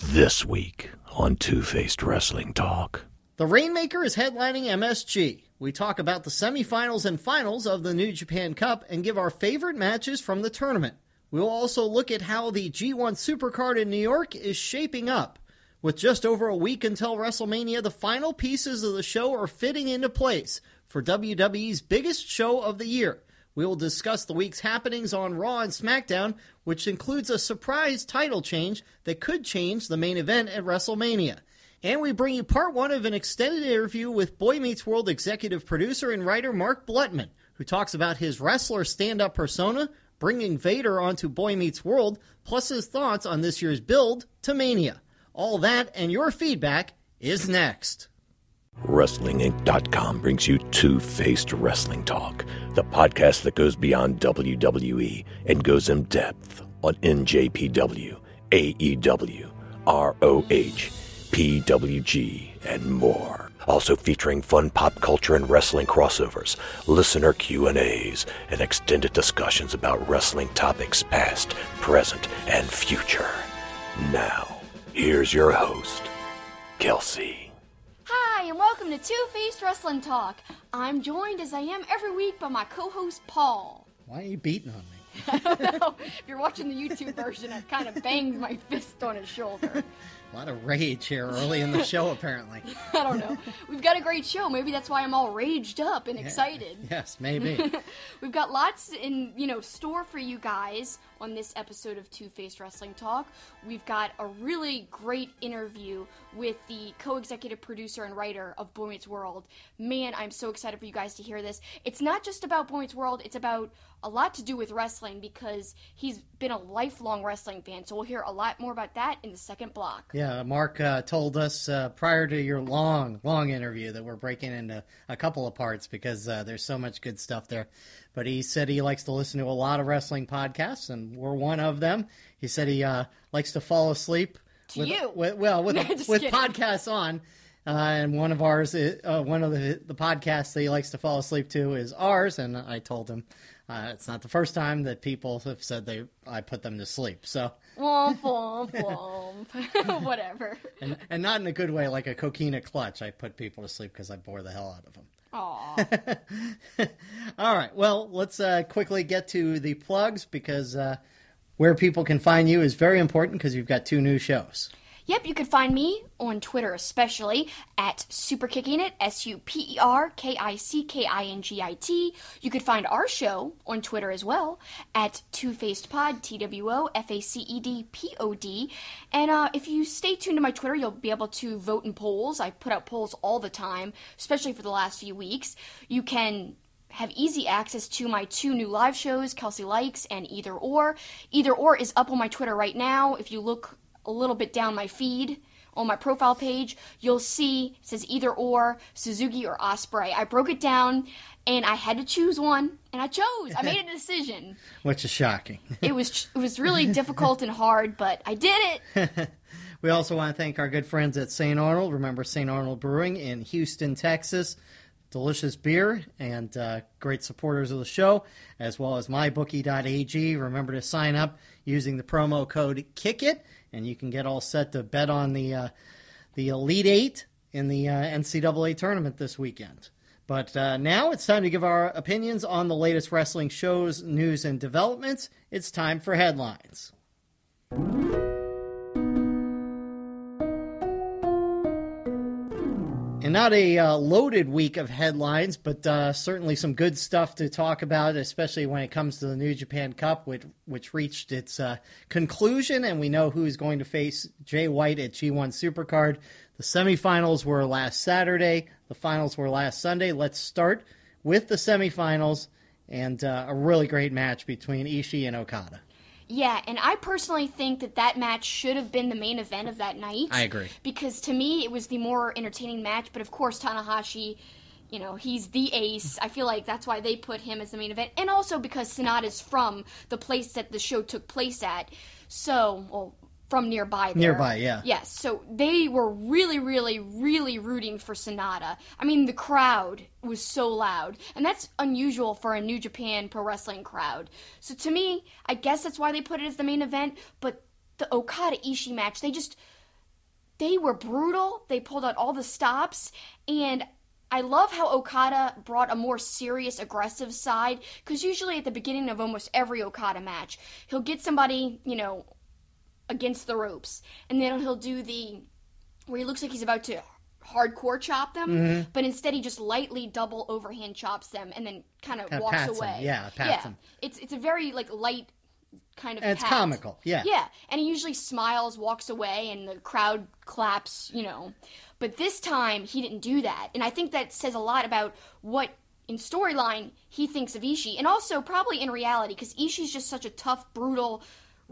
This week on Two Faced Wrestling Talk. The Rainmaker is headlining MSG. We talk about the semifinals and finals of the New Japan Cup and give our favorite matches from the tournament. We'll also look at how the G1 Supercard in New York is shaping up. With just over a week until WrestleMania, the final pieces of the show are fitting into place for WWE's biggest show of the year. We will discuss the week's happenings on Raw and SmackDown, which includes a surprise title change that could change the main event at WrestleMania. And we bring you part one of an extended interview with Boy Meets World executive producer and writer Mark Blutman, who talks about his wrestler stand up persona, bringing Vader onto Boy Meets World, plus his thoughts on this year's build to Mania. All that and your feedback is next. WrestlingInc.com brings you Two Faced Wrestling Talk, the podcast that goes beyond WWE and goes in depth on NJPW, AEW, ROH, PWG, and more. Also featuring fun pop culture and wrestling crossovers, listener Q&As, and extended discussions about wrestling topics past, present, and future. Now, here's your host, Kelsey. Hi, and welcome to Two Faced Wrestling Talk. I'm joined as I am every week by my co host Paul. Why are you beating on me? I don't know. If you're watching the YouTube version, I kind of banged my fist on his shoulder. A lot of rage here early in the show, apparently. I don't know. We've got a great show. Maybe that's why I'm all raged up and excited. Yes, maybe. We've got lots in, you know, store for you guys on this episode of Two Faced Wrestling Talk. We've got a really great interview with the co-executive producer and writer of Boy Meets World. Man, I'm so excited for you guys to hear this. It's not just about Boy Meets World, it's about a lot to do with wrestling because he's been a lifelong wrestling fan. So we'll hear a lot more about that in the second block. Yeah, Mark uh, told us uh, prior to your long, long interview that we're breaking into a couple of parts because uh, there's so much good stuff there. But he said he likes to listen to a lot of wrestling podcasts, and we're one of them. He said he uh, likes to fall asleep. To with, you. with- well, with Just with kidding. podcasts on. Uh, and one of ours, is, uh, one of the the podcasts that he likes to fall asleep to is ours. And I told him uh, it's not the first time that people have said they I put them to sleep. So Womp womp womp. Whatever. and, and not in a good way, like a coquina clutch. I put people to sleep because I bore the hell out of them. Aw. All right, well, let's uh, quickly get to the plugs because uh, where people can find you is very important because you've got two new shows. Yep, you can find me on Twitter, especially at SuperKickingIt, S U P E R K I C K I N G I T. You could find our show on Twitter as well at Two Faced Pod, T W O F A C E D P O D. And uh, if you stay tuned to my Twitter, you'll be able to vote in polls. I put out polls all the time, especially for the last few weeks. You can have easy access to my two new live shows, Kelsey Likes and Either Or. Either Or is up on my Twitter right now. If you look a little bit down my feed on my profile page, you'll see it says Either Or, Suzuki or Ospreay. I broke it down and I had to choose one and I chose. I made a decision. Which is shocking. It was it was really difficult and hard, but I did it. We also want to thank our good friends at St. Arnold. Remember St. Arnold Brewing in Houston, Texas. Delicious beer and uh, great supporters of the show, as well as mybookie.ag. Remember to sign up using the promo code KICKIT, and you can get all set to bet on the uh, the Elite Eight in the uh, NCAA tournament this weekend. But uh, now it's time to give our opinions on the latest wrestling shows, news, and developments. It's time for headlines. And not a uh, loaded week of headlines, but uh, certainly some good stuff to talk about, especially when it comes to the New Japan Cup, which, which reached its uh, conclusion, and we know who's going to face Jay White at G1 Supercard. The semifinals were last Saturday, the finals were last Sunday. Let's start with the semifinals and uh, a really great match between Ishii and Okada. Yeah, and I personally think that that match should have been the main event of that night. I agree. Because to me, it was the more entertaining match, but of course, Tanahashi, you know, he's the ace. I feel like that's why they put him as the main event. And also because Sanada's from the place that the show took place at. So, well, from nearby there. Nearby, yeah. Yes, so they were really, really, really rooting for Sanada. I mean, the crowd was so loud, and that's unusual for a New Japan Pro Wrestling crowd. So to me, I guess that's why they put it as the main event. But the Okada Ishii match, they just they were brutal. They pulled out all the stops, and I love how Okada brought a more serious, aggressive side. Because usually at the beginning of almost every Okada match, he'll get somebody, you know, against the ropes, and then he'll do the where he looks like he's about to hardcore chop them, Mm-hmm. but instead he just lightly double overhand chops them and then kind of Kinda walks away. Yeah, pats yeah. 'em. It's it's a very like light kind of. It's comical, yeah. Yeah, and he usually smiles, walks away, and the crowd claps. You know, but this time he didn't do that, and I think that says a lot about what. In storyline, he thinks of Ishii, and also probably in reality, because Ishii's just such a tough, brutal,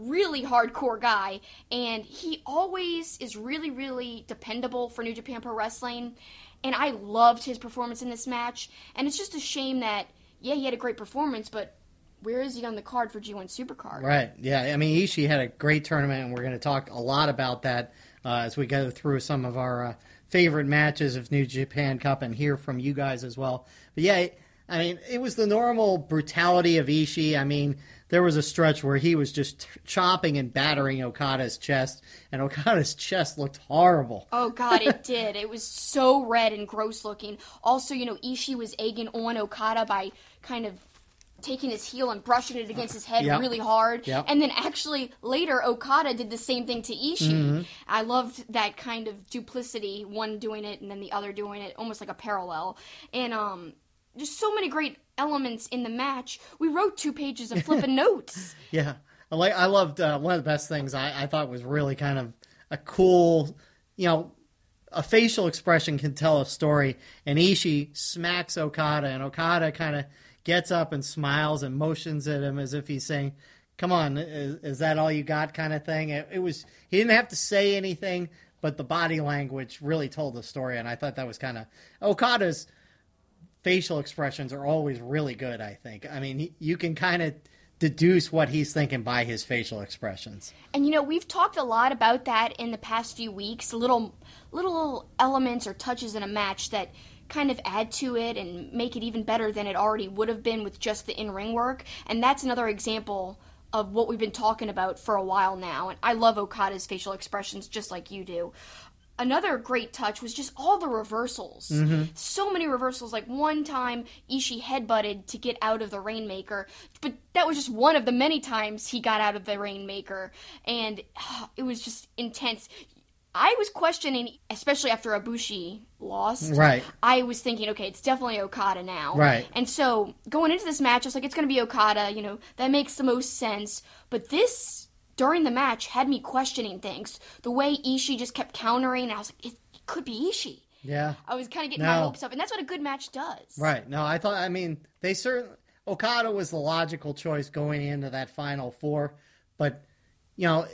really hardcore guy, and he always is really, really dependable for New Japan Pro Wrestling. And I loved his performance in this match, and it's just a shame that yeah, he had a great performance, but where is he on the card for G1 Supercard? Right. Yeah. I mean, Ishii had a great tournament, and we're going to talk a lot about that uh, as we go through some of our uh, favorite matches of New Japan Cup and hear from you guys as well. But yeah, I mean, it was the normal brutality of Ishii. I mean, there was a stretch where he was just chopping and battering Okada's chest, and Okada's chest looked horrible. Oh god, it did. It was so red and gross looking. Also, you know, Ishii was egging on Okada by kind of taking his heel and brushing it against his head Yep. really hard. Yep. And then actually later Okada did the same thing to Ishii. Mm-hmm. I loved that kind of duplicity, one doing it and then the other doing it, almost like a parallel. And um just so many great elements in the match. We wrote two pages of flipping notes. Yeah, I like. I loved uh, one of the best things I, I thought was really kind of a cool, you know, a facial expression can tell a story. And Ishii smacks Okada, and Okada kind of gets up and smiles and motions at him as if he's saying, "Come on, is, is that all you got?" kind of thing. It, it was. He didn't have to say anything, but the body language really told the story, and I thought that was kind of Okada's facial expressions are always really good. I think. I mean, he, you can kind of deduce what he's thinking by his facial expressions. And you know, we've talked a lot about that in the past few weeks, little little elements or touches in a match that kind of add to it and make it even better than it already would have been with just the in-ring work. And that's another example of what we've been talking about for a while now. And I love Okada's facial expressions just like you do. Another great touch was just all the reversals. So many reversals. Like one time, Ishii headbutted to get out of the Rainmaker, but that was just one of the many times he got out of the Rainmaker, and ah, it was just intense. I was questioning, especially after Ibushi lost. Right. I was thinking, okay, it's definitely Okada now. Right. And so going into this match, I was like, it's going to be Okada. You know, that makes the most sense. But this during the match had me questioning things. The way Ishii just kept countering, I was like, it could be Ishii. Yeah. I was kind of getting my hopes up, and that's what a good match does. Right. No, I thought. I mean, they certainly Okada was the logical choice going into that final four, but you know,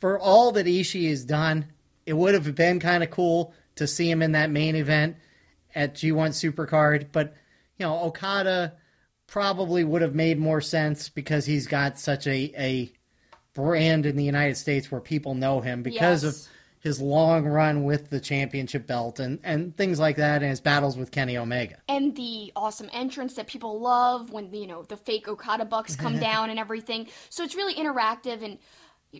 for all that Ishii has done, it would have been kind of cool to see him in that main event at G1 Supercard. But you know, Okada probably would have made more sense because he's got such a a brand in the United States where people know him because Yes. of his long run with the championship belt and, and things like that and his battles with Kenny Omega. and the awesome entrance that people love when you know the fake Okada bucks come down and everything. So it's really interactive and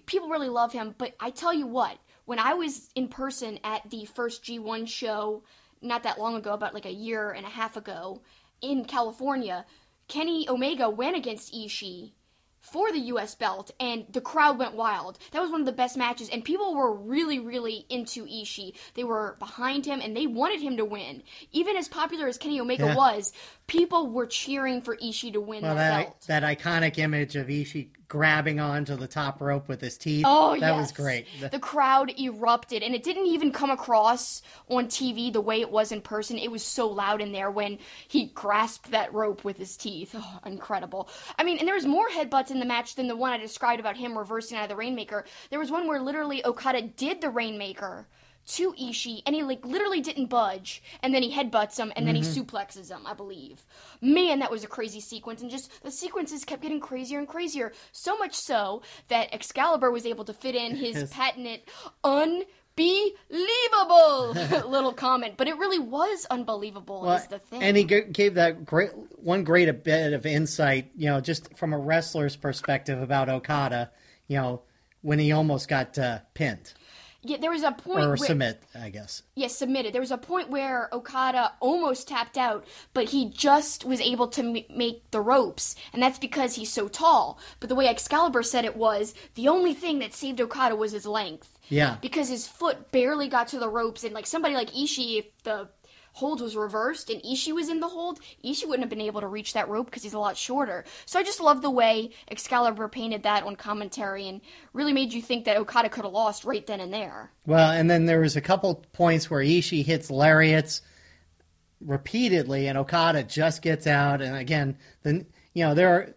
people really love him. But I tell you what, when I was in person at the first G1 show not that long ago, about like a year and a half ago in California, Kenny Omega went against Ishii for the US belt and the crowd went wild. That was one of the best matches and people were really really into Ishii. They were behind him and they wanted him to win. Even as popular as Kenny Omega Yeah. was, people were cheering for Ishii to win Well, that that belt. that iconic image of Ishii grabbing onto the top rope with his teeth. Oh, that yes. was great. The crowd erupted, and it didn't even come across on TV the way it was in person. It was so loud in there when he grasped that rope with his teeth. Oh, incredible. I mean, and there was more headbutts in the match than the one I described about him reversing out of the Rainmaker. There was one where literally Okada did the Rainmaker to Ishii, and he like literally didn't budge, and then he headbutts him, and then he suplexes him, I believe. Man, that was a crazy sequence, and just the sequences kept getting crazier and crazier. So much so that Excalibur was able to fit in his patented unbelievable little comment, but it really was unbelievable. Well, is the thing. And he g- gave that great one great a bit of insight, you know, just from a wrestler's perspective about Okada, you know, when he almost got uh, pinned yeah, there was a point or where, submit, I guess. Yes, submitted. There was a point where Okada almost tapped out, but he just was able to m- make the ropes, and that's because he's so tall. But the way Excalibur said it was, the only thing that saved Okada was his length. Yeah. Because his foot barely got to the ropes, and like somebody like Ishii, if the hold was reversed and Ishii was in the hold, Ishii wouldn't have been able to reach that rope because he's a lot shorter. So I just love the way Excalibur painted that on commentary and really made you think that Okada could have lost right then and there. Well, and then there was a couple points where Ishii hits lariats repeatedly, and Okada just gets out. And again, then you know there are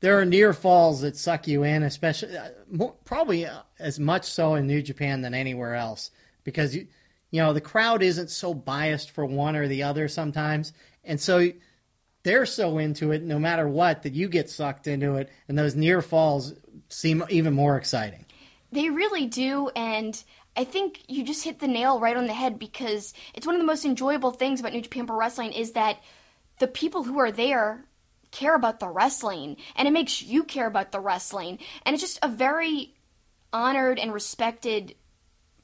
there are near falls that suck you in, especially uh, more, probably uh, as much so in New Japan than anywhere else because you you know the crowd isn't so biased for one or the other sometimes, and so they're so into it no matter what that you get sucked into it, and those near falls seem even more exciting. They really do, and I think you just hit the nail right on the head because it's one of the most enjoyable things about New Japan Pro Wrestling is that the people who are there care about the wrestling, and it makes you care about the wrestling, and it's just a very honored and respected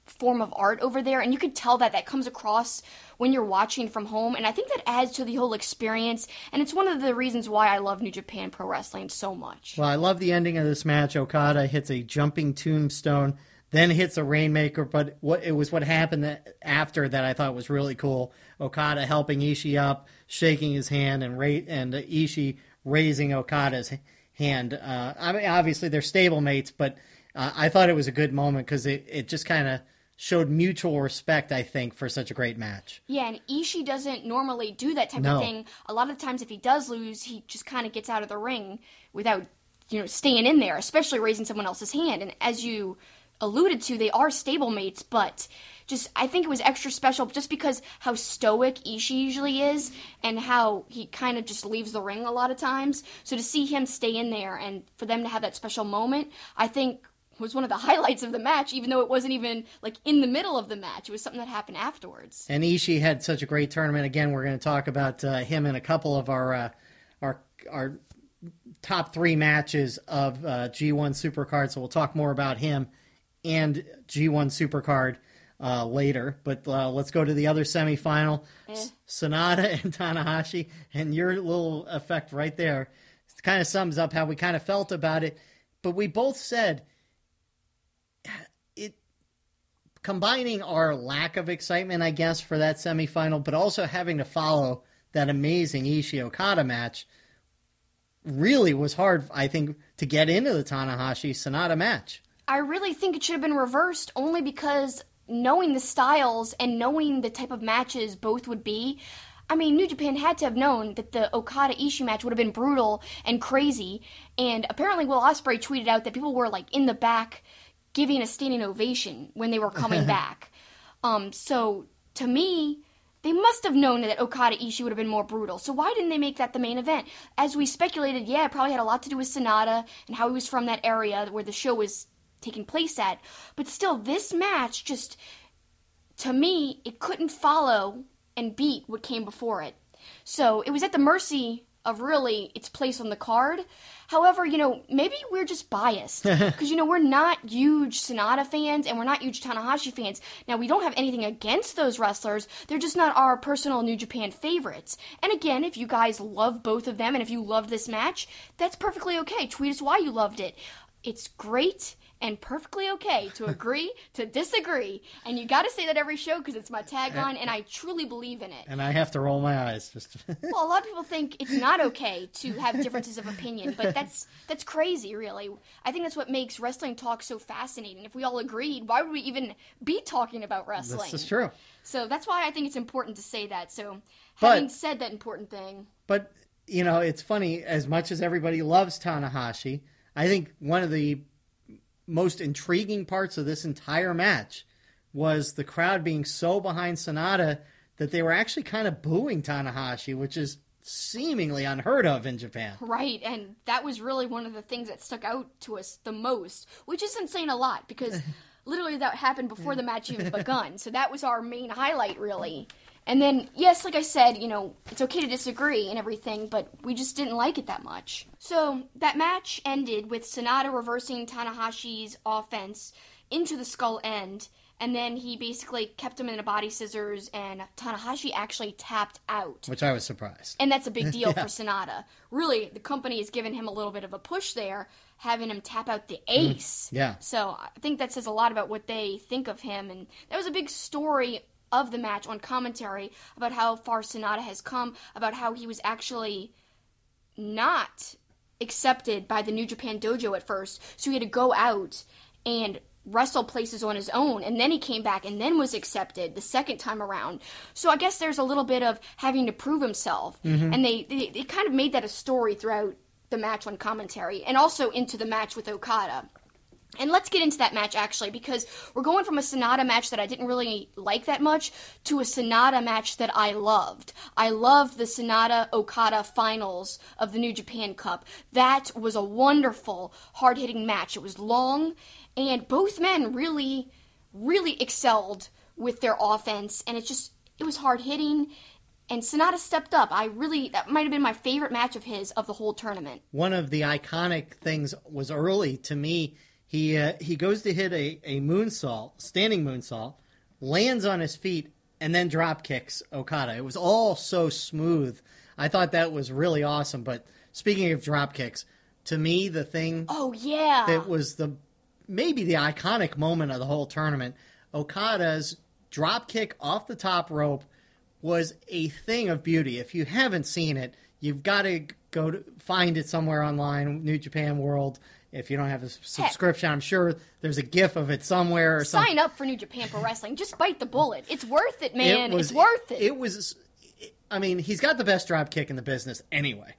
form of art over there and you could tell that that comes across when you're watching from home and i think that adds to the whole experience and it's one of the reasons why i love new japan pro wrestling so much Well, I love the ending of this match. Okada hits a jumping tombstone, then hits a rainmaker. But what it was what happened that, after that I thought was really cool. Okada helping Ishii up, shaking his hand, and ra- and Ishii raising Okada's hand. Uh, I mean, obviously they're stablemates, but uh, I thought it was a good moment because it, it just kind of showed mutual respect. I think for such a great match. Yeah, and Ishii doesn't normally do that type No. of thing. A lot of the times, if he does lose, he just kind of gets out of the ring without, you know, staying in there, especially raising someone else's hand. And as you alluded to, they are stablemates, but just I think it was extra special just because how stoic Ishii usually is and how he kind of just leaves the ring a lot of times. So to see him stay in there and for them to have that special moment, I think was one of the highlights of the match, even though it wasn't even like in the middle of the match. It was something that happened afterwards. And Ishii had such a great tournament. Again, we're going to talk about uh, him in a couple of our uh, our our top three matches of uh, G1 Supercard. So we'll talk more about him and G1 Supercard uh, later. But uh, let's go to the other semifinal: S- Sanada and Tanahashi. And your little effect right there kind of sums up how we kind of felt about it. But we both said it combining our lack of excitement, I guess, for that semifinal, but also having to follow that amazing Ishii Okada match really was hard, I think, to get into the Tanahashi Sanada match. I really think it should have been reversed only because knowing the styles and knowing the type of matches both would be. I mean, New Japan had to have known that the Okada Ishii match would have been brutal and crazy. And apparently, Will Ospreay tweeted out that people were like in the back giving a standing ovation when they were coming back. Um, so to me, they must have known that Okada Ishii would have been more brutal. So why didn't they make that the main event? As we speculated, yeah, it probably had a lot to do with Sanada and how he was from that area where the show was taking place at. But still, this match just, to me, it couldn't follow and beat what came before it. So it was at the mercy of really its place on the card. However, you know, maybe we're just biased because you know we're not huge Sanada fans and we're not huge Tanahashi fans. Now we don't have anything against those wrestlers; they're just not our personal New Japan favorites. And again, if you guys love both of them and if you love this match, that's perfectly okay. Tweet us why you loved it. It's great and perfectly okay to agree to disagree. And you got to say that every show because it's my tagline, and I truly believe in it. And I have to roll my eyes. Just Well, a lot of people think it's not okay to have differences of opinion, but that's that's crazy, really. I think that's what makes wrestling talk so fascinating. If we all agreed, why would we even be talking about wrestling? this is true. So that's why I think it's important to say that. So, But- having said that important thing, But you know, it's funny. As much as everybody loves Tanahashi, I think one of the most intriguing parts of this entire match was the crowd being so behind Sanada that they were actually kind of booing Tanahashi, which is seemingly unheard of in Japan. right, and that was really one of the things that stuck out to us the most, which isn't saying a lot because literally that happened before the match even begun. So that was our main highlight, really. And then, yes, like I said, you know, it's okay to disagree and everything, but we just didn't like it that much. So that match ended with Sanada reversing Tanahashi's offense into the skull end, and then he basically kept him in a body scissors, and Tanahashi actually tapped out. Which I was surprised. And that's a big deal for Sanada. Really, the company has given him a little bit of a push there, having him tap out the mm-hmm. ace. yeah. So I think that says a lot about what they think of him. And that was a big story of the match on commentary about how far Sanada has come, about how he was actually not accepted by the New Japan Dojo at first. So he had to go out and wrestle places on his own and then he came back and then was accepted the second time around. So i guess there's a little bit of having to prove himself. Mm-hmm. And they, they they kind of made that a story throughout the match on commentary and also into the match with okada and let's get into that match actually, because we're going from a Sanada match that I didn't really like that much to a Sanada match that I loved. I loved the Sanada Okada finals of the New Japan Cup. That was a wonderful, hard hitting match. It was long, and both men really, really excelled with their offense, and it just, it was hard hitting. And Sanada stepped up. I really, that might have been my favorite match of his of the whole tournament. one of the iconic things was early to me. He uh, he goes to hit a, a moonsault, standing moonsault, lands on his feet, and then drop kicks Okada. It was all so smooth. I thought that was really awesome. But speaking of drop kicks, to me the thing Oh, yeah. that was the maybe the iconic moment of the whole tournament. Okada's drop kick off the top rope was a thing of beauty. If you haven't seen it, you've got to go to find it somewhere online, New Japan World. If you don't have a subscription, I'm sure there's a GIF of it somewhere or something. Sign up for New Japan Pro Wrestling. Just bite the bullet. It's worth it, man. was, it's worth it. It was. I mean, he's got the best drop kick in the business anyway.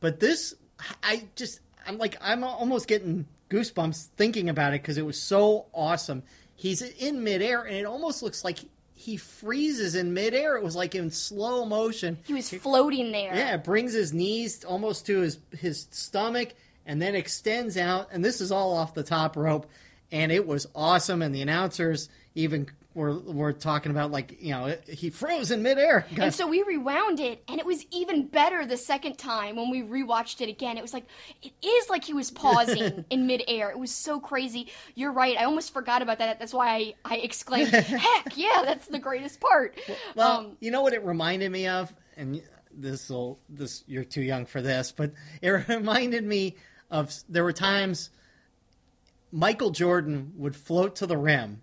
But this, I just, I'm like, I'm almost getting goosebumps thinking about it because it was so awesome. He's in midair, and it almost looks like he freezes in midair. It was like in slow motion. he was floating there. Yeah, it brings his knees almost to his his stomach and then extends out. And this is all off the top rope, and it was awesome. And the announcers even were were talking about like you know he froze in midair. And so we rewound it, and it was even better the second time when we rewatched it again. It was like, it is like he was pausing in midair. It was so crazy. You're right. I almost forgot about that. That's why I, I exclaimed, heck, yeah, that's the greatest part. Well, um, you know what it reminded me of, and this will this you're too young for this, but it reminded me of there were times Michael Jordan would float to the rim,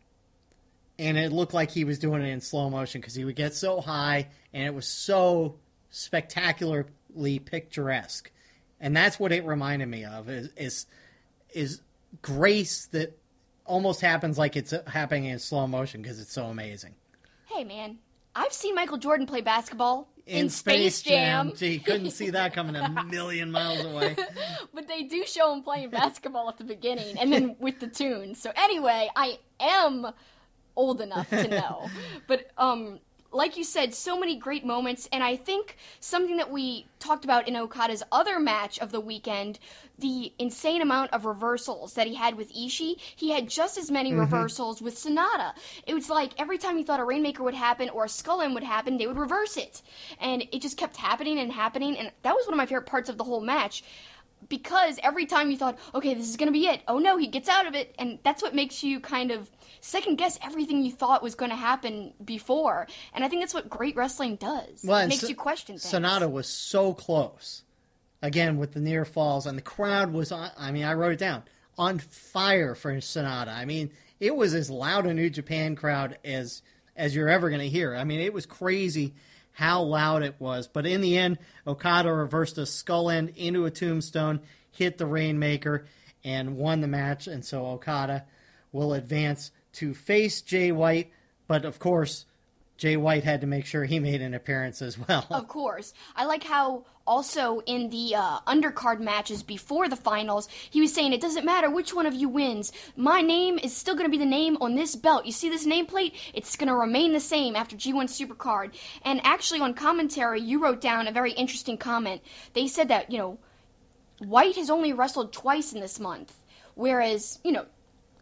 and it looked like he was doing it in slow motion because he would get so high, and it was so spectacularly picturesque, and that's what it reminded me of is is, is grace that almost happens like it's uh, happening in slow motion because it's so amazing. hey, man, I've seen Michael Jordan play basketball in, Space Jam. Gee, couldn't see that coming a million miles away. but they do show him playing basketball at the beginning and then with the tune. So anyway, I am old enough to know. but um like you said, so many great moments, and I think something that we talked about in Okada's other match of the weekend, the insane amount of reversals that he had with Ishii, he had just as many mm-hmm. reversals with Sanada. It was like every time he thought a Rainmaker would happen or a Skull End would happen, they would reverse it. And it just kept happening and happening, and that was one of my favorite parts of the whole match because every time you thought, okay, this is going to be it. Oh no, he gets out of it. And that's what makes you kind of second guess everything you thought was going to happen before. And I think that's what great wrestling does. Well, it makes So- you question things. Sanada was so close, again with the near falls, and the crowd was on. I mean, I wrote it down on fire for Sanada. I mean, it was as loud a New Japan crowd as as you're ever going to hear. I mean, it was crazy how loud it was. But in the end, Okada reversed a skull end into a tombstone, hit the Rainmaker, and won the match. And so Okada will advance to face Jay White. But of course, Jay White had to make sure he made an appearance as well. Of course. I like how also in the uh, undercard matches before the finals, he was saying it doesn't matter which one of you wins. My name is still going to be the name on this belt. You see this nameplate? It's going to remain the same after G1 Supercard. And actually, on commentary, you wrote down a very interesting comment. They said that, you know, White has only wrestled twice in this month, whereas, you know,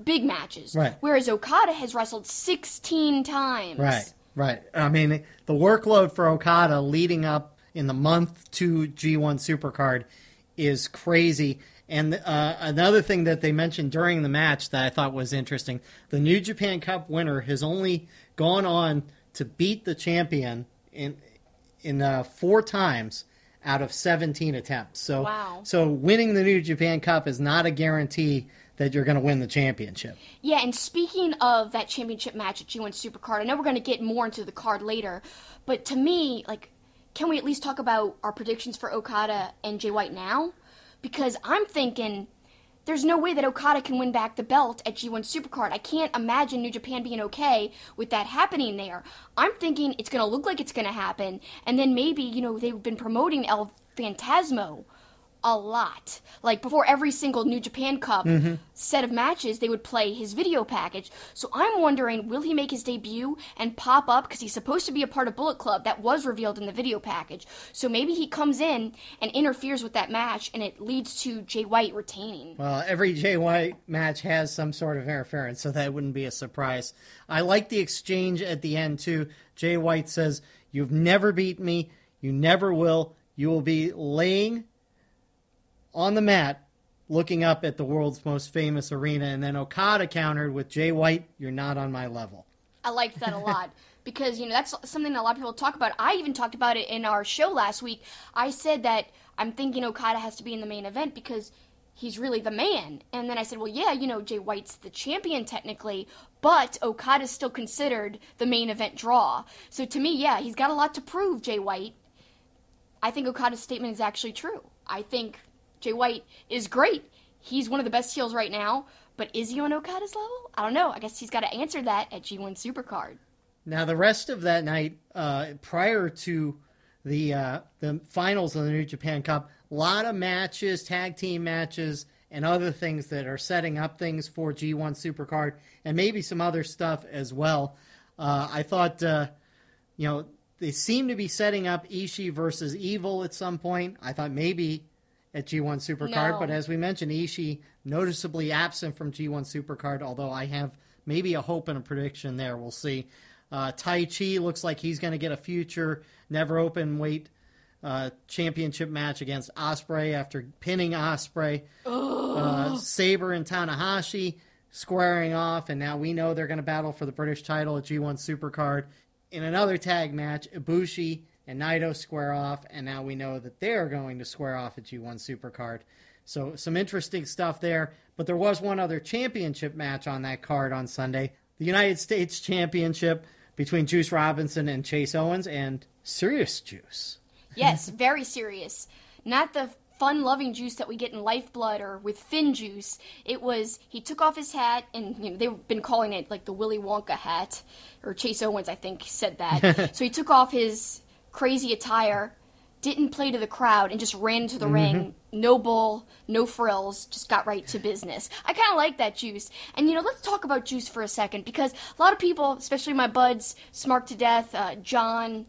big matches. Right. Whereas Okada has wrestled 16 times. Right. Right. I mean, the workload for Okada leading up in the month to G1 Supercard is crazy. And uh, another thing that they mentioned during the match that I thought was interesting the New Japan Cup winner has only gone on to beat the champion in, in uh, four times out of 17 attempts. So, Wow. so winning the New Japan Cup is not a guarantee that you're going to win the championship. Yeah, and speaking of that championship match at G1 Supercard, I know we're going to get more into the card later, but to me, like, can we at least talk about our predictions for Okada and Jay White now? Because I'm thinking there's no way that Okada can win back the belt at G1 Supercard. I can't imagine New Japan being okay with that happening there. I'm thinking it's going to look like it's going to happen, and then maybe, you know, they've been promoting El Phantasmo a lot. Like before every single New Japan Cup set of matches, they would play his video package. So I'm wondering, will he make his debut and pop up because he's supposed to be a part of Bullet Club? That was revealed in the video package. So maybe he comes in and interferes with that match, and it leads to Jay White retaining. Well, every Jay White match has some sort of interference, so that wouldn't be a surprise. I like the exchange at the end, too. Jay White says, You've never beat me. You never will. You will be laying on the mat looking up at the world's most famous arena. And then Okada countered with Jay White, You're not on my level. I liked that a lot because you know that's something that a lot of people talk about. I even talked about it in our show last week. I said that I'm thinking Okada has to be in the main event because he's really the man. And then I said, well, yeah, you know, Jay White's the champion technically, but Okada's still considered the main event draw. So to me, yeah, he's got a lot to prove, Jay White. I think Okada's statement is actually true. I think Jay White is great. He's one of the best heels right now, but is he on Okada's level? I don't know. I guess he's got to answer that at G1 Supercard. Now, the rest of that night, uh, prior to the uh, the finals of the New Japan Cup, a lot of matches, tag team matches, and other things that are setting up things for G1 Supercard, and maybe some other stuff as well. Uh, I thought, uh, you know, they seem to be setting up Ishii versus Evil at some point. I thought maybe at G1 Supercard, No. but as we mentioned, Ishii noticeably absent from G1 Supercard, although I have maybe a hope and a prediction there. We'll see. Uh, Taichi looks like he's going to get a future NEVER Openweight uh, championship match against Ospreay after pinning Ospreay. Uh, Sabre and Tanahashi squaring off, and now we know they're going to battle for the British title at G1 Supercard. In another tag match, Ibushi and Naito square off, and now we know that they're going to square off at G1 Supercard. So some interesting stuff there. But there was one other championship match on that card on Sunday. The United States Championship between Juice Robinson and Chase Owens and Serious Juice. Yes, very serious. Not the fun loving juice that we get in Lifeblood or with FinJuice. It was he took off his hat and you know they've been calling it like the Willy Wonka hat or Chase Owens I think said that. so he took off his crazy attire, didn't play to the crowd and just ran into the ring. No bull, no frills, just got right to business. I kind of like that juice. And you know, let's talk about juice for a second because a lot of people, especially my buds, Smart to Death, uh, John,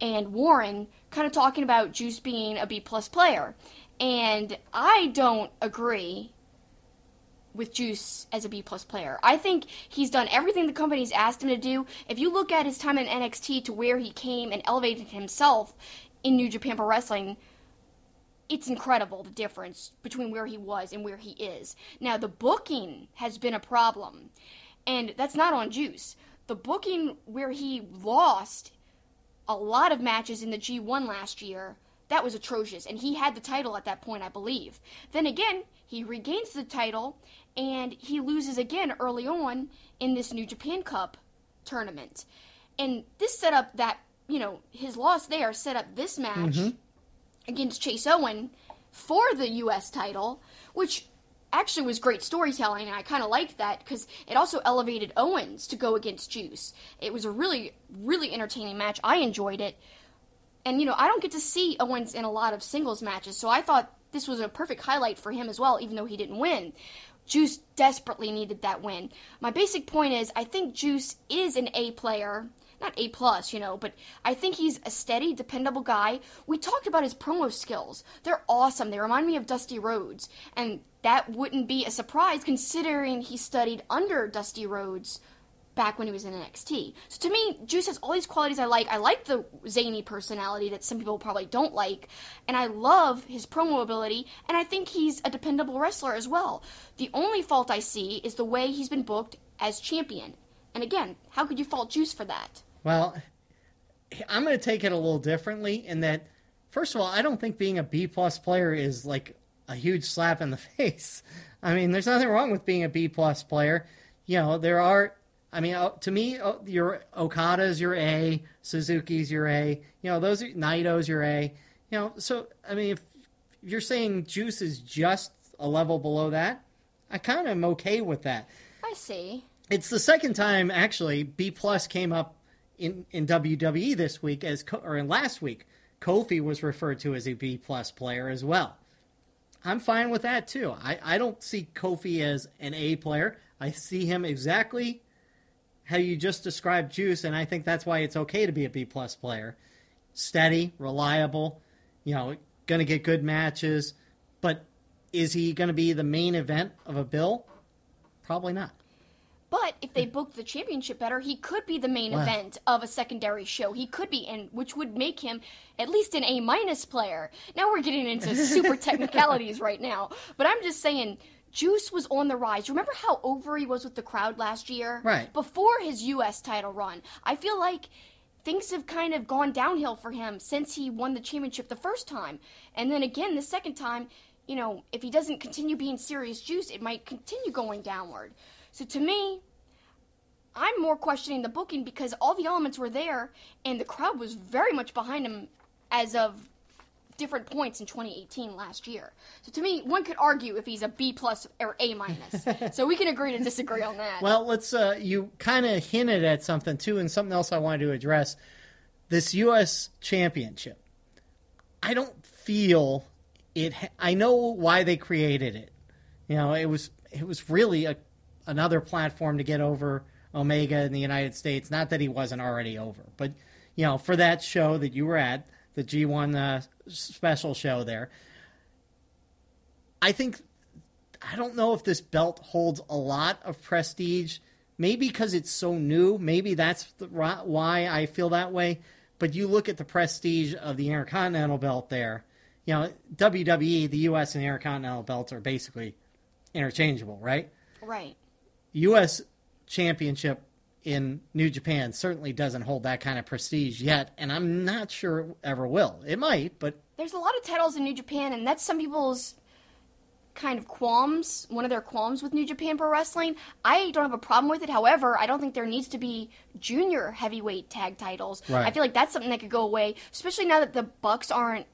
and Warren kind of talking about Juice being a B plus player. And I don't agree with Juice as a B plus player. I think he's done everything the company's asked him to do. If you look at his time in NXT to where he came and elevated himself in New Japan Pro Wrestling, it's incredible the difference between where he was and where he is. Now the booking has been a problem. And that's not on Juice. The booking where he lost a lot of matches in the G1 last year, that was atrocious. And he had the title at that point, I believe. Then again, he regains the title and he loses again early on in this New Japan Cup tournament. And this set up that, you know, his loss there set up this match mm-hmm. against Chase Owen for the U.S. title, which actually was great storytelling, and I kind of liked that because it also elevated Owens to go against Juice. It was a really, really entertaining match. I enjoyed it. And, you know, I don't get to see Owens in a lot of singles matches, so I thought this was a perfect highlight for him as well, even though he didn't win. Juice desperately needed that win. My basic point is I think Juice is an A player. Not A plus, you know, but I think he's a steady, dependable guy. We talked about his promo skills. They're awesome. They remind me of Dusty Rhodes. And that wouldn't be a surprise considering he studied under Dusty Rhodes back when he was in NXT. So to me, Juice has all these qualities I like. I like the zany personality that some people probably don't like, and I love his promo ability, and I think he's a dependable wrestler as well. The only fault I see is the way he's been booked as champion. And again, how could you fault Juice for that? Well, I'm going to take it a little differently in that, first of all, I don't think being a B plus player is like a huge slap in the face. I mean, there's nothing wrong with being a B plus player. You know, there are. I mean, uh, to me, uh, your Okada's your A, Suzuki's your A. You know, those are Naito's your A. You know, so I mean, if you're saying Juice is just a level below that, I kind of am okay with that. I see. It's the second time actually B plus came up in in WWE this week as or in last week. Kofi was referred to as a B plus player as well. I'm fine with that too. I, I don't see Kofi as an A player. I see him exactly how you just described Juice, and I think that's why it's okay to be a B plus player. Steady, reliable, you know, gonna get good matches, but is he gonna be the main event of a bill? Probably not. But if they booked the championship better, he could be the main Wow. event of a secondary show. He could be, and which would make him at least an A minus player. Now we're getting into super technicalities right now, but I'm just saying. Juice was on the rise. Remember how over he was with the crowd last year? Right. Before his U.S. title run. I feel like things have kind of gone downhill for him since he won the championship the first time. And then again, the second time, you know, if he doesn't continue being serious juice, it might continue going downward. So to me, I'm more questioning the booking because all the elements were there and the crowd was very much behind him as of different points in 2018 last year. So to me, one could argue if he's a B plus or A minus. so we can agree to disagree on that. Well, let's. Uh, you kind of hinted at something too, and something else I wanted to address. This U.S. Championship. I don't feel it. ha- I know why they created it. You know, it was it was really a another platform to get over Omega in the United States. Not that he wasn't already over, but you know, for that show that you were at, the G1 uh, special show there. I think I don't know if this belt holds a lot of prestige. Maybe because it's so new. Maybe that's the, why I feel that way. But you look at the prestige of the Intercontinental belt there. You know, WWE, the U.S. and Intercontinental belts are basically interchangeable, right? right. U.S. Championship in New Japan certainly doesn't hold that kind of prestige yet, and I'm not sure it ever will. It might, but There's a lot of titles in New Japan, and that's some people's kind of qualms, one of their qualms with New Japan Pro Wrestling. I don't have a problem with it. However, I don't think there needs to be junior heavyweight tag titles. Right. I feel like that's something that could go away, especially now that the Bucks aren't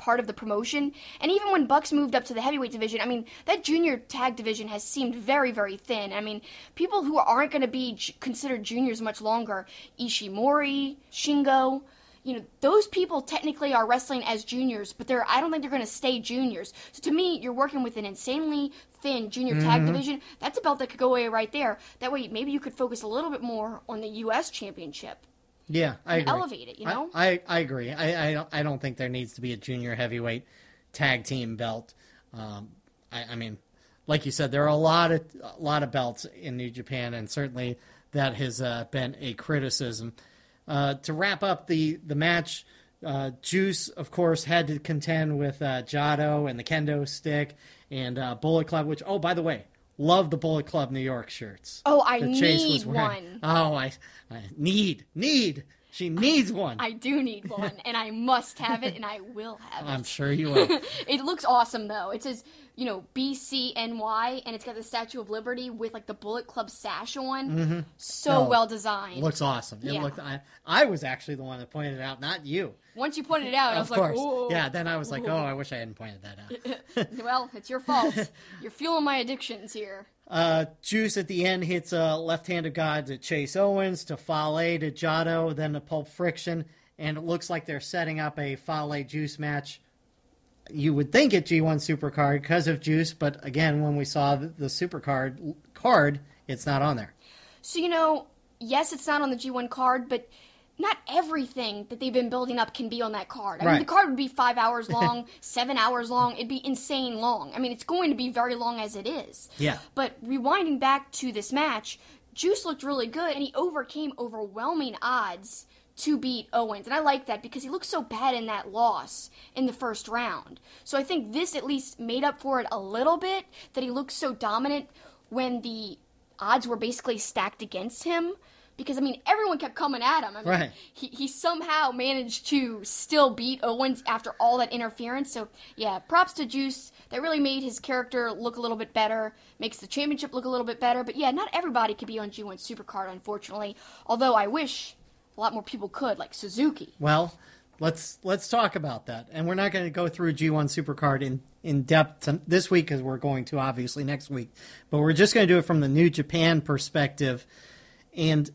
part of the promotion. And even when Bucks moved up to the heavyweight division, I mean, that junior tag division has seemed very, very thin. I mean, people who aren't going to be j- considered juniors much longer, Ishimori, Shingo, you know, those people technically are wrestling as juniors, but they're I don't think they're going to stay juniors. So to me, you're working with an insanely thin junior tag mm-hmm. division. That's a belt that could go away right there. That way, maybe you could focus a little bit more on the U.S. championship. Yeah, I agree. elevate it, you I- know? I, I, agree. I, I don't I don't think there needs to be a junior heavyweight tag team belt. Um, I, I mean, like you said, there are a lot of a lot of belts in New Japan, and certainly that has uh, been a criticism. Uh, to wrap up the the match, uh, Juice, of course, had to contend with uh, Jado and the Kendo Stick and uh, Bullet Club. Which, oh, by the way, love the Bullet Club New York shirts. Oh, I need was one. Oh, I, I need need. She needs one. I do need one, and I must have it, and I will have it. I'm sure you will. It looks awesome though. It says, you know, BCNY, and it's got the Statue of Liberty with like the Bullet Club sash on. Mm-hmm. So Oh, well designed. looks awesome. It Yeah. looked. I, I was actually the one that pointed it out, not you. Once you pointed it out, I was course. like, "Ooh." Yeah. Then I was like, oh, I wish I hadn't pointed that out. Well, it's your fault. You're fueling my addictions here. Uh, Juice at the end hits a left-handed god to Chase Owens, to Fale, to Jado, then to Pulp Friction, and it looks like they're setting up a Fale Juice match. You would think at G1 Supercard because of Juice, but again, when we saw the, the Supercard card, it's not on there. So, you know, yes, it's not on the G1 card, but not everything that they've been building up can be on that card. I mean, the card would be five hours long, seven hours long. It'd be insane long. I mean, it's going to be very long as it is. Yeah. But rewinding back to this match, Juice looked really good, and he overcame overwhelming odds to beat Owens. And I like that because he looked so bad in that loss in the first round. So I think this at least made up for it a little bit that he looked so dominant when the odds were basically stacked against him. Because I mean, everyone kept coming at him. I mean, Right. he, he somehow managed to still beat Owens after all that interference. So yeah, props to Juice. That really made his character look a little bit better, makes the championship look a little bit better. But yeah, not everybody could be on G1 Supercard, unfortunately. Although I wish a lot more people could, like Suzuki. Well, let's let's talk about that. And we're not going to go through G1 Supercard in in depth this week because we're going to obviously next week. But we're just going to do it from the New Japan perspective. And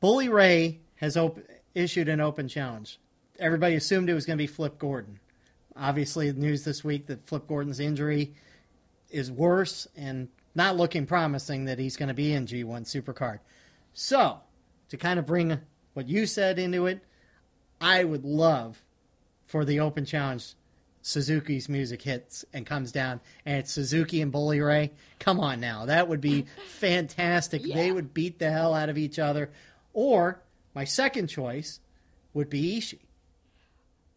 Bully Ray has op- issued an open challenge. Everybody assumed it was going to be Flip Gordon. Obviously, the news this week that Flip Gordon's injury is worse and not looking promising that he's going to be in G1 Supercard. So, to kind of bring what you said into it, I would love for the open challenge Suzuki's music hits and comes down and it's Suzuki and Bully Ray. Come on now. That would be fantastic. They would beat the hell out of each other. Or my second choice would be Ishii.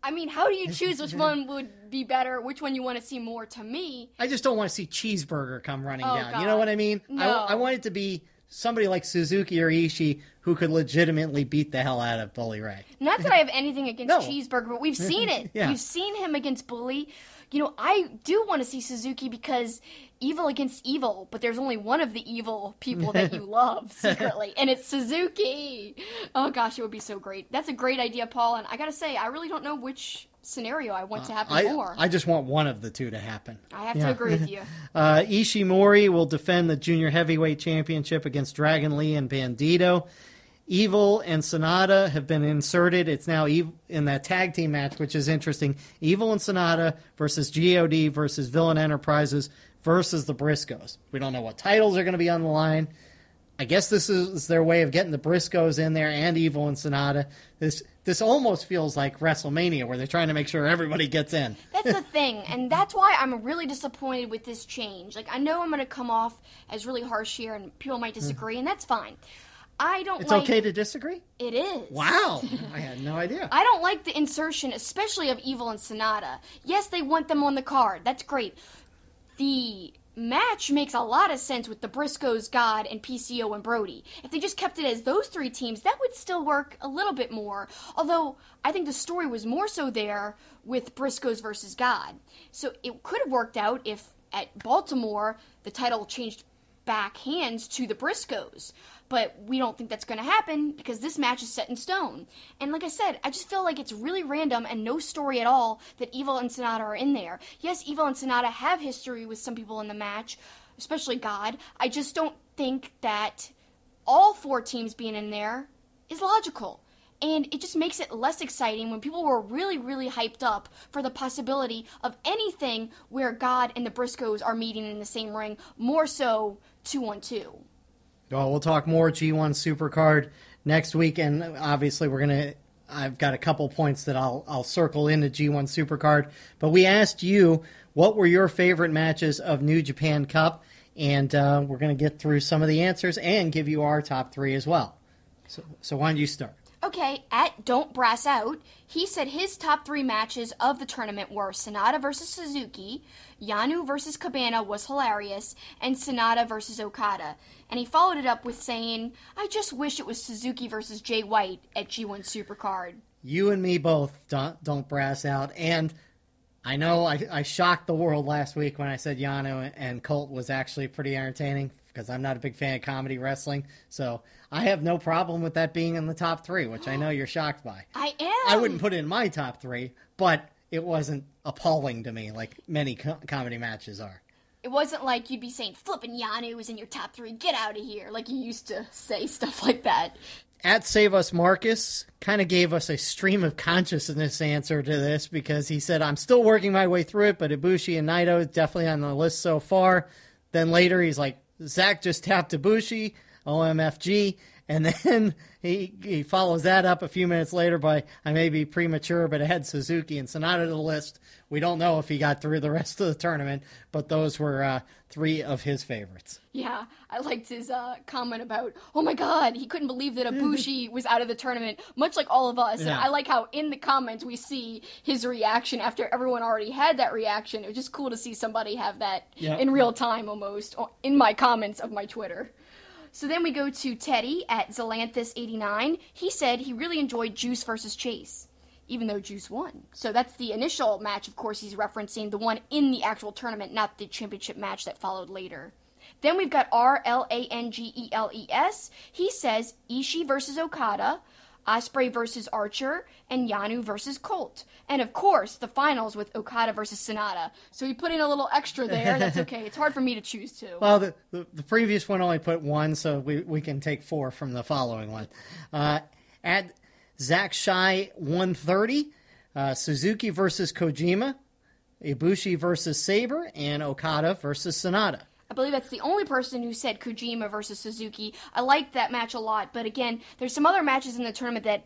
I mean, how do you choose which one would be better, which one you want to see more? To me, I just don't want to see Cheeseburger come running Oh, down. You know what I mean? I, No. I want it to be somebody like Suzuki or Ishii who could legitimately beat the hell out of Bully Ray. Not that I have anything against No. Cheeseburger, but we've seen it. Yeah. We've seen him against Bully. You know, I do want to see Suzuki because evil against evil, but there's only one of the evil people that you love secretly, and it's Suzuki. Oh gosh, it would be so great. That's a great idea, Paul, and I gotta say, I really don't know which scenario I want to happen I, more. I just want one of the two to happen. I have Yeah. to agree with you. Uh, Ishimori will defend the junior heavyweight championship against Dragon Lee and Bandito. Evil and Sanada have been inserted. It's now in that tag team match, which is interesting. Evil and Sanada versus GOD versus Villain Enterprises versus the Briscoes. We don't know what titles are going to be on the line. I guess this is their way of getting the Briscoes in there and Evil and Sanada. This this almost feels like WrestleMania, where they're trying to make sure everybody gets in. That's the thing, and that's why I'm really disappointed with this change. Like, I know I'm going to come off as really harsh here, and people might disagree, and that's fine. I don't It's like okay to disagree. it is. Wow, I had no idea. I don't like the insertion, especially of Evil and Sanada. Yes, they want them on the card. That's great. The match makes a lot of sense with the Briscoes, God, and PCO and Brody. If they just kept it as those three teams, that would still work a little bit more. Although I think the story was more so there with Briscoes versus God. So it could have worked out if at Baltimore the title changed back hands to the Briscoes. But we don't think that's going to happen because this match is set in stone. And like I said, I just feel like it's really random and no story at all that Evil and Sanada are in there. Yes, Evil and Sanada have history with some people in the match, especially God. I just don't think that all four teams being in there is logical. And it just makes it less exciting when people were really, really hyped up for the possibility of anything where God and the Briscoes are meeting in the same ring, more so two on two. Well, we'll talk more G1 Supercard next week, and obviously we're gonna. I've got a couple points that I'll I'll circle into G1 Supercard, but we asked you what were your favorite matches of New Japan Cup, and uh, we're gonna get through some of the answers and give you our top three as well. So, so why don't you start? Okay, at Don't Brass Out, he said his top three matches of the tournament were Sanada versus Suzuki, Yano versus Cabana was hilarious, and Sanada versus Okada. And he followed it up with saying, I just wish it was Suzuki versus Jay White at G1 Supercard. You and me both don't, don't brass out. And I know I, I shocked the world last week when I said Yano and Colt was actually pretty entertaining because I'm not a big fan of comedy wrestling. So I have no problem with that being in the top three, which I know you're shocked by. I am. I wouldn't put it in my top three, but it wasn't appalling to me like many co- comedy matches are. It wasn't like you'd be saying flipping Yano is in your top three, get out of here, like you used to say stuff like that. At Save Us Marcus kind of gave us a stream of consciousness answer to this because he said, I'm still working my way through it, but Ibushi and Naito is definitely on the list so far. Then later he's like, Zack just tapped Ibushi, OMFG. And then he, he follows that up a few minutes later by, I may be premature, but I had Suzuki and Sanada to the list. We don't know if he got through the rest of the tournament, but those were uh, three of his favorites. Yeah, I liked his uh, comment about, oh my god, he couldn't believe that Ibushi was out of the tournament, much like all of us. And I like how in the comments we see his reaction after everyone already had that reaction. It was just cool to see somebody have that Yeah. in real time almost in my comments of my Twitter. So then we go to Teddy at Zelanthus89. He said he really enjoyed Juice versus Chase, even though Juice won. So that's the initial match, of course, he's referencing, the one in the actual tournament, not the championship match that followed later. Then we've got R L A N G E L E S. He says Ishii versus Okada, Ospreay versus Archer, and Yano versus Colt. And of course, the finals with Okada versus Sanada. So we put in a little extra there. That's okay. It's hard for me to choose two. Well, the, the, the previous one only put one, so we, we can take four from the following one. Uh, at Zach Shy 130, uh, Suzuki versus Kojima, Ibushi versus Sabre, and Okada versus Sanada. I believe that's the only person who said Kojima versus Suzuki. I liked that match a lot, but again, there's some other matches in the tournament that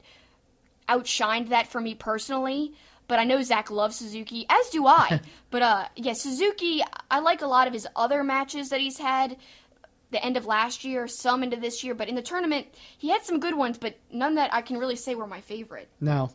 outshined that for me personally. But I know Zach loves Suzuki, as do I. but uh, yeah, Suzuki, I like a lot of his other matches that he's had. The end of last year, some into this year, but in the tournament, he had some good ones, but none that I can really say were my favorite. No.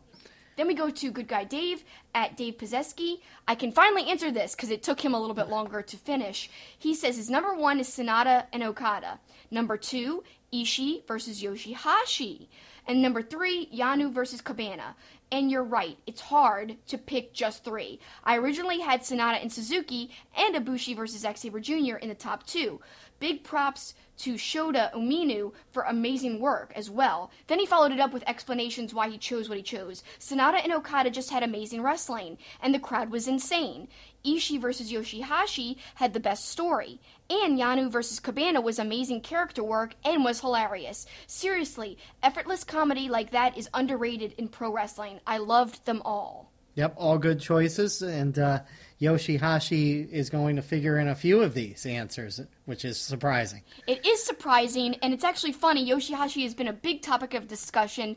Then we go to Good Guy Dave at Dave Pizeski. I can finally answer this because it took him a little bit longer to finish. He says his number one is Sanada and Okada. Number two, Ishii versus Yoshihashi. And number three, Yano versus Cabana. And you're right, it's hard to pick just three. I originally had Sanada and Suzuki and Ibushi versus Zack Sabre Jr. in the top two. Big props to Shota Umino for amazing work as well. Then he followed it up with explanations why he chose what he chose. Sanada and Okada just had amazing wrestling, and the crowd was insane. Ishii versus Yoshihashi had the best story. And Yano versus Cabana was amazing character work and was hilarious. Seriously, effortless comedy like that is underrated in pro wrestling. I loved them all. Yep, all good choices. And uh, Yoshihashi is going to figure in a few of these answers, which is surprising. It is surprising, and it's actually funny. Yoshihashi has been a big topic of discussion.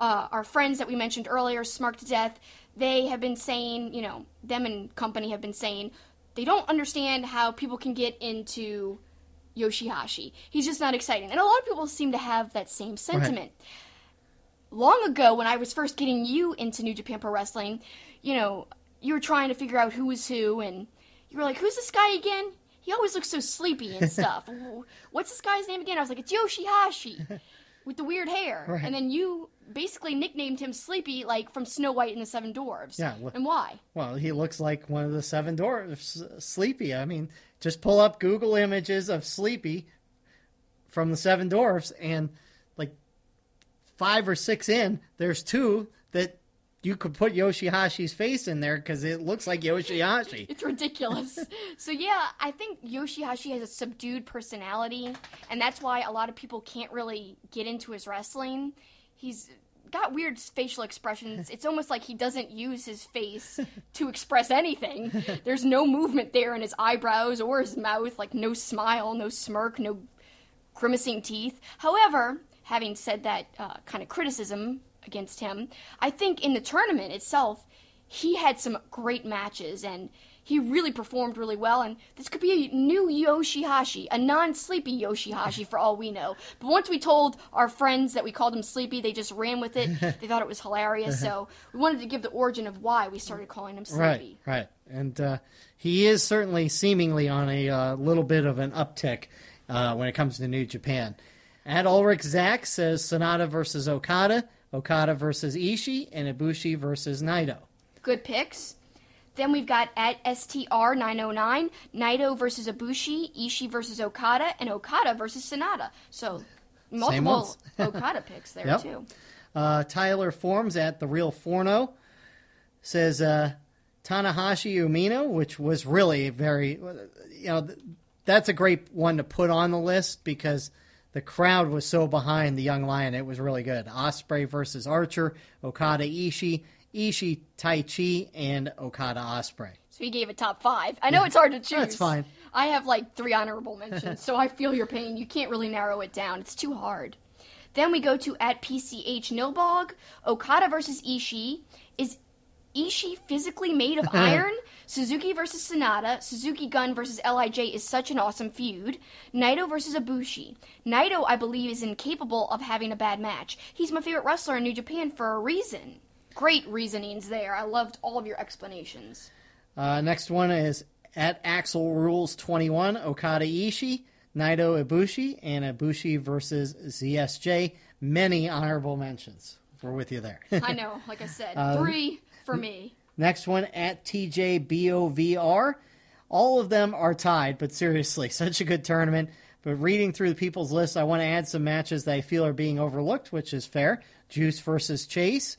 Uh, our friends that we mentioned earlier, Smark to Death, they have been saying, you know, them and company have been saying they don't understand how people can get into Yoshihashi. He's just not exciting. And a lot of people seem to have that same sentiment. Long ago, when I was first getting you into New Japan Pro Wrestling, you know, you were trying to figure out who was who, and you were like, who's this guy again? He always looks so sleepy and stuff. What's this guy's name again? I was like, it's Yoshihashi with the weird hair. Right. And then you basically nicknamed him Sleepy, like from Snow White and the Seven Dwarfs. Yeah, And why? Well, he looks like one of the seven dwarfs, Sleepy. I mean, just pull up Google images of Sleepy from the seven dwarfs, and like five or six in, there's two that you could put Yoshihashi's face in there because it looks like Yoshihashi. It's ridiculous. so yeah, I think Yoshihashi has a subdued personality, and that's why a lot of people can't really get into his wrestling. He's got weird facial expressions. It's almost like he doesn't use his face to express anything. There's no movement there in his eyebrows or his mouth, like no smile, no smirk, no grimacing teeth. However, having said that uh, kind of criticism against him, I think in the tournament itself, he had some great matches and he really performed really well, and this could be a new Yoshihashi, a non-sleepy Yoshihashi for all we know. But once we told our friends that we called him sleepy, they just ran with it. they thought it was hilarious, so we wanted to give the origin of why we started calling him sleepy. Right, right. And uh, he is certainly seemingly on a uh, little bit of an uptick uh, when it comes to New Japan. At Ulrich Zach says Sanada versus Okada, Okada versus Ishii, and Ibushi versus Naito. Good picks. Then we've got at STR909, Naito versus Ibushi, Ishii versus Okada, and Okada versus Sanada. So multiple. Okada picks there Yep. too. Uh, Tyler Forms at the Real Forno says uh, Tanahashi Umino, which was really very, you know, th- that's a great one to put on the list because the crowd was so behind the young lion. It was really good. Ospreay versus Archer, Okada Ishii, Ishii Taichi, and Okada Ospreay. So he gave a top five. I know it's hard to choose. That's fine. I have like three honorable mentions, so I feel your pain. You can't really narrow it down. It's too hard. Then we go to at PCH Nilbog, Okada versus Ishii. Is Ishii physically made of iron? Suzuki versus Sanada. Suzuki Gun versus LIJ is such an awesome feud. Naito versus Ibushi. Naito, I believe, is incapable of having a bad match. He's my favorite wrestler in New Japan for a reason. Great reasonings there. I loved all of your explanations. Uh, next one is at Axel Rules 21, Okada Ishii, Naito Ibushi, and Ibushi versus ZSJ. Many honorable mentions. We're with you there. I know, like I said, three for me. Next one at TJBOVR. All of them are tied, but seriously, such a good tournament. But reading through the people's list, I want to add some matches that I feel are being overlooked, which is fair. Juice versus Chase,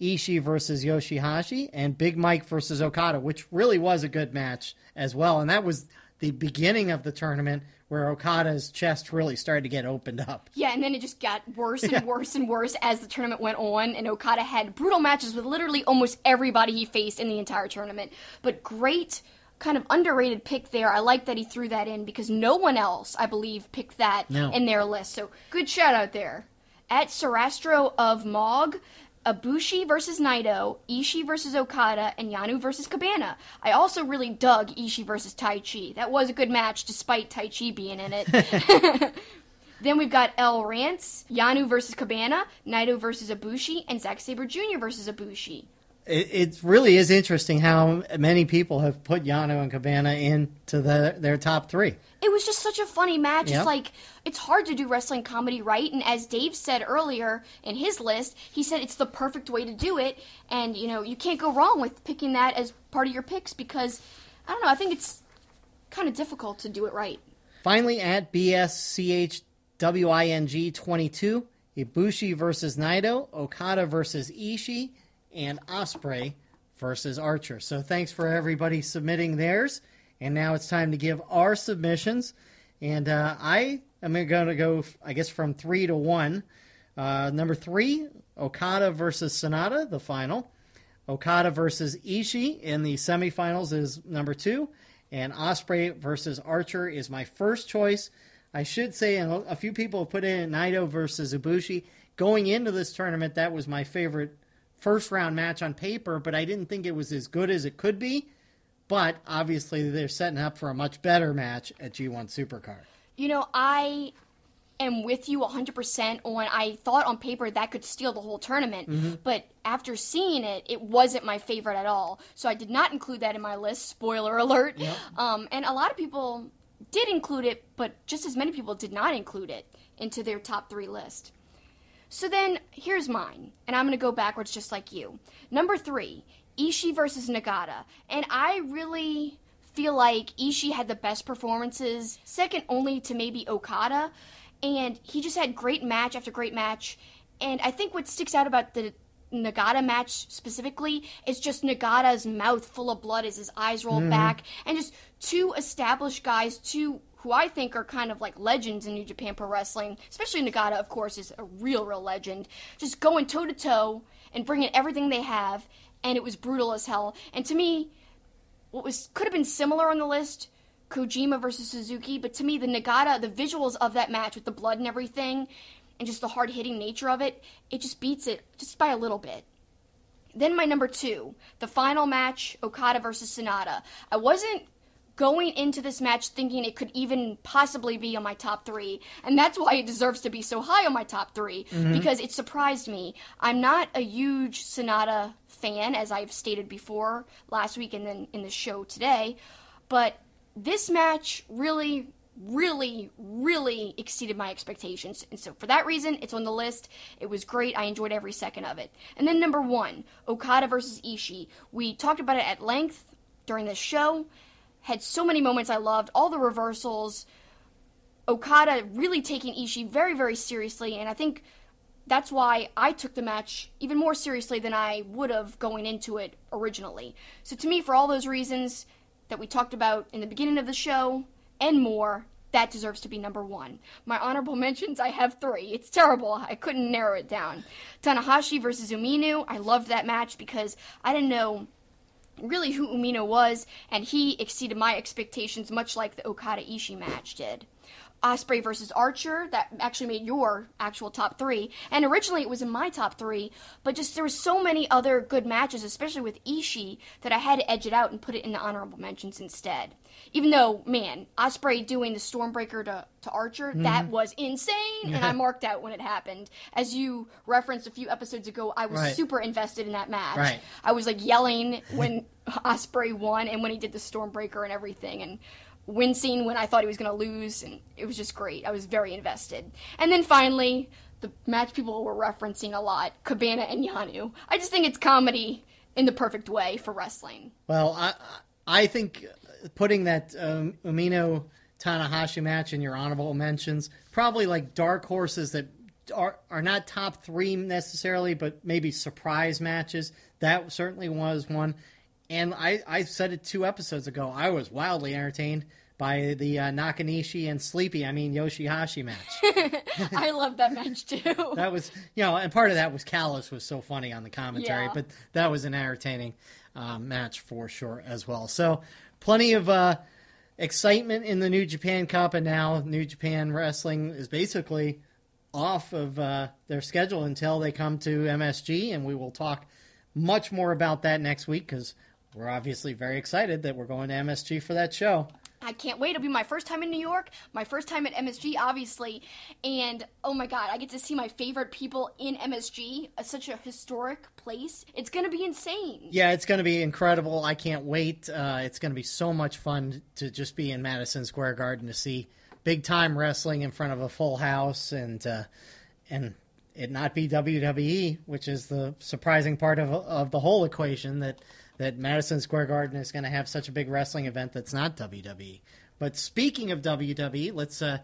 Ishii versus Yoshihashi, and Big Mike versus Okada, which really was a good match as well. And that was the beginning of the tournament where Okada's chest really started to get opened up. Yeah, and then it just got worse and worse and worse as the tournament went on, and Okada had brutal matches with literally almost everybody he faced in the entire tournament. But great, kind of underrated pick there. I like that he threw that in because no one else, I believe, picked that No. in their list. So good shout out there. At Sarastro of Mog, Ibushi versus Naito, Ishii versus Okada, and Yano versus Cabana. I also really dug Ishii versus Taichi. That was a good match despite Taichi being in it. Then we've got El Rance, Yano versus Cabana, Naito versus Ibushi, and Zack Sabre Jr. versus Ibushi. It, it really is interesting how many people have put Yano and Cabana into the, their top three. It was just such a funny match. Yep. It's like it's hard to do wrestling comedy right, and as Dave said earlier in his list, he said it's the perfect way to do it, and you know you can't go wrong with picking that as part of your picks because I don't know. I think it's kind of difficult to do it right. Finally, at BSCHWING 22, Ibushi versus Naito, Okada versus Ishii, and Ospreay versus Archer. So thanks for everybody submitting theirs. And now it's time to give our submissions. And uh, I am going to go, I guess, from three to one. Uh, number three, Okada versus Sanada, the final. Okada versus Ishii in the semifinals is number two, and Ospreay versus Archer is my first choice. I should say, and a few people have put in Naito versus Ibushi. Going into this tournament, that was my favorite first round match on paper, but I didn't think it was as good as it could be. But obviously, they're setting up for a much better match at G1 Supercard. You know, I am with you 100% on I thought on paper that could steal the whole tournament, but after seeing it, it wasn't my favorite at all. So I did not include that in my list, spoiler alert. Um, and a lot of people did include it, but just as many people did not include it into their top three list. So then, here's mine, and I'm going to go backwards just like you. Number three, Ishii versus Nagata. And I really feel like Ishii had the best performances, second only to maybe Okada. And he just had great match after great match. And I think what sticks out about the Nagata match specifically is just Nagata's mouth full of blood as his eyes roll mm-hmm. back. And just two established guys, two who I think are kind of like legends in New Japan Pro Wrestling, especially Nagata, of course, is a real, real legend. Just going toe to toe and bringing everything they have, and it was brutal as hell. And to me, what was could have been similar on the list, Kojima versus Suzuki, but to me, the Nagata, the visuals of that match with the blood and everything, and just the hard hitting nature of it, it just beats it just by a little bit. then my number two, the final match, Okada versus Sanada. I wasn't going into this match thinking it could even possibly be on my top three, and that's why it deserves to be so high on my top 3 Mm-hmm. because it surprised me. I'm not a huge Sanada fan, as I've stated before last week and then in the show today, but this match really. Really, really exceeded my expectations. And so, for that reason, it's on the list. It was great. I enjoyed every second of it. And then, number one, Okada versus Ishii. We talked about it at length during this show had so many moments I loved, all the reversals. Okada really taking Ishii very, very seriously, and I think that's why I took the match even more seriously than I would have going into it originally. So to me, for all those reasons that we talked about in the beginning of the show and more, that deserves to be number one. My honorable mentions, I have three. It's terrible. I couldn't narrow it down. Tanahashi versus Umino. I loved that match because I didn't know really who Umino was, and he exceeded my expectations, much like the Okada Ishii match did. Ospreay versus Archer, that actually made your actual top three, and originally it was in my top three, but just there were so many other good matches, especially with Ishii, that I had to edge it out and put it in the honorable mentions instead. Even though, man, Ospreay doing the Stormbreaker to, to Archer, mm-hmm. that was insane, and I marked out when it happened. As you referenced a few episodes ago, I was Right. super invested in that match. Right. I was like yelling when Ospreay won and when he did the Stormbreaker and everything, and wincing when I thought he was going to lose, and it was just great. I was very invested. And then finally, the match people were referencing a lot, Cabana and Yano. I just think it's comedy in the perfect way for wrestling. Well, I I think putting that um, Umino Tanahashi match in your honorable mentions probably like dark horses that are are not top three necessarily, but maybe surprise matches. That certainly was one. And I, I said it two episodes ago. I was wildly entertained by the uh, Nakanishi and Sleepy, I mean Yoshihashi match. I love that match too. that was you know, and part of that was Callus was so funny on the commentary, Yeah. but that was an entertaining um, match for sure as well. So plenty of uh, excitement in the New Japan Cup, and now New Japan Wrestling is basically off of uh, their schedule until they come to MSG, and we will talk much more about that next week because we're obviously very excited that we're going to MSG for that show. I can't wait. It'll be my first time in New York, my first time at MSG, obviously. And oh my God, I get to see my favorite people in MSG, uh, such a historic place. It's going to be insane. Yeah, it's going to be incredible. I can't wait. Uh, it's going to be so much fun to just be in Madison Square Garden to see big time wrestling in front of a full house and uh, and it not be WWE, which is the surprising part of of the whole equation that that Madison Square Garden is going to have such a big wrestling event that's not WWE. But speaking of WWE, let's uh,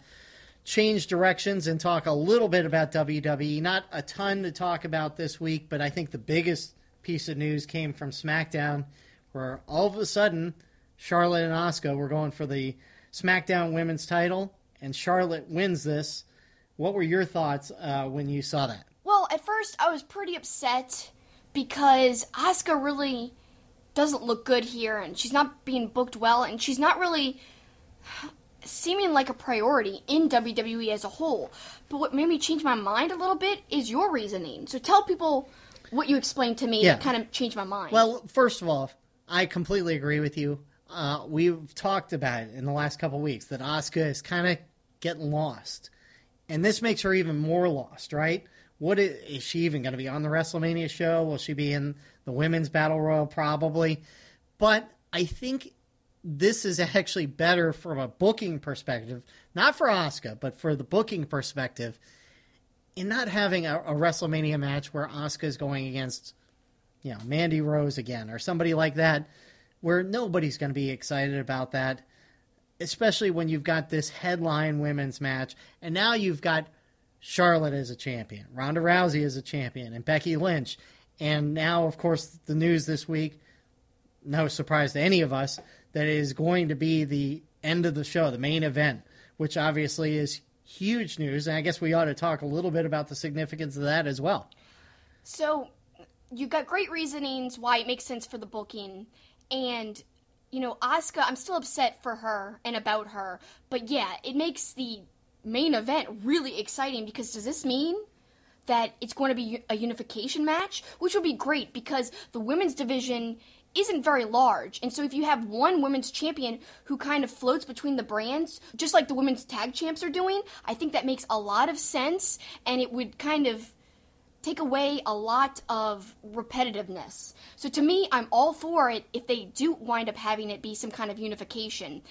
change directions and talk a little bit about WWE. Not a ton to talk about this week, but I think the biggest piece of news came from SmackDown, where all of a sudden Charlotte and Asuka were going for the SmackDown Women's title, and Charlotte wins this. What were your thoughts uh, when you saw that? Well, at first I was pretty upset because Asuka really doesn't look good here and she's not being booked well and she's not really seeming like a priority in WWE as a whole. But what made me change my mind a little bit is your reasoning. So tell people what you explained to me Yeah. that kind of changed my mind. Well, first of all, I completely agree with you. Uh, we've talked about it in the last couple of weeks that Asuka is kind of getting lost, and this makes her even more lost, right? What is, is she even going to be on the WrestleMania show? Will she be in the Women's Battle Royal? Probably, but I think this is actually better from a booking perspective, not for Asuka, but for the booking perspective, in not having a, a WrestleMania match where Asuka is going against you know, Mandy Rose again or somebody like that, where nobody's going to be excited about that, especially when you've got this headline women's match, and now you've got Charlotte as a champion, Ronda Rousey as a champion, and Becky Lynch, and now, of course, the news this week, no surprise to any of us, that it is going to be the end of the show, the main event, which obviously is huge news, and I guess we ought to talk a little bit about the significance of that as well. So you've got great reasonings why it makes sense for the booking, and you know, Asuka, I'm still upset for her and about her, but yeah, it makes the main event really exciting because does this mean that it's going to be a unification match, which would be great because the women's division isn't very large. And so if you have one women's champion who kind of floats between the brands, just like the women's tag champs are doing, I think that makes a lot of sense and it would kind of take away a lot of repetitiveness. So to me, I'm all for it if they do wind up having it be some kind of unification.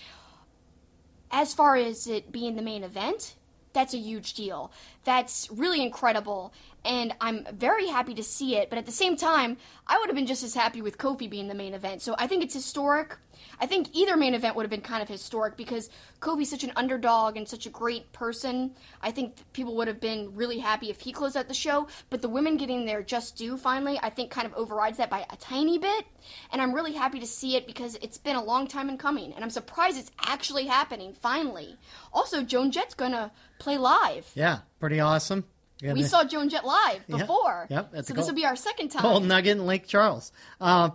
As far as it being the main event, that's a huge deal. That's really incredible and I'm very happy to see it. But at the same time, I would have been just as happy with Kofi being the main event. So I think it's historic. I think either main event would have been kind of historic because Kofi's such an underdog and such a great person. I think people would have been really happy if he closed out the show. But the women getting their just due finally, I think kind of overrides that by a tiny bit. And I'm really happy to see it because it's been a long time in coming. And I'm surprised it's actually happening finally. Also, Joan Jett's going to play live. Yeah, pretty awesome. We saw Joan Jett live before. Yep, yep so this will be our second time. Gold Nugget in Lake Charles. Uh,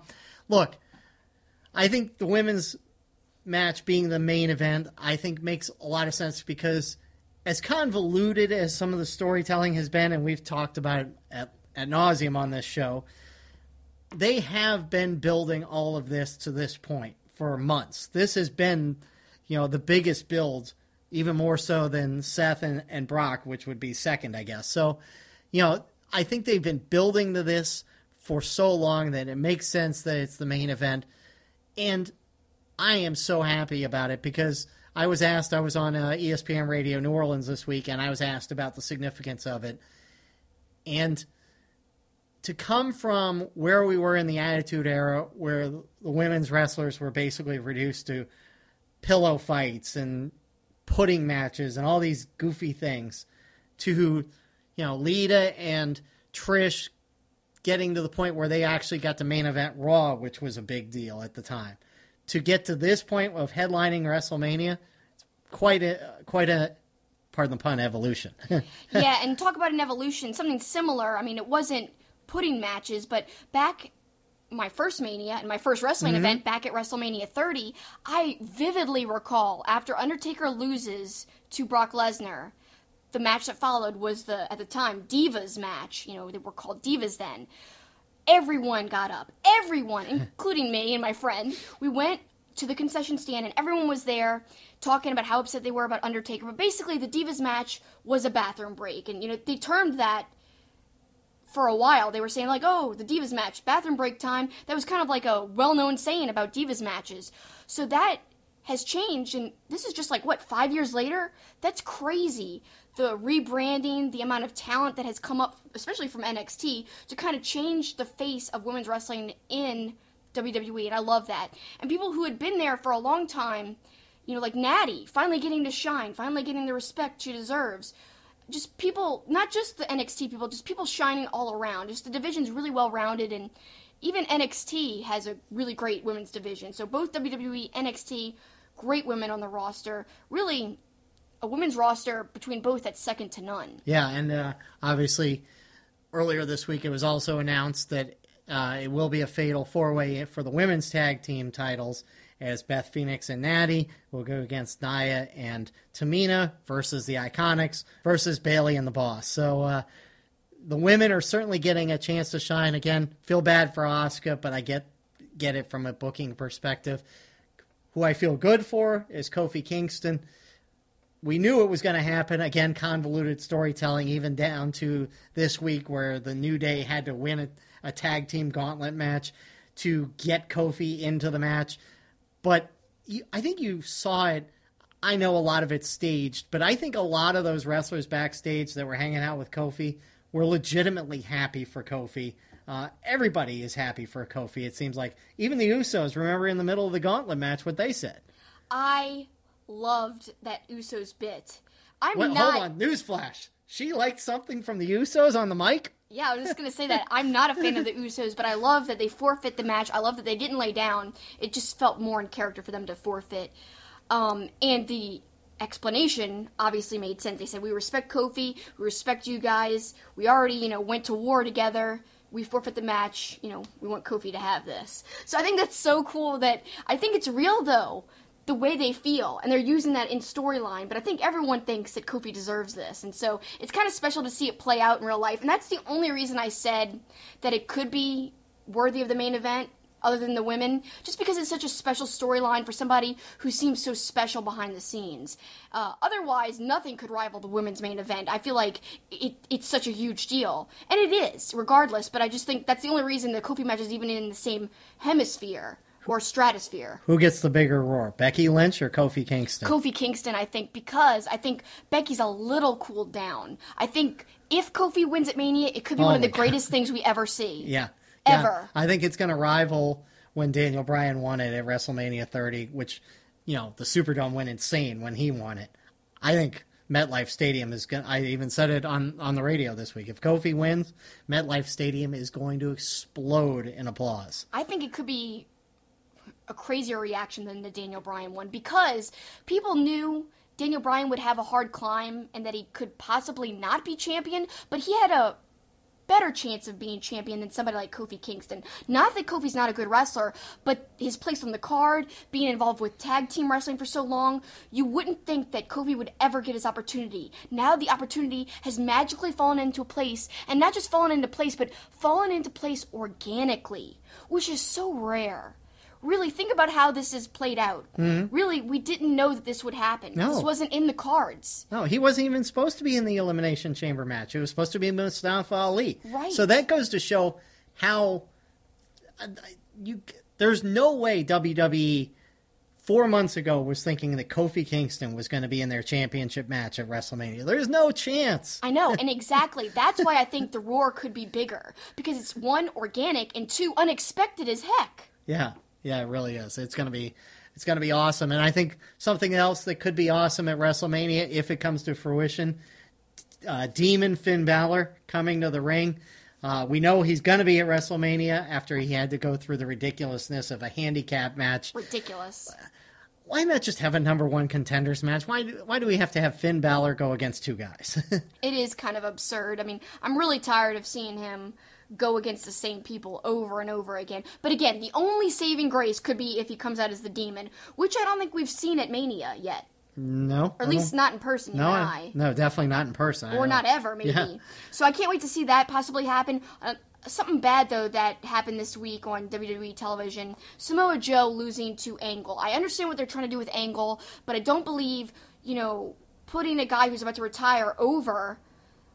look, I think the women's match being the main event, I think makes a lot of sense because as convoluted as some of the storytelling has been, and we've talked about it at, at nauseum on this show, they have been building all of this to this point for months. This has been, you know, the biggest build – even more so than Seth and, and Brock, which would be second, I guess. So, you know, I think they've been building to this for so long that it makes sense that it's the main event. And I am so happy about it because I was asked, I was on uh, ESPN Radio New Orleans this week, and I was asked about the significance of it. And to come from where we were in the Attitude Era, where the women's wrestlers were basically reduced to pillow fights and pudding matches and all these goofy things to you know Lita and Trish getting to the point where they actually got to main event Raw, which was a big deal at the time. To get to this point of headlining WrestleMania, it's quite a quite a pardon the pun evolution. yeah, and talk about an evolution, something similar. I mean, it wasn't putting matches, but back my first Mania and my first wrestling mm-hmm. event back at WrestleMania 30, I vividly recall after Undertaker loses to Brock Lesnar, the match that followed was the at the time Divas match. You know, they were called Divas then. Everyone got up, everyone, including me and my friend. We went to the concession stand and everyone was there talking about how upset they were about Undertaker. But basically, the Divas match was a bathroom break, and you know they termed that for a while they were saying like, "Oh, the Divas match, bathroom break time." That was kind of like a well-known saying about Divas matches. So that has changed and this is just like what, 5 years later? That's crazy. The rebranding, the amount of talent that has come up especially from NXT to kind of change the face of women's wrestling in WWE and I love that. And people who had been there for a long time, you know, like Natty, finally getting to shine, finally getting the respect she deserves just people, not just the NXT people, just people shining all around. Just the division's really well rounded, and even NXT has a really great women's division. So both WWE, NXT, great women on the roster. Really, a women's roster between both that's second to none. Yeah, and uh, obviously, earlier this week it was also announced that uh, it will be a fatal four way for the women's tag team titles as Beth Phoenix and Natty will go against Nia and Tamina versus the Iconics versus Bayley and the Boss. So uh, the women are certainly getting a chance to shine again. Feel bad for Asuka, but I get get it from a booking perspective. Who I feel good for is Kofi Kingston. We knew it was going to happen. Again, convoluted storytelling, even down to this week where the New Day had to win a, a tag team gauntlet match to get Kofi into the match. But you, I think you saw it. I know a lot of it's staged, but I think a lot of those wrestlers backstage that were hanging out with Kofi were legitimately happy for Kofi. Uh, everybody is happy for Kofi. It seems like even the Usos. Remember in the middle of the Gauntlet match what they said. I loved that Usos bit. I'm Wait, not. Hold on, newsflash. She liked something from the Usos on the mic. Yeah, I was just gonna say that I'm not a fan of the Usos, but I love that they forfeit the match. I love that they didn't lay down. It just felt more in character for them to forfeit. Um, and the explanation obviously made sense. They said we respect Kofi, we respect you guys. We already, you know, went to war together. We forfeit the match. You know, we want Kofi to have this. So I think that's so cool. That I think it's real though. The way they feel, and they're using that in storyline. But I think everyone thinks that Kofi deserves this, and so it's kind of special to see it play out in real life. And that's the only reason I said that it could be worthy of the main event other than the women, just because it's such a special storyline for somebody who seems so special behind the scenes. Uh, otherwise, nothing could rival the women's main event. I feel like it, it's such a huge deal, and it is, regardless. But I just think that's the only reason the Kofi match is even in the same hemisphere or stratosphere. Who gets the bigger roar, Becky Lynch or Kofi Kingston? Kofi Kingston, I think, because I think Becky's a little cooled down. I think if Kofi wins at Mania, it could be Oh one of the God. greatest things we ever see. Yeah. Ever. Yeah. I think it's going to rival when Daniel Bryan won it at WrestleMania 30, which, you know, the Superdome went insane when he won it. I think MetLife Stadium is going to, I even said it on, on the radio this week. If Kofi wins, MetLife Stadium is going to explode in applause. I think it could be a crazier reaction than the Daniel Bryan one because people knew Daniel Bryan would have a hard climb and that he could possibly not be champion, but he had a better chance of being champion than somebody like Kofi Kingston. Not that Kofi's not a good wrestler, but his place on the card, being involved with tag team wrestling for so long, you wouldn't think that Kofi would ever get his opportunity. Now the opportunity has magically fallen into place, and not just fallen into place, but fallen into place organically, which is so rare. Really, think about how this is played out. Really, we didn't know that this would happen. No. This wasn't in the cards. No, he wasn't even supposed to be in the Elimination Chamber match. It was supposed to be Mustafa Ali. Right. So that goes to show how uh, you. There's no way WWE four months ago was thinking that Kofi Kingston was going to be in their championship match at WrestleMania. There's no chance. I know, and exactly. That's why I think the roar could be bigger because it's one organic and two unexpected as heck. Yeah, yeah, it really is. It's gonna be, it's gonna be awesome. And I think something else that could be awesome at WrestleMania if it comes to fruition, uh, Demon Finn Balor coming to the ring. Uh, we know he's going to be at WrestleMania after he had to go through the ridiculousness of a handicap match. Ridiculous. Why not just have a number one contenders match? Why do, why do we have to have Finn Balor go against two guys? It is kind of absurd. I mean, I'm really tired of seeing him go against the same people over and over again. But again, the only saving grace could be if he comes out as the demon, which I don't think we've seen at Mania yet. no, Or at least not in person, no, I- I. no, definitely not in person. Or not ever, maybe. Yeah. So I can't wait to see that possibly happen. Uh, something bad though that happened this week on WWE television: Samoa Joe losing to Angle. I understand what they're trying to do with Angle, but I don't believe you know putting a guy who's about to retire over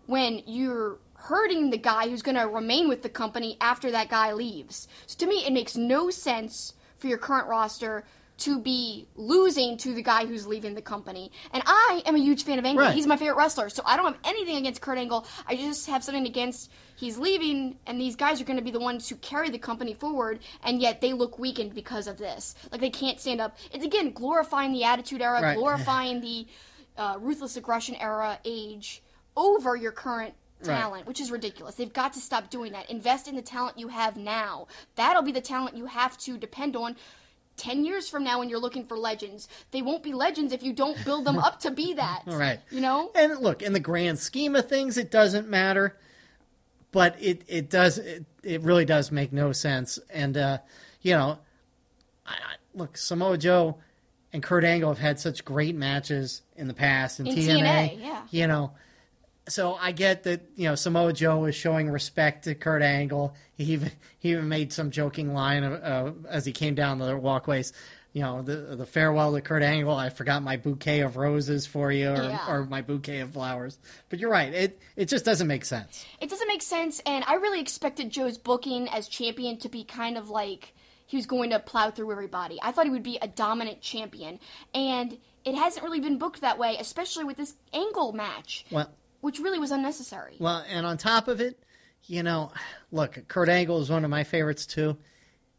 when you're hurting the guy who's going to remain with the company after that guy leaves. So to me, it makes no sense for your current roster to be losing to the guy who's leaving the company. And I am a huge fan of Angle. Right. He's my favorite wrestler. So I don't have anything against Kurt Angle. I just have something against he's leaving and these guys are going to be the ones who carry the company forward and yet they look weakened because of this. Like they can't stand up. It's again glorifying the attitude era, Right. glorifying the uh, ruthless aggression era age over your current Right. talent, which is ridiculous. They've got to stop doing that. Invest in the talent you have now. That'll be the talent you have to depend on 10 years from now when you're looking for legends. They won't be legends if you don't build them up to be that. Right. You know? And look, in the grand scheme of things, it doesn't matter, but it it does it, it really does make no sense. And uh, you know, I, I, look, Samoa Joe and Kurt Angle have had such great matches in the past in, In TNA. TNA, yeah. You know, so I get that you know Samoa Joe is showing respect to Kurt Angle. He even he even made some joking line uh, uh, as he came down the walkways. You know the the farewell to Kurt Angle. I forgot my bouquet of roses for you, or, Yeah. or my bouquet of flowers. But you're right. It it just doesn't make sense. It doesn't make sense, and I really expected Joe's booking as champion to be kind of like he was going to plow through everybody. I thought he would be a dominant champion, and it hasn't really been booked that way, especially with this Angle match, Well, which really was unnecessary. Well, and on top of it, you know, look, Kurt Angle is one of my favorites too.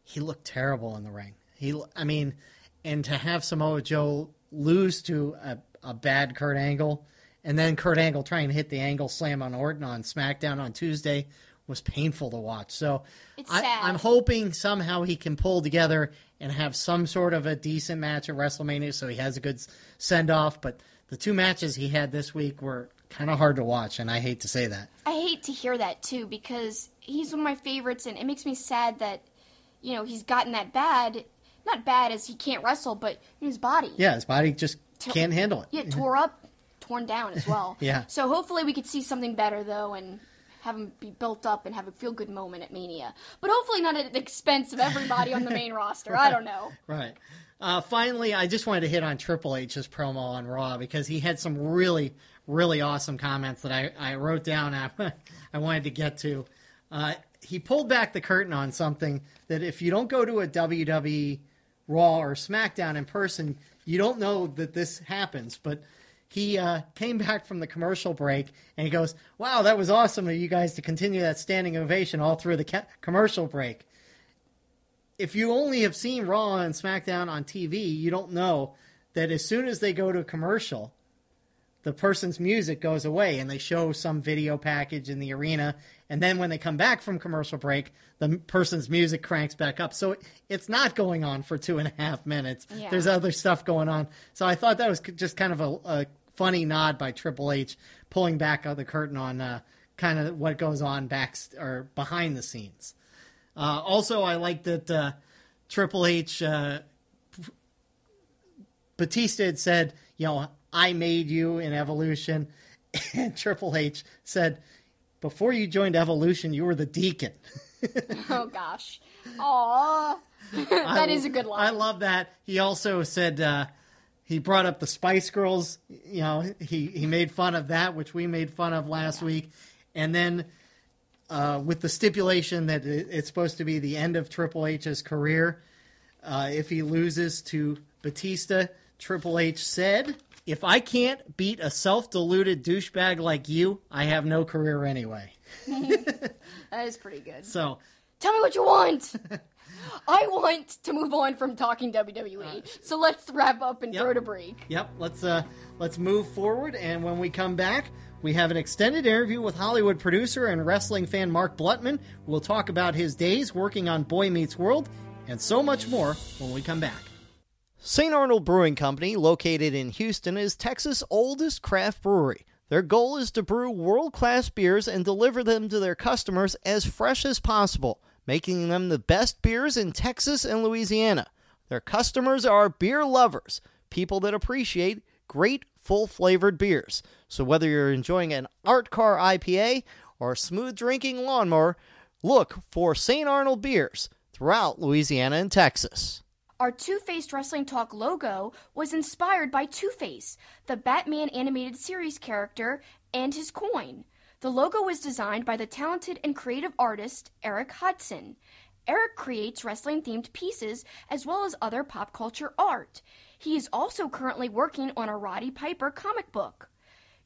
He looked terrible in the ring. He, I mean, and to have Samoa Joe lose to a, a bad Kurt Angle, and then Kurt Angle trying to hit the angle slam on Orton on SmackDown on Tuesday was painful to watch. So It's I, sad. I'm hoping somehow he can pull together and have some sort of a decent match at WrestleMania, so he has a good send off. But the two matches he had this week were kind of hard to watch, and I hate to say that. I hate to hear that too because he's one of my favorites, and it makes me sad that you know he's gotten that bad not bad as he can't wrestle, but his body. Yeah, his body just can't handle it. Yeah, tore up, torn down as well. Yeah. So hopefully we could see something better though, and have him be built up and have a feel good moment at Mania. But hopefully not at the expense of everybody on the main roster. I don't know. Right. Uh, finally, I just wanted to hit on Triple H's promo on Raw because he had some really, really awesome comments that I, I wrote down. I, I wanted to get to. Uh, he pulled back the curtain on something that if you don't go to a WWE Raw or SmackDown in person, you don't know that this happens. But he uh, came back from the commercial break and he goes, "Wow, that was awesome of you guys to continue that standing ovation all through the ca- commercial break." If you only have seen Raw and SmackDown on TV, you don't know that as soon as they go to a commercial, the person's music goes away and they show some video package in the arena. And then when they come back from commercial break the person's music cranks back up. So it's not going on for two and a half minutes. Yeah. there's other stuff going on. So i thought that was just kind of a, a funny nod by triple h pulling back the curtain on uh, kind of what goes on back or behind the scenes. Uh, also i like that uh, triple h uh, Batista had said, you know, I made you in Evolution. And Triple H said, before you joined Evolution, you were the deacon. Oh gosh. Aw. that is a good line. I love that. He also said, uh, he brought up the Spice Girls. You know, he, he made fun of that, which we made fun of last week. And then uh, with the stipulation that it- it's supposed to be the end of Triple H's career, uh, if he loses to Batista, Triple H said, "If I can't beat a self-deluded douchebag like you, I have no career anyway." that is pretty good. So, Tell me what you want. I want to move on from talking WWE. so let's wrap up and Yep. throw to break. yep, let's uh, let's move forward. And when we come back, we have an extended interview with Hollywood producer and wrestling fan Mark Blutman. We'll talk about his days working on Boy Meets World and so much more when we come back. St. Arnold Brewing Company, located in Houston, is Texas' oldest craft brewery. Their goal is to brew world class beers and deliver them to their customers as fresh as possible, making them the best beers in Texas and Louisiana. Their customers are beer lovers, people that appreciate great full flavored beers. So whether you're enjoying an art car IPA or a smooth drinking lawnmower, look for St. Arnold beers throughout Louisiana and Texas. Our Two Faced Wrestling Talk logo was inspired by Two Face, the Batman animated series character, and his coin. The logo was designed by the talented and creative artist Eric Hudson. Eric creates wrestling themed pieces as well as other pop culture art. He is also currently working on a Roddy Piper comic book.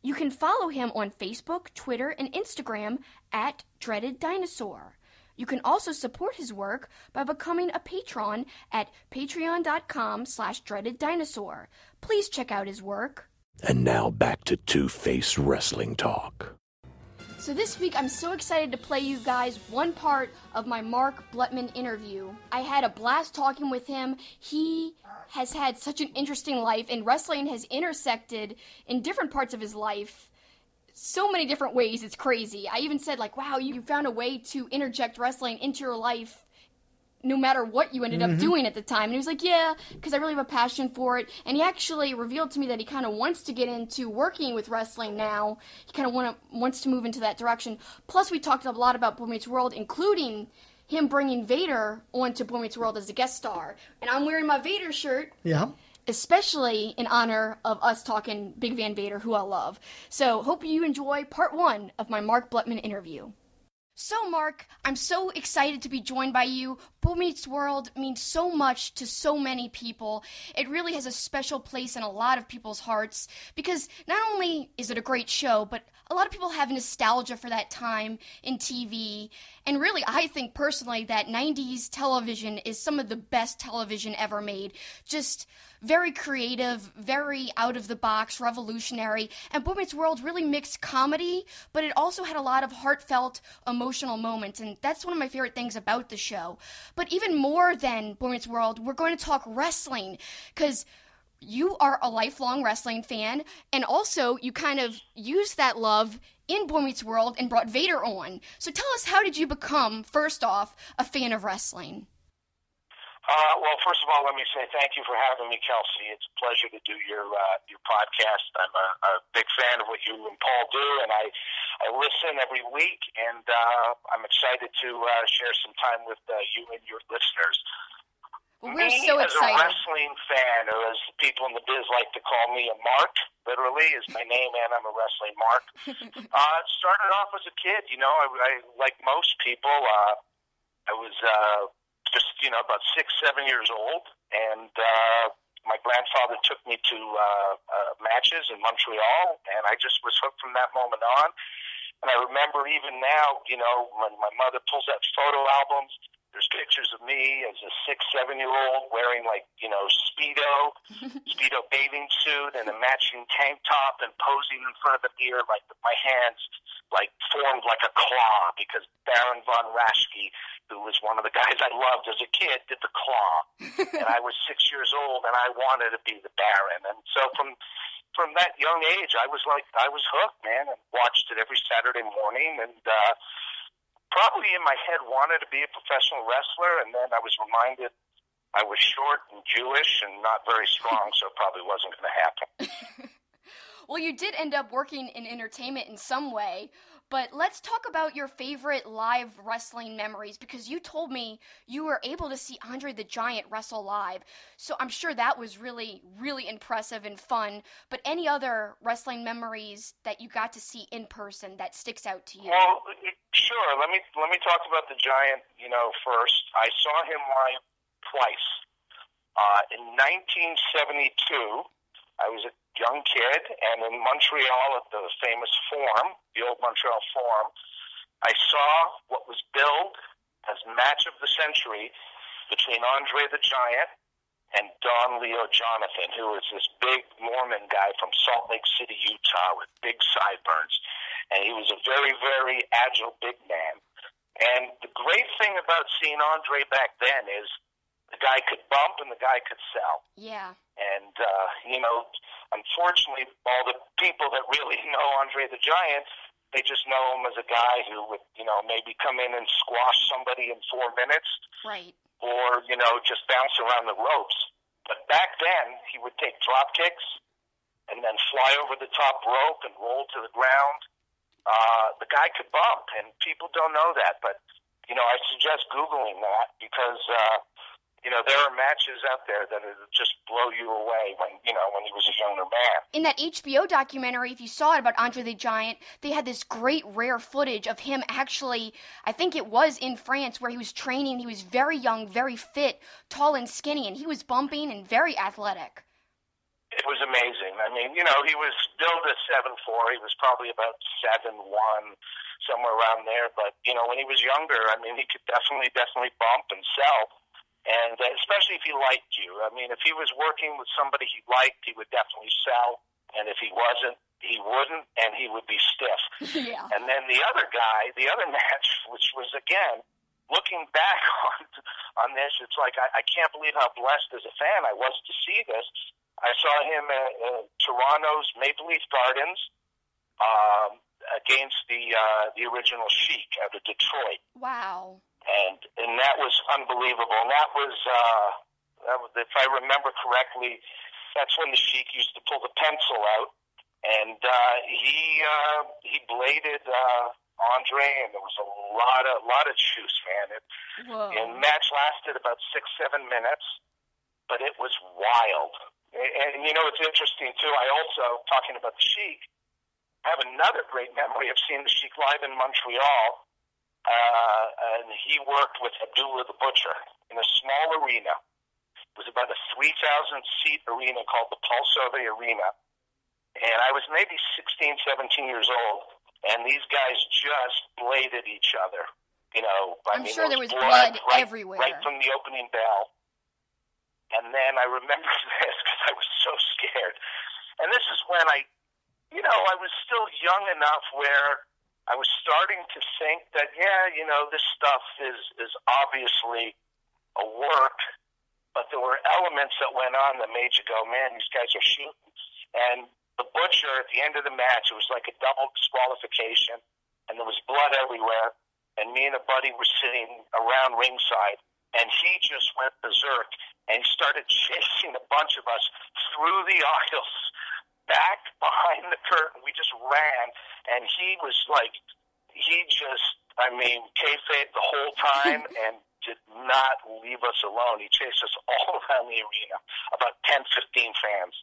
You can follow him on Facebook, Twitter, and Instagram at Dreaded Dinosaur. You can also support his work by becoming a patron at patreon.com slash dreaded dinosaur. Please check out his work. And now back to Two Face Wrestling Talk. So this week I'm so excited to play you guys one part of my Mark Blutman interview. I had a blast talking with him. He has had such an interesting life and wrestling has intersected in different parts of his life so many different ways. It's crazy. I even said like, "Wow, you found a way to interject wrestling into your life no matter what you ended up mm-hmm. doing at the time. And he was like, Yeah, because I really have a passion for it. And he actually revealed to me that he kind of wants to get into working with wrestling now. He kind of want wants to move into that direction. Plus, we talked a lot about Boy Meets World, including him bringing Vader onto Boy Meets World as a guest star. And I'm wearing my Vader shirt Yeah. Especially in honor of us talking Big Van Vader, who I love. So, hope you enjoy part one of my Mark Blutman interview. So, Mark, I'm so excited to be joined by you. Boy Meets World means so much to so many people. It really has a special place in a lot of people's hearts because not only is it a great show, but a lot of people have nostalgia for that time in TV. And really, I think personally that 90s television is some of the best television ever made. Just very creative, very out of the box, revolutionary. And Boy Meets World really mixed comedy, but it also had a lot of heartfelt, emotional moments. And that's one of my favorite things about the show. But even more than Boy Meets World, we're going to talk wrestling because you are a lifelong wrestling fan, and also you kind of used that love in Boy Meets World and brought Vader on. So tell us, how did you become, first off, a fan of wrestling? Uh, well, first of all, let me say thank you for having me, Kelsey. It's a pleasure to do your uh, your podcast. I'm a, a big fan of what you and Paul do, and I I listen every week, and uh, I'm excited to uh, share some time with uh, you and your listeners. Well, we're me, so as excited. a wrestling fan, or as people in the biz like to call me, a mark, literally, is my name, and I'm a wrestling mark. uh, started off as a kid, you know, I, I like most people, uh, I was uh, just, you know, about six, seven years old, and uh, my grandfather took me to uh, uh, matches in Montreal, and I just was hooked from that moment on. And I remember even now, you know, when my mother pulls out photo albums, there's pictures of me as a six, seven year old wearing like, you know, Speedo, Speedo bathing suit and a matching tank top and posing in front of the mirror like my hands like formed like a claw because Baron von Raschke, who was one of the guys I loved as a kid, did the claw. and I was six years old and I wanted to be the Baron. And so from from that young age, I was like, I was hooked, man, and watched it every Saturday morning, and uh, probably in my head wanted to be a professional wrestler, and then I was reminded I was short and Jewish and not very strong, so it probably wasn't going to happen. Well, you did end up working in entertainment in some way, but let's talk about your favorite live wrestling memories because you told me you were able to see Andre the Giant wrestle live. So I'm sure that was really, really impressive and fun. But any other wrestling memories that you got to see in person that sticks out to you? Well, sure. Let me let me talk about the Giant. You know, first I saw him live twice. Uh, in 1972, I was a young kid, and in Montreal at the famous Forum, the old Montreal Forum, I saw what was billed as match of the century between Andre the Giant and Don Leo Jonathan, who is this big Mormon guy from Salt Lake City, Utah, with big sideburns. And he was a very, very agile big man. And the great thing about seeing Andre back then is the guy could bump and the guy could sell. Yeah. And, uh, you know, unfortunately, all the people that really know Andre the Giant, they just know him as a guy who would, you know, maybe come in and squash somebody in four minutes Right. or, you know, just bounce around the ropes. But back then, he would take drop kicks and then fly over the top rope and roll to the ground. Uh, the guy could bump, and people don't know that. But, you know, I suggest Googling that because, uh, you know, there are matches out there that just blow you away when, you know, when he was a younger man. In that HBO documentary, if you saw it about Andre the Giant, they had this great rare footage of him actually, I think it was in France, where he was training. He was very young, very fit, tall and skinny, and he was bumping and very athletic. It was amazing. I mean, you know, he was billed as seven four. He was probably about seven one, somewhere around there. But you know, when he was younger, I mean, he could definitely, definitely bump and sell. And uh, especially if he liked you. I mean, if he was working with somebody he liked, he would definitely sell. And if he wasn't, he wouldn't, and he would be stiff. yeah. And then the other guy, the other match, which was again looking back on on this, it's like I, I can't believe how blessed as a fan I was to see this. I saw him at, at Toronto's Maple Leaf Gardens um, against the uh, the original Sheik out of Detroit, Wow. And and that was unbelievable. And that was, uh, that was if I remember correctly, that's when the Sheik used to pull the pencil out, and uh, he uh, he bladed uh, Andre, and there was a lot of lot of juice, man. It, Whoa. and match lasted about six seven minutes, but it was wild. And, and you know, it's interesting too. I also talking about the Sheik. I have another great memory of seeing the Sheik live in Montreal, uh, and he worked with Abdullah the Butcher in a small arena. It was about a 3,000 seat arena called the Paul Sauvé Arena. And I was maybe 16, 17 years old, and these guys just bladed each other. You know, I I'm mean, sure there was was blood right, everywhere. Right from the opening bell. And then I remember this because I was so scared. And this is when I, you know, I was still young enough where I was starting to think that, yeah, you know, this stuff is is obviously a work, but there were elements that went on that made you go, man, these guys are shooting. And the butcher at the end of the match, it was like a double disqualification, and there was blood everywhere. And me and a buddy were sitting around ringside, and he just went berserk and started chasing a bunch of us through the aisles back behind the curtain. We just ran, and he was like, he just, I mean, kayfabe the whole time and did not leave us alone. He chased us all around the arena, about 10, 15 fans.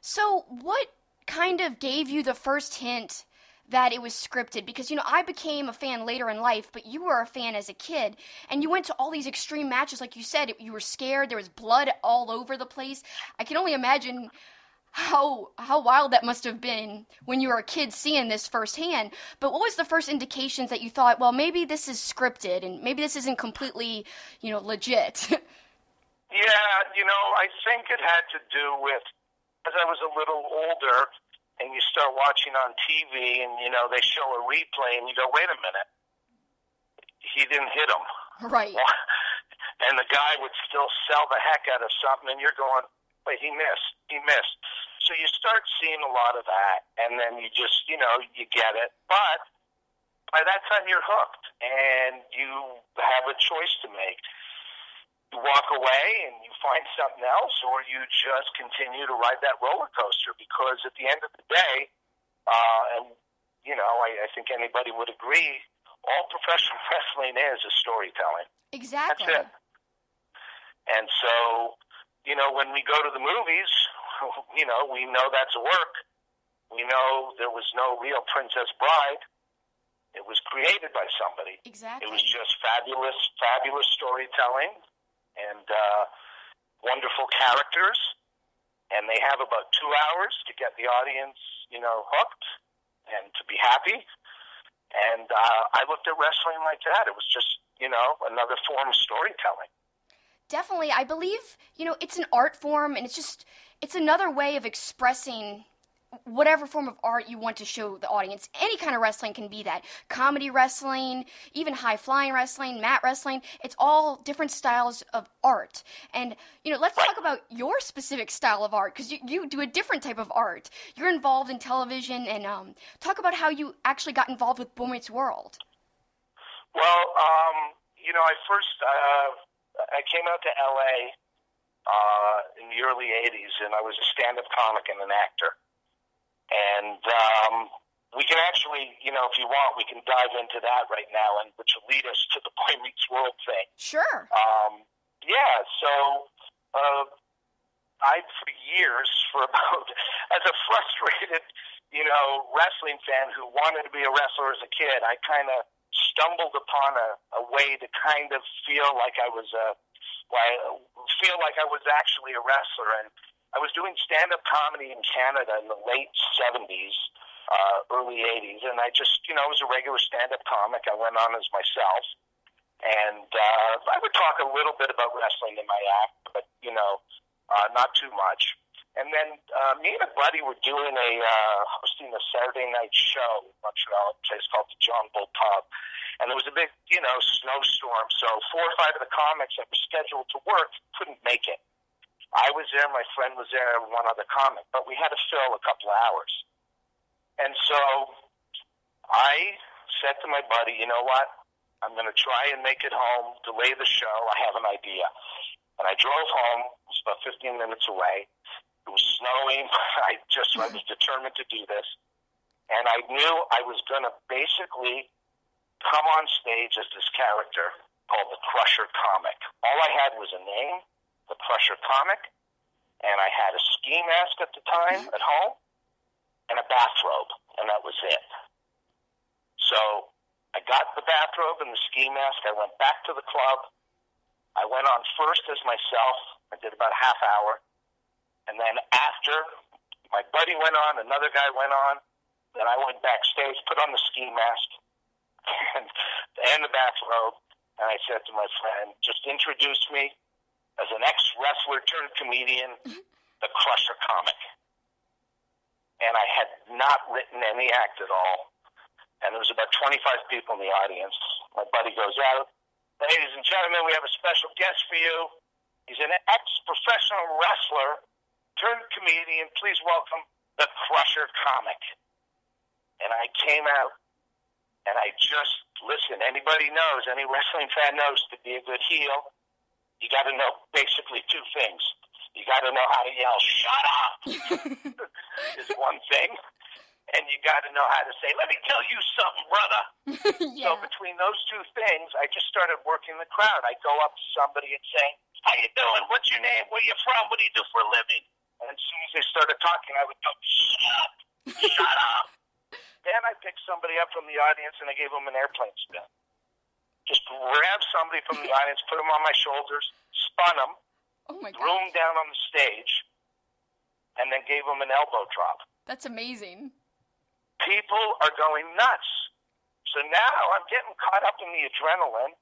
So, what kind of gave you the first hint that it was scripted? Because, you know, I became a fan later in life, but you were a fan as a kid, and you went to all these extreme matches. Like you said, you were scared, there was blood all over the place. I can only imagine how how wild that must have been when you were a kid seeing this firsthand. But what was the first indications that you thought, well, maybe this is scripted and maybe this isn't completely, you know, legit? yeah, you know, I think it had to do with as I was a little older and you start watching on TV and you know they show a replay and you go, wait a minute, he didn't hit him, right? and the guy would still sell the heck out of something, and you're going but he missed. He missed. So you start seeing a lot of that, and then you just, you know, you get it. But by that time, you're hooked, and you have a choice to make. You walk away and you find something else, or you just continue to ride that roller coaster. Because at the end of the day, uh, and you know, I, I think anybody would agree, all professional wrestling is is storytelling. Exactly. That's it. And so you know, when we go to the movies, you know, we know that's work. We know there was no real Princess Bride. It was created by somebody. Exactly. It was just fabulous, fabulous storytelling and uh, wonderful characters. And they have about two hours to get the audience, you know, hooked and to be happy. And uh, I looked at wrestling like that. It was just, you know, another form of storytelling definitely i believe you know it's an art form and it's just it's another way of expressing whatever form of art you want to show the audience. Any kind of wrestling can be that. Comedy wrestling even high flying wrestling mat wrestling it's all different styles of art. And you know let's talk about your specific style of art because you, you do a different type of art. You're involved in television and um, talk about how you actually got involved with meets world. Well um, you know i first uh, I came out to LA uh, in the early '80s, and I was a stand-up comic and an actor. And um, we can actually, you know, if you want, we can dive into that right now, and which will lead us to the Boy Meets World thing. Sure. Um, yeah. So. Uh, I, for years, for about, as a frustrated, you know, wrestling fan who wanted to be a wrestler as a kid, I kind of stumbled upon a, a way to kind of feel like I was a, feel like I was actually a wrestler. And I was doing stand-up comedy in Canada in the late '70s, uh, early '80s, and I just, you know, I was a regular stand-up comic. I went on as myself, and uh, I would talk a little bit about wrestling in my act, but you know, uh, not too much. And then uh, me and a buddy were doing a uh, hosting a Saturday night show in Montreal, a place called the John Bull Pub, and there was a big, you know, snowstorm. So four or five of the comics that were scheduled to work couldn't make it. I was there, my friend was there, and one other comic, but we had to fill a couple of hours. And so I said to my buddy, you know what? I'm going to try and make it home, delay the show. I have an idea. And I drove home. It was about 15 minutes away. It was snowing. I just I was mm-hmm. determined to do this, and I knew I was going to basically come on stage as this character called the Crusher Comic. All I had was a name, the Crusher Comic, and I had a ski mask at the time mm-hmm. at home and a bathrobe, and that was it. So I got the bathrobe and the ski mask. I went back to the club. I went on first as myself. I did about a half hour. And then after my buddy went on, another guy went on. Then I went backstage, put on the ski mask and, and the bathrobe, and I said to my friend, just introduce me as an ex wrestler turned comedian, the Crusher comic. And I had not written any act at all. And there was about 25 people in the audience. My buddy goes out. Ladies and gentlemen, we have a special guest for you. He's an ex professional wrestler turned comedian. Please welcome the Crusher comic. And I came out And I just listen. Anybody knows, any wrestling fan knows, to be a good heel, you got to know basically two things. You got to know how to yell "shut up" is one thing, and you got to know how to say "let me tell you something, brother." yeah. So between those two things, I just started working the crowd. I go up to somebody and say, "How you doing? What's your name? Where you from? What do you do for a living?" And as soon as they started talking, I would go, "Shut up! Shut up!" then I picked somebody up from the audience and I gave them an airplane spin. Just grabbed somebody from the audience, put them on my shoulders, spun them, oh my threw them down on the stage, and then gave them an elbow drop. That's amazing. people are going nuts. So now I'm getting caught up in the adrenaline,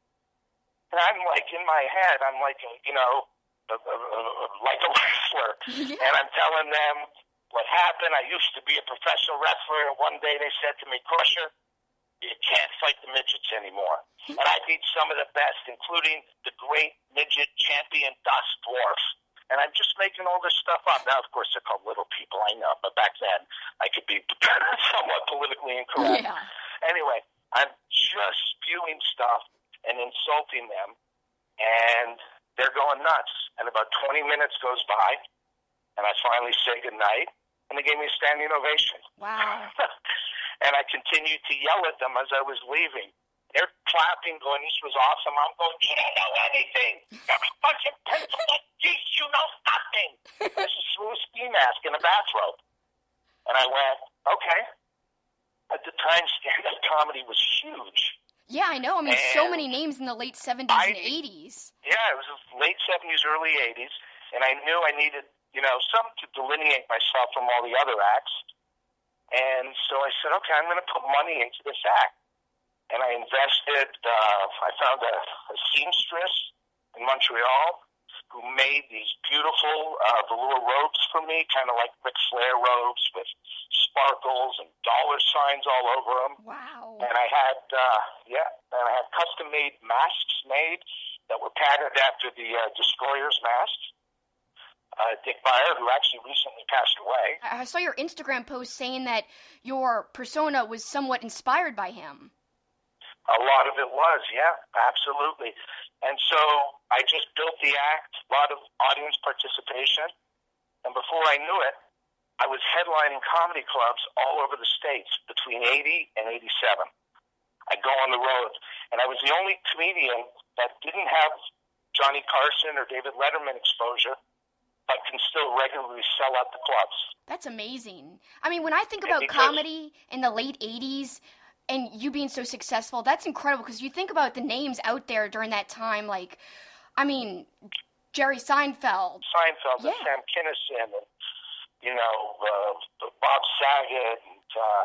and I'm like in my head, I'm like you know, like a wrestler, Yeah. and I'm telling them what happened. I used to be a professional wrestler, and one day they said to me, "Crusher, you can't fight the midgets anymore." and I beat some of the best, including the great midget champion Dust Dwarf. And I'm just making all this stuff up. Now, of course, they're called little people, I know, but back then I could be somewhat politically incorrect. Yeah. Anyway, I'm just spewing stuff and insulting them, and they're going nuts. And about 20 minutes goes by, and I finally say goodnight, and they gave me a standing ovation. Wow. and I continued to yell at them as I was leaving. They're clapping, going, "This was awesome." I'm going, "You don't know anything. You're a of pencil geez, You know nothing." This is through a ski mask and a bathrobe, and I went, "Okay." At the time, stand-up comedy was huge. Yeah, I know. I mean, so many names in the late 70s I- and 80s. Yeah, it was late seventies, early eighties, and I knew I needed, you know, something to delineate myself from all the other acts. And so I said, okay, I'm going to put money into this act. And I invested. Uh, I found a, a seamstress in Montreal who made these beautiful uh, velour robes for me, kind of like Ric Flair robes with sparkles and dollar signs all over them Wow. and I had uh, yeah, and I had custom made masks made that were patterned after the uh, destroyer's masks. Uh, Dick Beyer, who actually recently passed away. I saw your Instagram post saying that your persona was somewhat inspired by him. A lot of it was, yeah, absolutely. And so I just built the act, a lot of audience participation, and before I knew it, I was headlining comedy clubs all over the states between 80 and 87. I'd go on the road, and I was the only comedian that didn't have Johnny Carson or David Letterman exposure, but can still regularly sell out the clubs. That's amazing. I mean, when I think about because- comedy in the late 80s and you being so successful, that's incredible because you think about the names out there during that time, like, I mean, Jerry Seinfeld. Seinfeld and Sam Kinison and you know uh, Bob Saget and uh,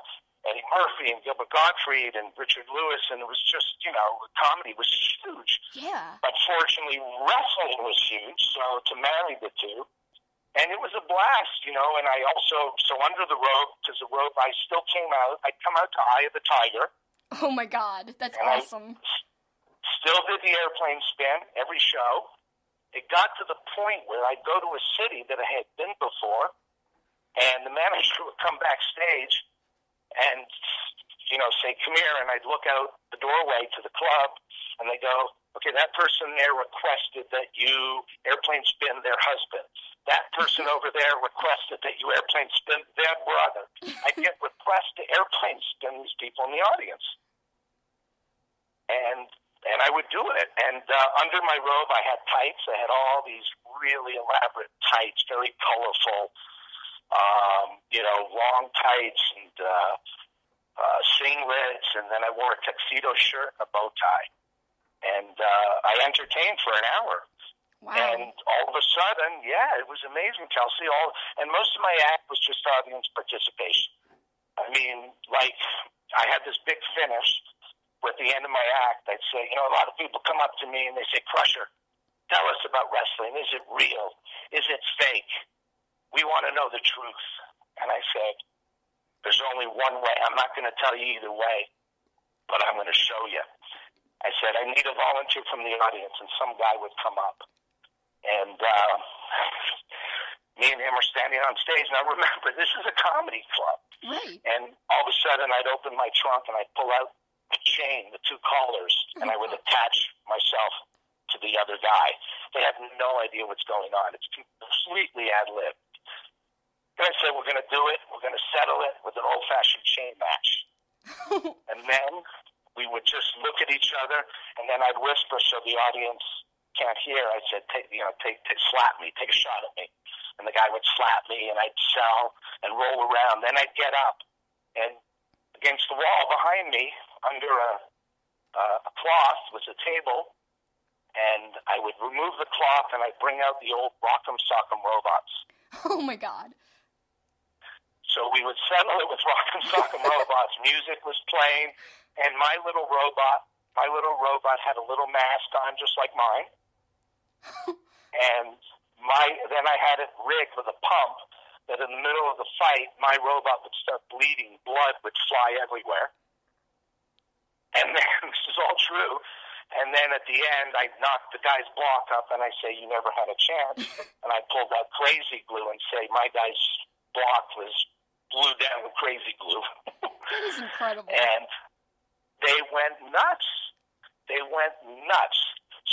Eddie Murphy and Gilbert Gottfried and Richard Lewis and it was just you know comedy was huge. Yeah. But fortunately, wrestling was huge, so to marry the two. And it was a blast, you know, and I also, so under the robe, because the robe, I still came out, I'd come out to Eye of the Tiger, Oh my God. That's I- awesome. still did the airplane spin every show. It got to the point where I'd go to a city that I had been before, and the manager would come backstage and, you know, say, come here, and I'd look out the doorway to the club, and they go, okay, that person there requested that you airplane spin their husband. That person over there requested that you airplane spin their brother. I'd get requests to airplane spin these people in the audience and and I would do it. And uh, under my robe, I had tights. I had all these really elaborate tights, very colorful, um, you know, long tights and uh, uh, singlets, and then I wore a tuxedo shirt and a bow tie. And uh, I entertained for an hour. Wow. And all of a sudden, yeah, it was amazing, Kelsey. All and most of my act was just audience participation. I mean, like I had this big finish. At the end of my act, I'd say, you know, a lot of people come up to me and they say, "Crusher, tell us about wrestling. Is it real? Is it fake? We want to know the truth." And I said, "There's only one way. I'm not going to tell you either way, but I'm going to show you." I said, "I need a volunteer from the audience," and some guy would come up and uh, me and him are standing on stage. Now remember, this is a comedy club, right. and all of a sudden I'd open my trunk and I'd pull out a chain, the two collars, and I would attach myself to the other guy. They have no idea what's going on. It's completely ad lib. And I said, we're going to do it. We're going to settle it with an old fashioned chain match. and then we would just look at each other, and then I'd whisper so the audience can't hear. I said, take, you know, take, take, slap me, take a shot at me. And the guy would slap me, and I'd sell and roll around. Then I'd get up, and against the wall behind me, under a, uh, a cloth, was a table, and I would remove the cloth, and I'd bring out the old Rock'em Sock'em robots. Oh my God. So we would settle it with Rock'em Sock'em robots. Music was playing, and my little robot, my little robot had a little mask on, just like mine. and my then I had it rigged with a pump that in the middle of the fight, my robot would start bleeding, blood would fly everywhere. And then this is all true. And then at the end, I knock the guy's block up and I say, "You never had a chance." and I pulled out crazy glue and say, "My guy's block was glued down with crazy glue." that is incredible. And they went nuts. They went nuts.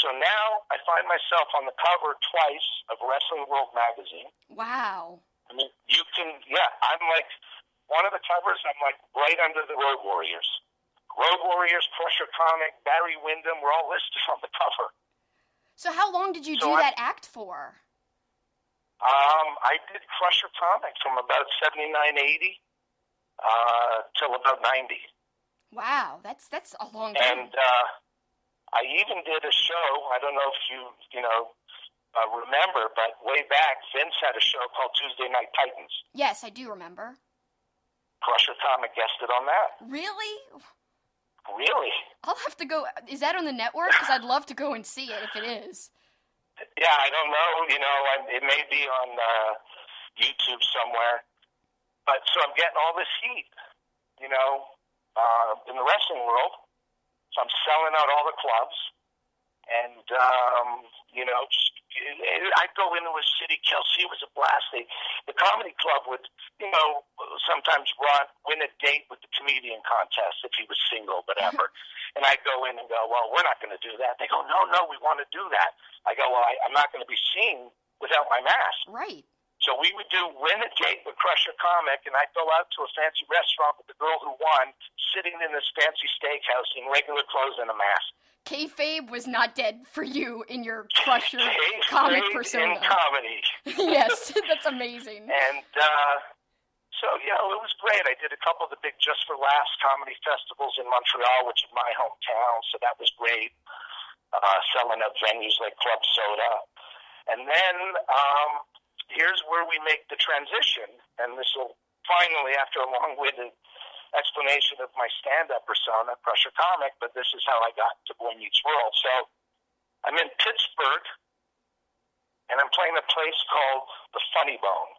So now I find myself on the cover twice of Wrestling World magazine. Wow. I mean, you can, yeah, I'm like, one of the covers, I'm like right under the Road Warriors. Road Warriors, Crusher Comic, Barry Windham, we're all listed on the cover. So how long did you So do I- that act for? Um, I did Crusher Comic from about 79, 80 uh, till about 90. Wow, that's that's a long time. And uh, I even did a show. I don't know if you you know uh, remember, but way back, Vince had a show called Tuesday Night Titans. yes, I do remember. Crusher Comic guested on that. Really? Really? I'll have to go. Is that on the network? Because I'd love to go and see it if it is. Yeah, I don't know. You know, I, it may be on uh, YouTube somewhere. But so I'm getting all this heat, you know, uh, in the wrestling world. So I'm selling out all the clubs, and um, you know, just I'd go into a city. Kelsey was a blast. They, the comedy club would, you know, sometimes run win a date with the comedian contest if he was single, whatever. and I'd go in and go, well, we're not going to do that. They go, no, no, we want to do that. I go, well, I, I'm not going to be seen without my mask. Right. So we would do win a date with Crusher Comic, and I'd go out to a fancy restaurant with the girl who won, sitting in this fancy steakhouse in regular clothes and a mask. Kayfabe was not dead for you in your Crusher comic in comedy. yes, that's amazing. And uh, so, you know, it was great. I did a couple of the big Just for Laughs comedy festivals in Montreal, which is my hometown, so that was great. Uh, selling at venues like Club Soda. And then um, here's where we make the transition, and this will finally, after a long-winded explanation of my stand-up persona, Crusher Comic, but this is how I got to Boy Meets World. So I'm in Pittsburgh, and I'm playing a place called the Funny Bone,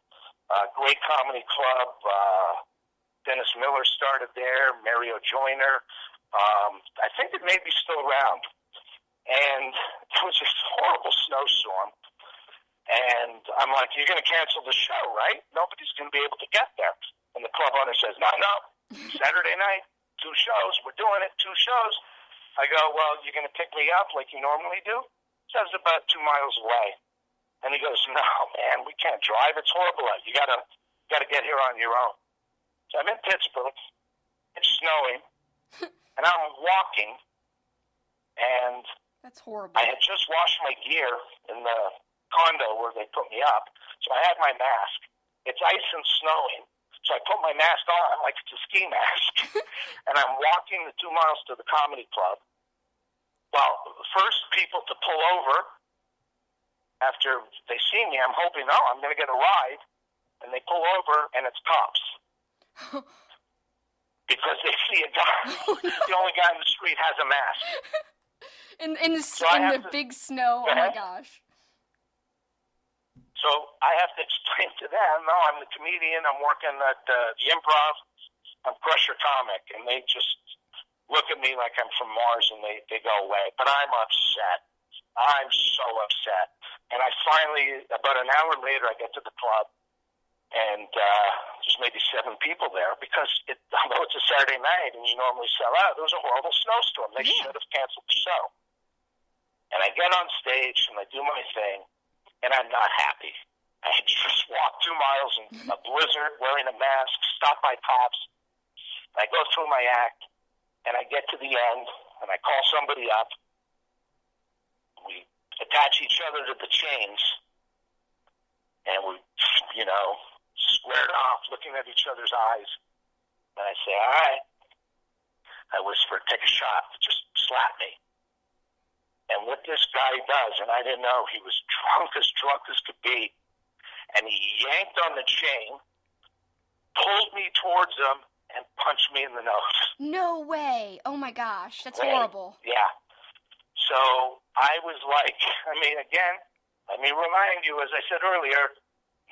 a great comedy club. Uh, Dennis Miller started there, Mario Joyner. Um, I think it may be still around. And it was this horrible snowstorm. And I'm like, you're going to cancel the show, right? Nobody's going to be able to get there. And the club owner says, no, no, Saturday night, two shows. We're doing it, two shows. I go, well, you're going to pick me up like you normally do? Says about two miles away. And he goes, no, man, we can't drive. It's horrible out. You got to got to get here on your own. So I'm in Pittsburgh. It's snowing. and I'm walking. And That's horrible. I had just washed my gear in the condo where they put me up, so I had my mask. It's ice and snowing, so I put my mask on like it's a ski mask, and I'm walking the two miles to the comedy club. Well, the first people to pull over after they see me, I'm hoping, oh, I'm going to get a ride, and they pull over, and it's cops. because they see a guy, oh, the only guy in the street has a mask. in in the, So in the to- big snow. Oh my gosh. So I have to explain to them, no, I'm the comedian. I'm working at uh, the improv. I'm Crusher Comic. And they just look at me like I'm from Mars and they, they go away. But I'm upset. I'm so upset. And I finally, about an hour later, I get to the club. And uh, there's maybe seven people there because it, although it's a Saturday night and you normally sell out, there was a horrible snowstorm. They Yeah. should have canceled the show. And I get on stage and I do my thing, and I'm not happy. I just walked two miles in a blizzard, wearing a mask, stopped by cops. I go through my act, and I get to the end, and I call somebody up. We attach each other to the chains, and we, you know, squared off, looking at each other's eyes. And I say, "All right." I whisper, "Take a shot. Just slap me." And what this guy does, and I didn't know, he was drunk as drunk as could be, and he yanked on the chain, pulled me towards him, and punched me in the nose. No way. Oh my gosh. That's Right. horrible. Yeah. So I was like, I mean, again, let me remind you, as I said earlier,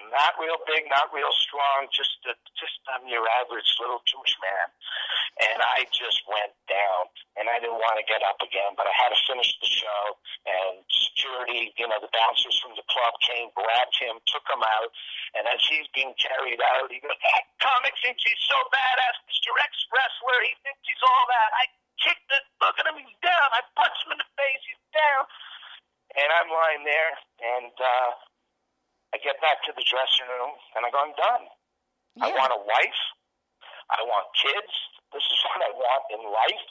not real big, not real strong, just a, just I'm your average little Jewish man, and I just went down, and I didn't want to get up again, but I had to finish the show, and security, you know, the bouncers from the club came, grabbed him, took him out, and as he's being carried out, he goes, "That comic thinks he's so badass, Mr. Ex Wrestler, he thinks he's all that. I kicked it, look at him, he's down. I punched him in the face, he's down." And I'm lying there, and uh, I get back to the dressing room, and I go, I'm done. I want a wife. I want kids. This is what I want in life.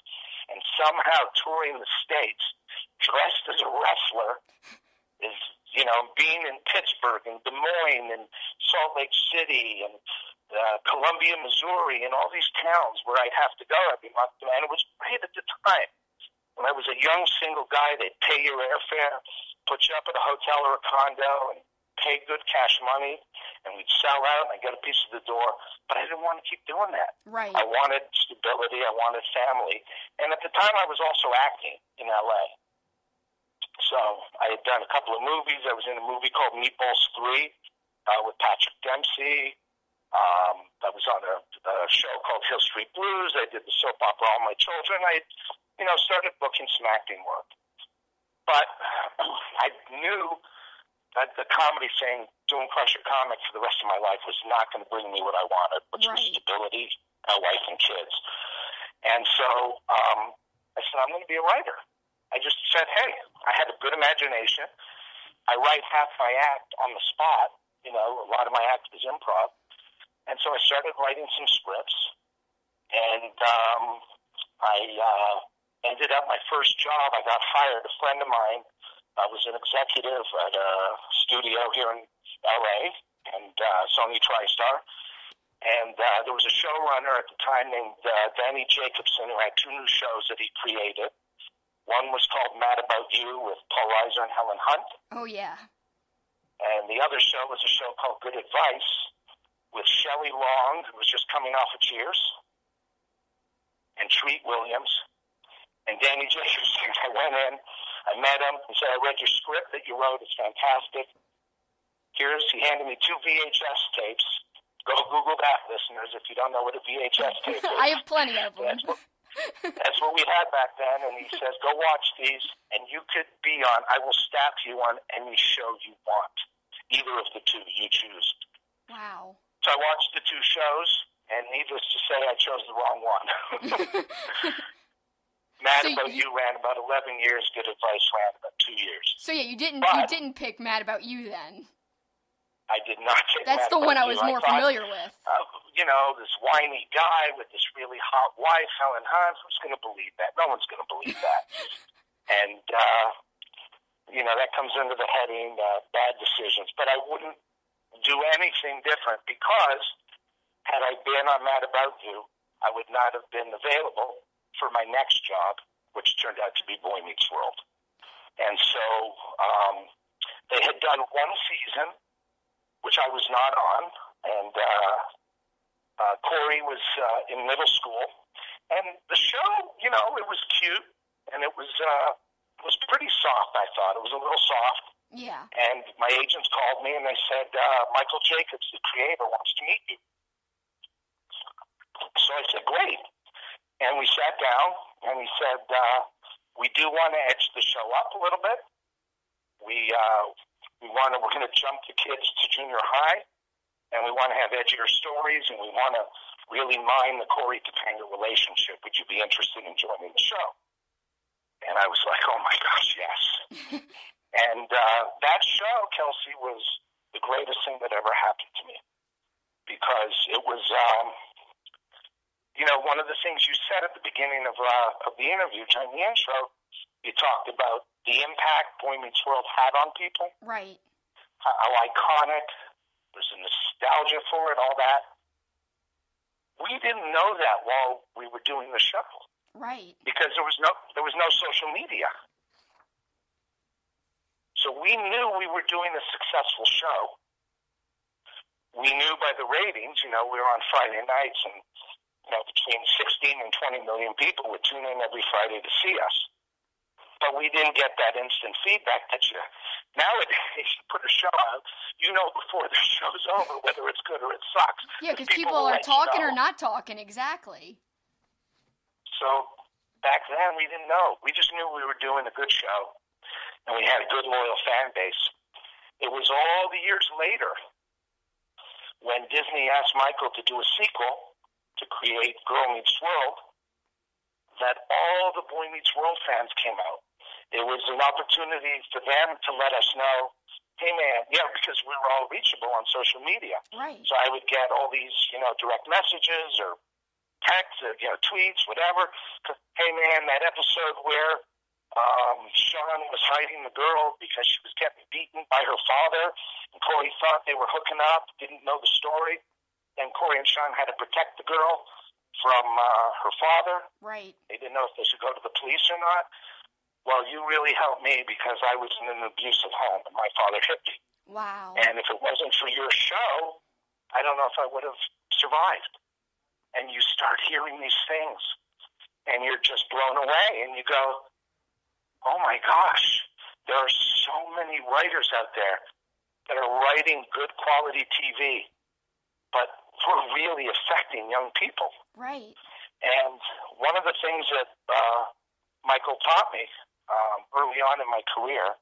And somehow touring the States, dressed as a wrestler, is, you know, being in Pittsburgh and Des Moines and Salt Lake City and uh, Columbia, Missouri, and all these towns where I'd have to go every month. And it was great at the time. When I was a young single guy, they'd pay your airfare, put you up at a hotel or a condo, and pay good cash money, and we'd sell out, and I'd get a piece of the door. But I didn't want to keep doing that. Right. I wanted stability. I wanted family. And at the time, I was also acting in LA. So I had done a couple of movies. I was in a movie called Meatballs 3 uh, with Patrick Dempsey. Um, I was on a, a show called Hill Street Blues. I did the soap opera All My Children. I, you know, started booking some acting work. But I knew that the comedy thing, doing Crusher Comics for the rest of my life, was not going to bring me what I wanted, which was stability, a wife, and kids. And so um, I said, I'm going to be a writer. I just said, hey, I had a good imagination. I write half my act on the spot. You know, a lot of my act is improv. And so I started writing some scripts. And um, I uh, ended up my first job. I got hired. A friend of mine I was an executive at a studio here in LA and uh, Sony TriStar. And uh, there was a showrunner at the time named uh, Danny Jacobson who had two new shows that he created. One was called Mad About You with Paul Reiser and Helen Hunt. Oh yeah. And the other show was a show called Good Advice with Shelley Long, who was just coming off of Cheers, and Treat Williams, and Danny Jacobson. I went in, I met him, he said, I read your script that you wrote, it's fantastic. Here's, he handed me two VHS tapes. Go Google that, listeners, if you don't know what a VHS tape is. I have plenty of them. That's what, that's what we had back then. And he says, go watch these, and you could be on, I will staff you on any show you want. Either of the two, you choose. Wow. So I watched the two shows, and needless to say, I chose the wrong one. Mad So About you- You ran about 11 years, Good Advice ran about two years. So yeah, you didn't you didn't pick Mad About You then. I did not That's Mad the one I was You. more thought, familiar with. uh, you know, this whiny guy with this really hot wife, Helen Hunt. Who's going to believe that? No one's going to believe that. and, uh, you know, that comes under the heading uh, bad decisions. But I wouldn't do anything different because had I been on Mad About You, I would not have been available for my next job, which turned out to be Boy Meets World. And so um, they had done one season which I was not on, and uh, uh, Cory was uh, in middle school, and the show, you know, it was cute, and it was uh, was pretty soft. I thought it was a little soft, Yeah. and my agents called me and they said uh, Michael Jacobs, the creator, wants to meet you. So I said, great, and we sat down, and he said, uh, we do want to edge the show up a little bit. We uh, we want to, we're going to jump the kids to junior high. and we want to have edgier stories, and we want to really mine the Cory Topanga relationship. Would you be interested in joining the show? And I was like, oh my gosh, yes. and uh, that show, Kelsey, was the greatest thing that ever happened to me because it was, um, you know, one of the things you said at the beginning of uh, of the interview during the intro. You talked about the impact Boy Meets World had on people. Right. How, how iconic. There's a nostalgia for it, all that. We didn't know that while we were doing the show. Right. Because there was no there was no social media. So we knew we were doing a successful show. We knew by the ratings, you know, we were on Friday nights and you know, between 16 and 20 million people would tune in every Friday to see us. But we didn't get that instant feedback that you nowadays you put a show out, you know before the show's over whether it's good or it sucks. Yeah, because people, people are talking you know. or not talking, exactly. So back then we didn't know. We just knew we were doing a good show and we had a good loyal fan base. It was all the years later when Disney asked Michael to do a sequel to create Girl Meets World that all the Boy Meets World fans came out. It was an opportunity for them to let us know, hey man, yeah, because we were all reachable on social media. Right. So I would get all these, you know, direct messages or texts, or, you know, tweets, whatever. Hey man, that episode where um, Shawn was hiding the girl because she was getting beaten by her father, and Cory thought they were hooking up, didn't know the story. And Cory and Sean had to protect the girl from uh, her father. Right. They didn't know if they should go to the police or not. Well, you really helped me because I was in an abusive home and my father hit me. Wow. And if it wasn't for your show, I don't know if I would have survived. And you start hearing these things and you're just blown away and you go, oh my gosh, there are so many writers out there that are writing good quality TV, but we're really affecting young people. Right. And one of the things that uh, Michael taught me um, early on in my career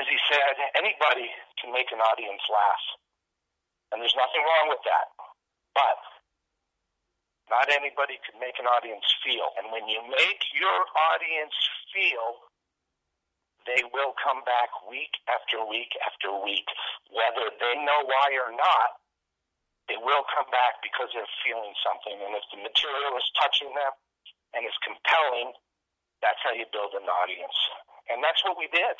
is he said, anybody can make an audience laugh. And there's nothing wrong with that. But not anybody can make an audience feel. And when you make your audience feel, they will come back week after week after week. Whether they know why or not, they will come back because they're feeling something. And if the material is touching them and is compelling, that's how you build an audience. And that's what we did.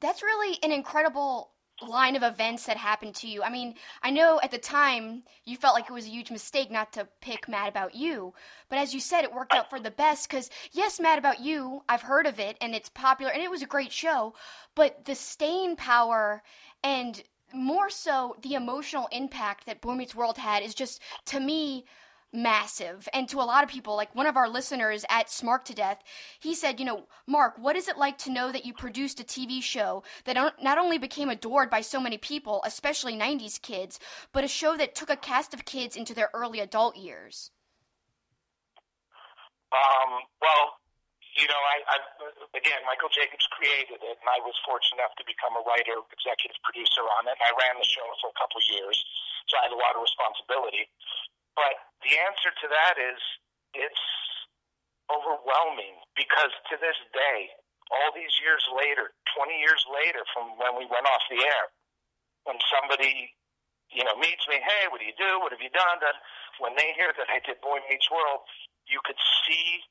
That's really an incredible line of events that happened to you? I mean, I know at the time you felt like it was a huge mistake not to pick Mad About You, but as you said, it worked out for the best because, yes, Mad About You, I've heard of it and it's popular and it was a great show, but the staying power and more so the emotional impact that Boy Meets World had is just, to me, massive. And to a lot of people, like one of our listeners at Smark to Death, he said, you know, Mark, what is it like to know that you produced a TV show that not only became adored by so many people, especially 90s kids, but a show that took a cast of kids into their early adult years? Um, well, you know, I, I again, Michael Jacobs created it, and I was fortunate enough to become a writer, executive producer on it. I ran the show for a couple of years, so I had a lot of responsibility. But the answer to that is it's overwhelming because to this day, all these years later, 20 years later from when we went off the air, when somebody, you know, meets me, hey, what do you do? What have you done? When they hear that I did Boy Meets World, you could see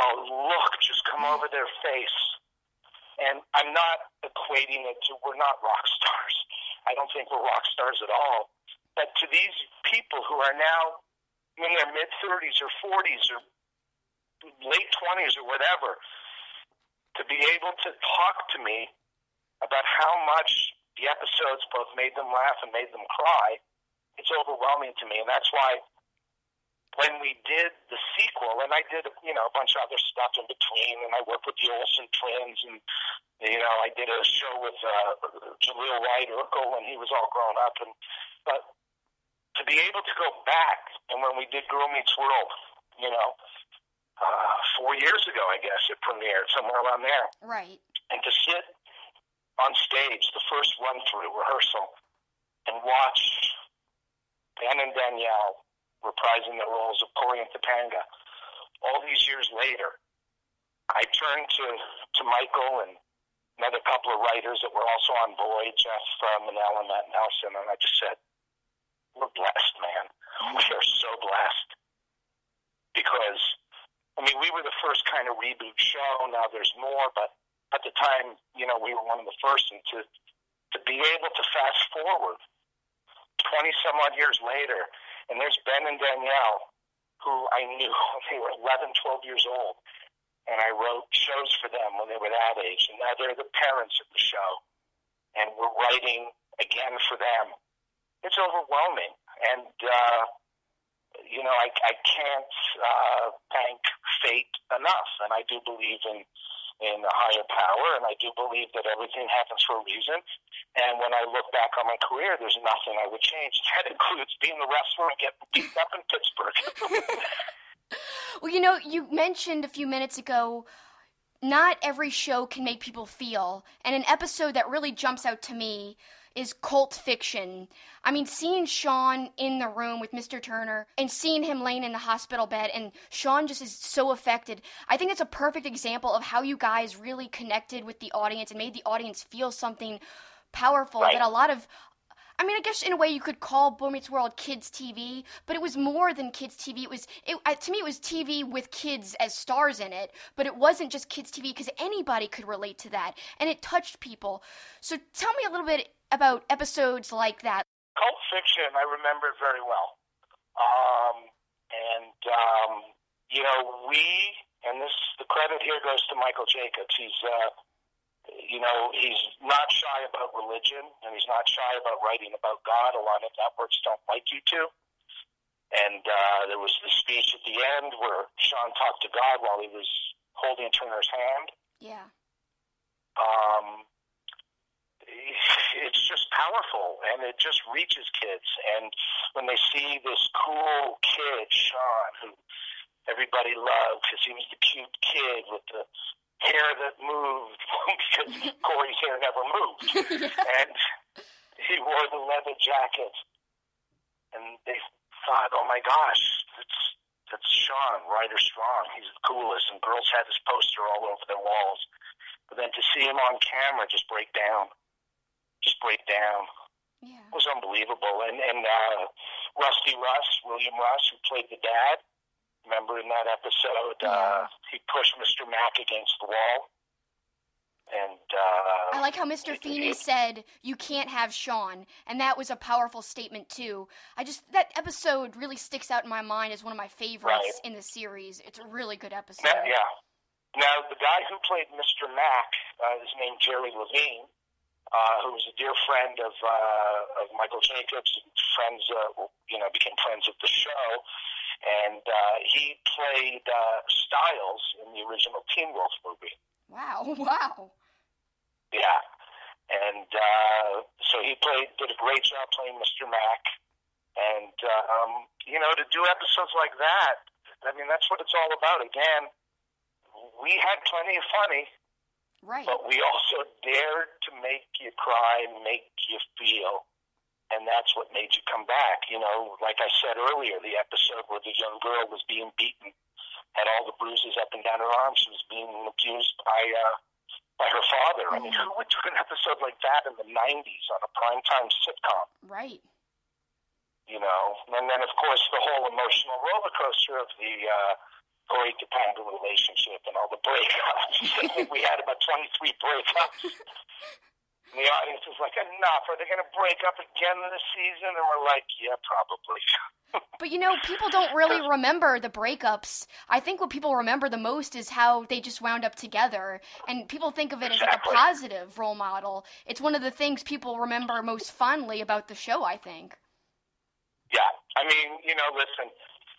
a look just come over their face. And I'm not equating it to we're not rock stars. I don't think we're rock stars at all. But to these people who are now in their mid 30s or 40s or late 20s or whatever, to be able to talk to me about how much the episodes both made them laugh and made them cry, it's overwhelming to me. And that's why when we did the sequel, and I did, you know, a bunch of other stuff in between, and I worked with the Olsen twins, and, you know, I did a show with uh, Jaleel White Urkel when he was all grown up. and But to be able to go back, and when we did Girl Meets World, you know, uh, four years ago, I guess it premiered somewhere around there. Right. And to sit on stage, the first run through rehearsal, and watch Ben and Danielle reprising the roles of Cory and Topanga. All these years later, I turned to, to Michael and another couple of writers that were also on board, Jeff uh, Menell and Matt Nelson, and I just said, we're blessed, man. We are so blessed. Because, I mean, we were the first kind of reboot show. Now there's more, but at the time, you know, we were one of the first. And to, to be able to fast forward 20 some odd years later, and there's Ben and Danielle, who I knew when they were 11, 12 years old. And I wrote shows for them when they were that age. And now they're the parents of the show. And we're writing again for them. It's overwhelming. And, uh, you know, I, I can't uh, thank fate enough. And I do believe in in a higher power, and I do believe that everything happens for a reason. And when I look back on my career, there's nothing I would change. That includes being the wrestler and getting beat up in Pittsburgh. well, you know, you mentioned a few minutes ago. Not every show can make people feel. And an episode that really jumps out to me is cult fiction. I mean, seeing Sean in the room with Mr. Turner and seeing him laying in the hospital bed, and Sean just is so affected. I think it's a perfect example of how you guys really connected with the audience and made the audience feel something powerful right. that a lot of I mean, I guess in a way you could call Boy Meets World kids TV, but it was more than kids TV. It was, it, uh, to me, it was TV with kids as stars in it, but it wasn't just kids TV because anybody could relate to that, and it touched people. So tell me a little bit about episodes like that? Cult fiction, I remember it very well. Um, and, um, you know, we, and this, the credit here goes to Michael Jacobs. He's, uh, you know, he's not shy about religion, and he's not shy about writing about God. A lot of networks don't like you to. And uh, there was the speech at the end where Sean talked to God while he was holding Turner's hand. Yeah. Um, it's just powerful and it just reaches kids. And when they see this cool kid, Sean, who everybody loved because he was the cute kid with the hair that moved because Cory's hair never moved. and he wore the leather jacket. And they thought, oh my gosh, that's, that's Sean, Ryder Strong. He's the coolest. And girls had his poster all over their walls. But then to see him on camera just break down just break down. Yeah. It was unbelievable. And and uh, Rusty Russ, William Russ, who played the dad, remember in that episode, uh, yeah. uh, he pushed Mr. Mack against the wall. And uh, I like how Mr. Feeney said you can't have Sean, and that was a powerful statement too. I just that episode really sticks out in my mind as one of my favorites right. in the series. It's a really good episode. Now, yeah. Now the guy who played Mr. Mack uh, is named Jerry Levine, uh, who was a dear friend of uh, of Michael Jacobs, friends, uh, you know, became friends of the show, and uh, he played uh, Stiles in the original Teen Wolf movie. Wow! Wow! Yeah, and uh, so he played did a great job playing Mr. Mack, and uh, um, you know, to do episodes like that, I mean, that's what it's all about. Again, we had plenty of funny Right. But we also dared to make you cry, and make you feel. And that's what made you come back. You know, like I said earlier, the episode where the young girl was being beaten, had all the bruises up and down her arms. She was being abused by uh, by her father. Mm-hmm. I mean, who would do an episode like that in the '90s on a primetime sitcom? Right. You know, and then of course the whole emotional roller coaster of the uh, Cory Topanga relationship and all the breakups. we had about 23 breakups. And the audience was like, enough. Are they going to break up again this season? And we're like, yeah, probably. but you know, people don't really remember the breakups. I think what people remember the most is how they just wound up together. And people think of it exactly. as like a positive role model. It's one of the things people remember most fondly about the show, I think. Yeah. I mean, you know, listen,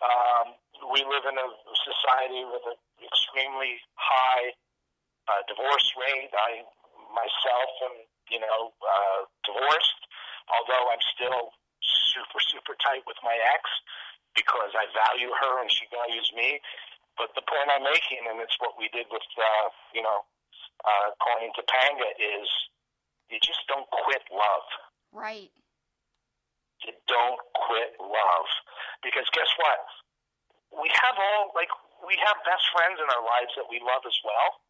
um, we live in a society with an extremely high uh, divorce rate. I myself am, you know, uh, divorced, although I'm still super, super tight with my ex because I value her and she values me. But the point I'm making, and it's what we did with, uh, you know, uh, and Topanga, is you just don't quit love. Right. you don't quit love. Because guess what? We have all, like, we have best friends in our lives that we love as well.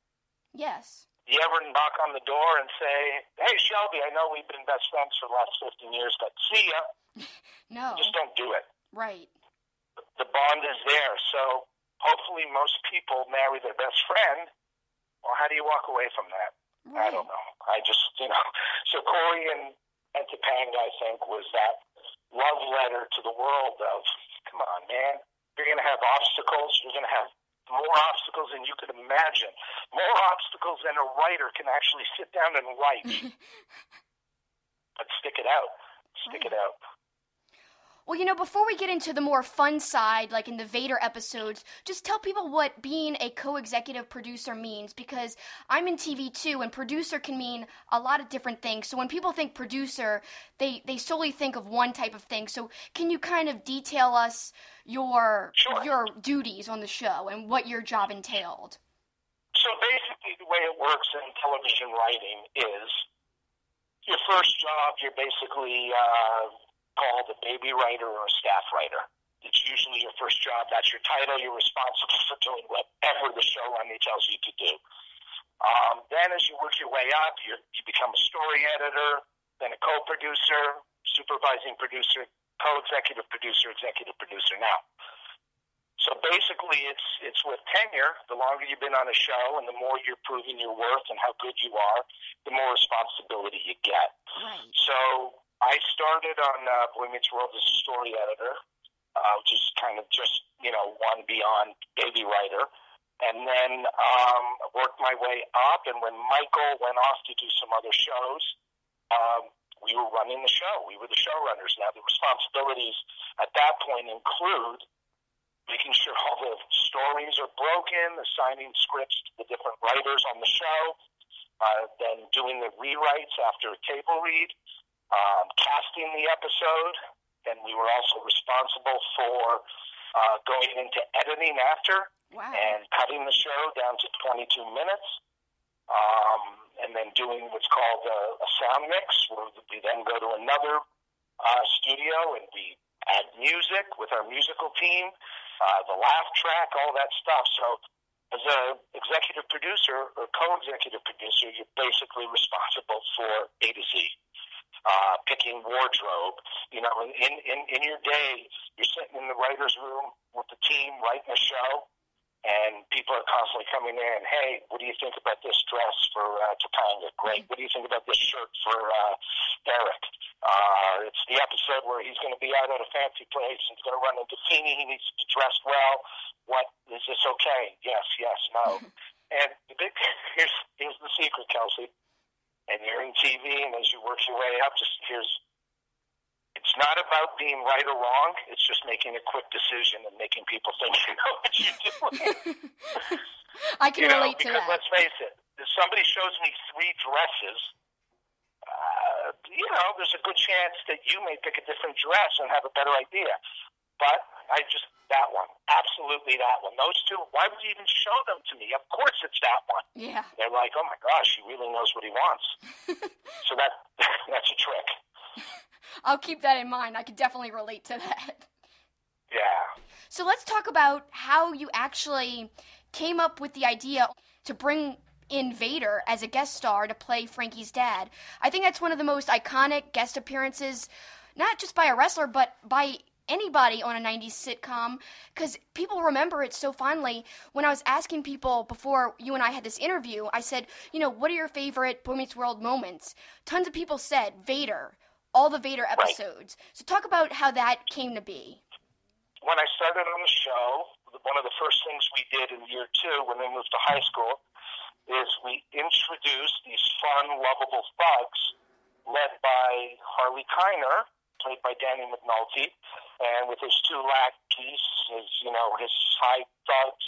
Yes. You ever knock on the door and say, hey, Shelby, I know we've been best friends for the last 15 years, but see ya. No. Just don't do it. Right. The bond is there. So hopefully most people marry their best friend. Well, how do you walk away from that? Right. I don't know. I just, you know. So Cory and, and Topanga, I think, was that love letter to the world of, come on, man. You're going to have obstacles. You're going to have more obstacles than you could imagine. More obstacles than a writer can actually sit down and write. but stick it out. Stick it out. Well, you know, before we get into the more fun side, like in the Vader episodes, just tell people what being a co executive producer means because I'm in TV too, and producer can mean a lot of different things. So when people think producer, they, they solely think of one type of thing. So can you kind of detail us your, Sure. your duties on the show and what your job entailed? So basically, the way it works in television writing is your first job, you're basically uh, called a baby writer or a staff writer. It's usually your first job. That's your title. You're responsible for doing whatever the showrunner tells you to do. Um, then, as you work your way up, you you become a story editor, then a co-producer, supervising producer, co-executive producer, executive producer. Now, so basically, it's it's with tenure. The longer you've been on a show, and the more you're proving your worth and how good you are, the more responsibility you get. Right. So I started on uh, Meets World as a story editor, uh, which is kind of just you know one beyond baby writer, and then um, worked my way up. And when Michael went off to do some other shows, um, we were running the show. We were the showrunners. Now the responsibilities at that point include making sure all the stories are broken, assigning scripts to the different writers on the show, uh, then doing the rewrites after a table read, um, casting the episode, and we were also responsible for uh, going into editing after Wow. and cutting the show down to 22 minutes, um, and then doing what's called a, a sound mix, where we then go to another uh, studio and we add music with our musical team, uh, the laugh track, all that stuff. So, as an executive producer or co-executive producer, you're basically responsible for A to Z. Uh, picking wardrobe, you know, in, in in your day, you're sitting in the writers' room with the team writing a show, and people are constantly coming in. Hey, what do you think about this dress for uh, Topanga? Great. What do you think about this shirt for uh, Eric? Uh, it's the episode where he's going to be out at a fancy place. And he's going to run into Feeney. He needs to be dressed well. What is this okay? Yes, yes, no. and the big here's here's the secret, Kelsey. And you're in TV, and as you work your way up, just here's it's not about being right or wrong. It's just making a quick decision and making people think you know what you're doing. I can you know, relate to that. let's face it, if somebody shows me three dresses, uh, you know, there's a good chance that you may pick a different dress and have a better idea. But I just that one, absolutely that one. Those two, why would you even show them to me? Of course, it's that one. Yeah. They're like, oh my gosh, he really knows what he wants. so that that's a trick. I'll keep that in mind. I could definitely relate to that. Yeah. So let's talk about how you actually came up with the idea to bring in Vader as a guest star to play Frankie's dad. I think that's one of the most iconic guest appearances, not just by a wrestler, but by anybody on a 90s sitcom because people remember it so fondly. When I was asking people before you and I had this interview, I said, you know, what are your favorite Boy Meets World moments? Tons of people said Vader, all the Vader episodes. So talk about how that came to be. when I started on the show, one of the first things we did in year two when they moved to high school is we introduced these fun, lovable thugs led by Harley Keiner, played by Danny McNulty, and with his two lackeys, his, you know, his high thugs,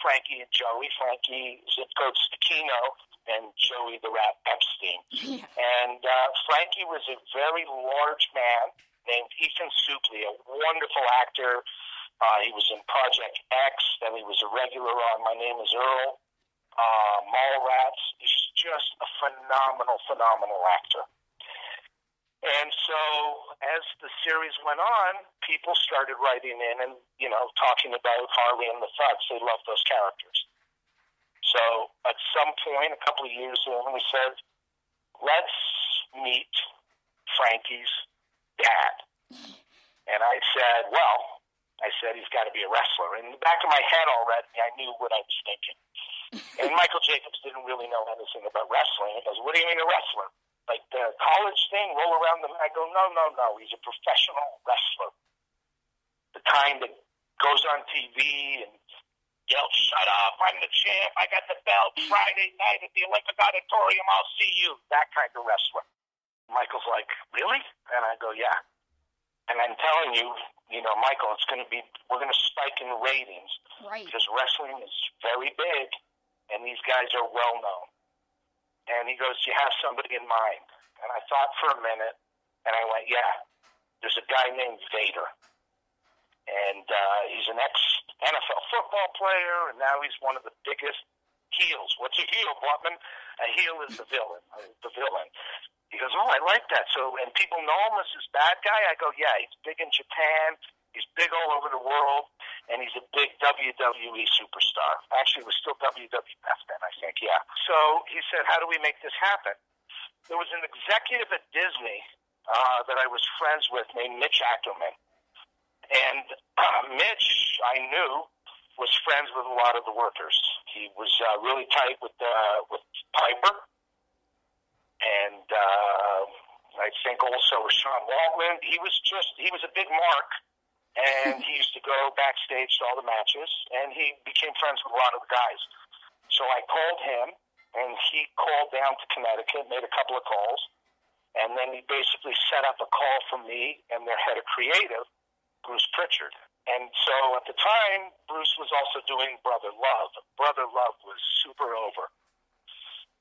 Frankie and Joey. Frankie, zip code Stecchino, and Joey the Rat Epstein. Yeah. And uh, Frankie was a very large man named Ethan Suplee, a wonderful actor. Uh, he was in Project X, then he was a regular on My Name is Earl, uh, Mallrats. He's just a phenomenal, phenomenal actor. And so as the series went on, people started writing in and, you know, talking about Harley and the Thugs. They loved those characters. So at some point, a couple of years in, we said, let's meet Frankie's dad. And I said, well, I said, he's got to be a wrestler. In the back of my head already, I knew what I was thinking. and Michael Jacobs didn't really know anything about wrestling. He goes, what do you mean a wrestler? Like the college thing, roll around the. I go, no, no, no. He's a professional wrestler. The kind that goes on TV and yells, "Shut up! I'm the champ. I got the belt Friday night at the Olympic Auditorium. I'll see you." That kind of wrestler. Michael's like, really? And I go, yeah. And I'm telling you, you know, Michael, it's going to be, we're going to spike in ratings. Right. Because wrestling is very big, and these guys are well known. And he goes, you have somebody in mind? And I thought for a minute, and I went, Yeah, there's a guy named Vader. And uh, he's an ex NFL football player, and now he's one of the biggest heels. What's a heel, Blutman? A heel is the villain. Uh, the villain. He goes, Oh, I like that. So, and people know him as this bad guy? I go, Yeah, he's big in Japan. He's big all over the world, and he's a big WWE superstar. Actually, it was still WWF then, I think, yeah. So he said, How do we make this happen? There was an executive at Disney uh, that I was friends with named Mitch Ackerman. And uh, Mitch, I knew, was friends with a lot of the workers. He was uh, really tight with uh, with Piper, and uh, I think also Sean Waltman. He was just he was a big mark and he used to go backstage to all the matches, and he became friends with a lot of the guys. So I called him, and he called down to Connecticut, made a couple of calls, and then he basically set up a call for me and their head of creative, Bruce Pritchard. And so at the time, Bruce was also doing Brother Love. Brother Love was super over.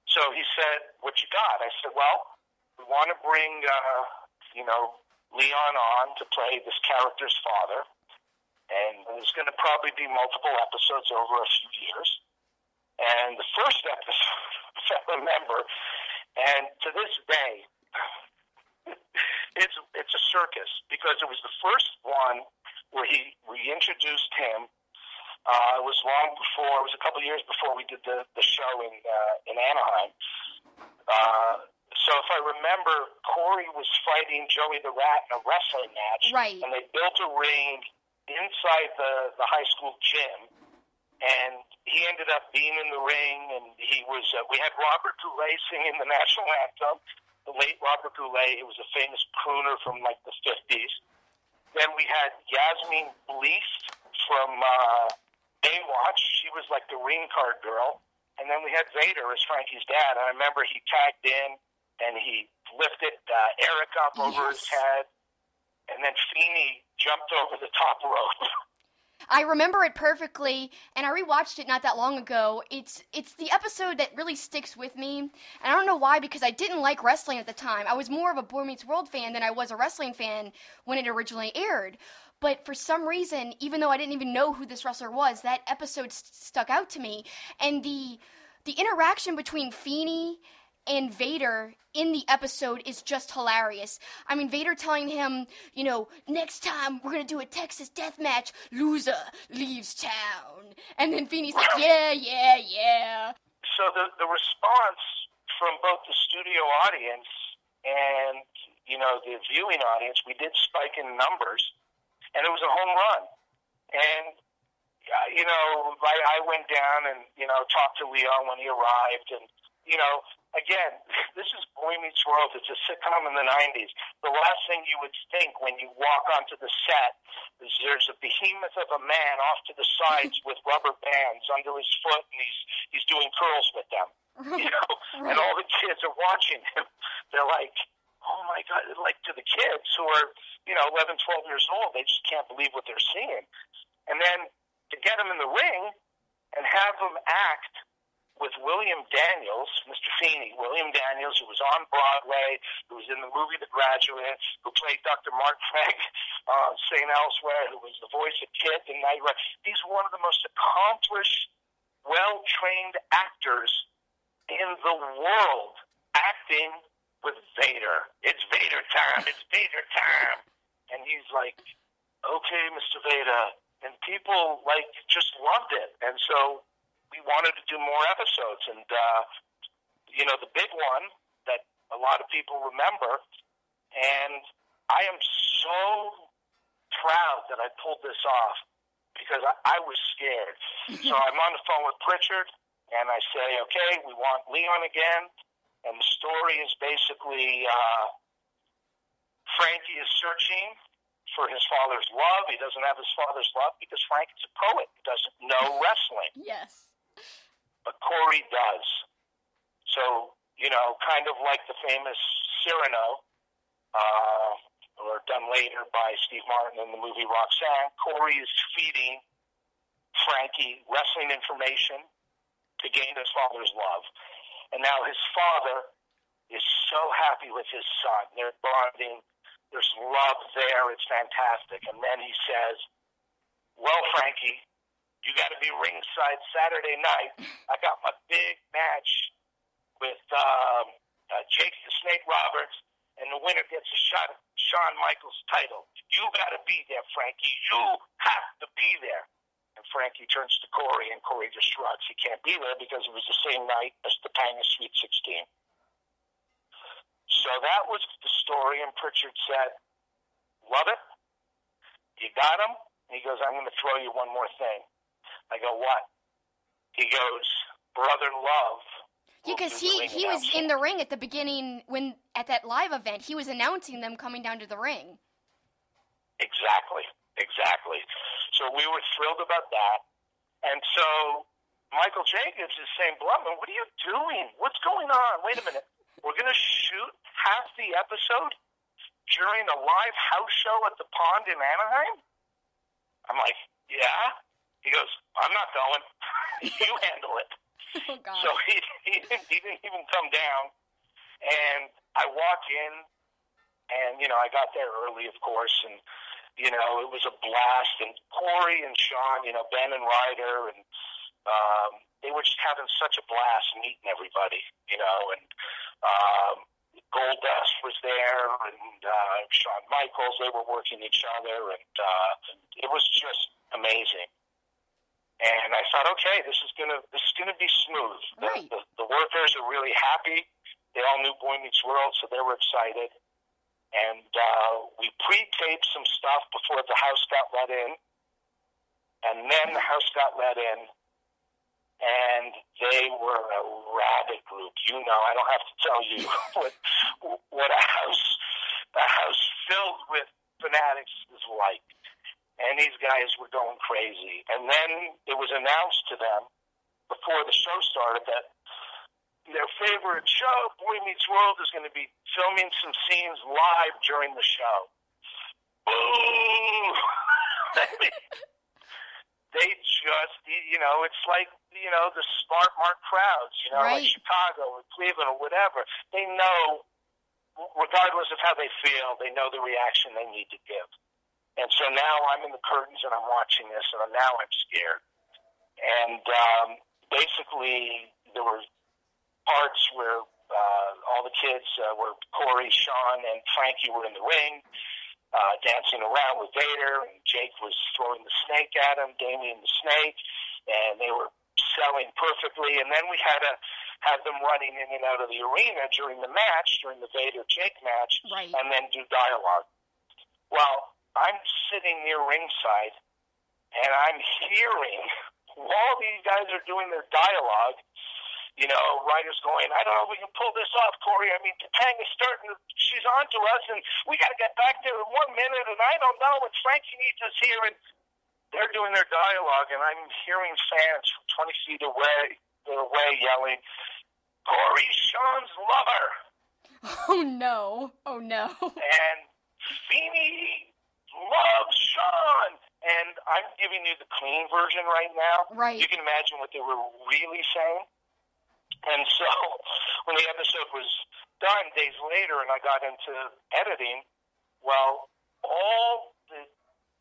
So he said, "What you got?" I said, "Well, we want to bring, uh, you know, Leon on to play this character's father, and there's going to probably be multiple episodes over a few years. And the first episode, if I remember, and to this day, it's it's a circus because it was the first one where he we introduced him. Uh, it was long before. It was a couple of years before we did the the show in uh, in Anaheim. Uh, so if I remember, Cory was fighting Joey the Rat in a wrestling match, right? And they built a ring inside the the high school gym, and he ended up being in the ring, and he was. Uh, we had Robert Goulet singing the national anthem. The late Robert Goulet, he was a famous crooner from like the fifties. Then we had Yasmine Bleeth from uh, Baywatch. She was like the ring card girl. And then we had Vader as Frankie's dad. And I remember he tagged in and he lifted uh, Eric up over his head, and then Feeney jumped over the top rope. I remember it perfectly, and I rewatched it not that long ago. It's it's the episode that really sticks with me, and I don't know why because I didn't like wrestling at the time. I was more of a Boy Meets World fan than I was a wrestling fan when it originally aired. But for some reason, even though I didn't even know who this wrestler was, that episode st- stuck out to me, and the the interaction between Feeney and Vader in the episode is just hilarious. I mean, Vader telling him, you know, next time we're gonna do a Texas death match, loser leaves town. And then Feeney's like, yeah, yeah, yeah. So the the response from both the studio audience and you know the viewing audience, we did spike in numbers, and it was a home run. And uh, you know, I, I went down and you know talked to Leon when he arrived, and you know, again, this is Boy Meets World. It's a sitcom in the 90s. The last thing you would think when you walk onto the set is there's a behemoth of a man off to the sides with rubber bands under his foot, and he's he's doing curls with them. You know, and all the kids are watching him. They're like, "Oh my god!" Like to the kids who are, you know, 11, 12 years old, they just can't believe what they're seeing. And then to get him in the ring and have him act with William Daniels, Mr. Feeney, William Daniels, who was on Broadway, who was in the movie The Graduate, who played Dr. Mark Frank uh, on St. Elsewhere, who was the voice of Kit in Knight Rider. He's one of the most accomplished, well-trained actors in the world, acting with Vader. It's Vader time. It's Vader time. And he's like, okay, Mr. Vader. And people like just loved it. And so we wanted to do more episodes. And, uh, you know, the big one that a lot of people remember. And I am so proud that I pulled this off because I, I was scared. so I'm on the phone with Pritchard and I say, okay, we want Leon again. And the story is basically uh, Frankie is searching for his father's love. He doesn't have his father's love because Frank is a poet. He doesn't know wrestling. Yes. But Cory does. So, you know, kind of like the famous Cyrano, uh, or done later by Steve Martin in the movie Roxanne, Cory is feeding Frankie wrestling information to gain his father's love. And now his father is so happy with his son. They're bonding. There's love there. It's fantastic. And then he says, Well, Frankie, you got to be ringside Saturday night. I got my big match with um, uh, Jake the Snake Roberts, and the winner gets a shot at Shawn Michaels' title. You got to be there, Frankie. You have to be there. And Frankie turns to Cory, and Cory just shrugs. He can't be there because it was the same night as the Tanga Sweet 16. So that was the story, and Pritchard said, Love it. You got him? And he goes, I'm going to throw you one more thing. I go, What? He goes, Brother Love. Yeah, because he, he was in the ring at the beginning when at that live event. He was announcing them coming down to the ring. Exactly, exactly. So we were thrilled about that. And so Michael Jacobs is saying, Blutman, what are you doing? What's going on? Wait a minute. We're going to shoot half the episode during a live house show at the pond in Anaheim? I'm like, yeah. He goes, I'm not going. you handle it. Oh, God. So he, he, didn't, he didn't even come down. And I walk in, and, you know, I got there early, of course, and you know, it was a blast. And Cory and Sean, you know, Ben and Ryder, and um, they were just having such a blast meeting everybody, you know. And um, Goldust was there, and uh, Shawn Michaels. They were working each other, and uh, it was just amazing. And I thought, okay, this is gonna this is gonna be smooth. Right. The, the, the workers are really happy. They all knew Boy Meets World, so they were excited and uh, we pre-taped some stuff before the house got let in, and then the house got let in, and they were a rabid group. You know, I don't have to tell you what what a house a house filled with fanatics is like. And these guys were going crazy. And then it was announced to them before the show started that their favorite show, Boy Meets World, is going to be filming some scenes live during the show. Boo! they just, you know, it's like, you know, the smart mark crowds, you know, Right. like Chicago or Cleveland or whatever. They know, regardless of how they feel, they know the reaction they need to give. And so now I'm in the curtains and I'm watching this, and now I'm scared. And um, basically, there were parts where uh, all the kids uh, were Cory, Sean, and Frankie were in the ring, uh, dancing around with Vader, and Jake was throwing the snake at him, Damien the snake, and they were selling perfectly. And then we had to have them running in and out of the arena during the match, during the Vader Jake match, Right. and then do dialogue. Well, I'm sitting near ringside, and I'm hearing while these guys are doing their dialogue, you know, writers going, I don't know if we can pull this off, Cory. I mean, Tang is starting, she's on to us, and we got to get back there in one minute, and I don't know, and Frankie needs us here, and they're doing their dialogue, and I'm hearing fans from 20 feet away, away yelling, Cory, Sean's lover, Oh no! Oh no! and Feeney loves Sean. And I'm giving you the clean version right now. Right. You can imagine what they were really saying. And so when the episode was done days later and I got into editing, well, all the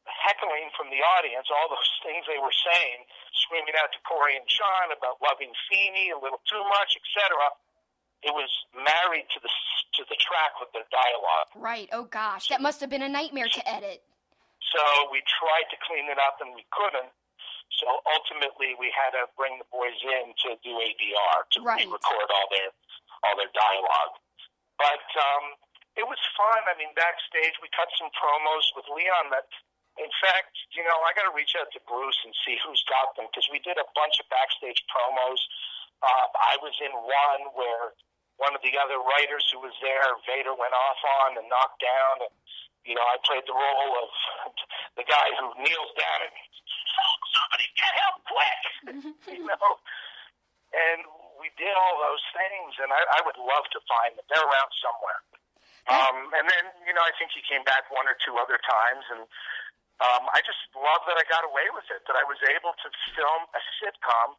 heckling from the audience, all those things they were saying, screaming out to Cory and Sean about loving Feeney a little too much, etc. It was married to the to the track with their dialogue. Right. Oh gosh, that must have been a nightmare to edit. So we tried to clean it up and we couldn't. So ultimately, we had to bring the boys in to do ADR to Right. record all their all their dialogue. But um, it was fun. I mean, backstage we cut some promos with Leon. That, in fact, you know, I got to reach out to Bruce and see who's got them because we did a bunch of backstage promos. Uh, I was in one where one of the other writers who was there, Vader went off on and knocked down. And, you know, I played the role of the guy who kneels down and help somebody get help quick, you know. And we did all those things, and I, I would love to find them. They're around somewhere. Um, and then, you know, I think he came back one or two other times, and um, I just love that I got away with it. That I was able to film a sitcom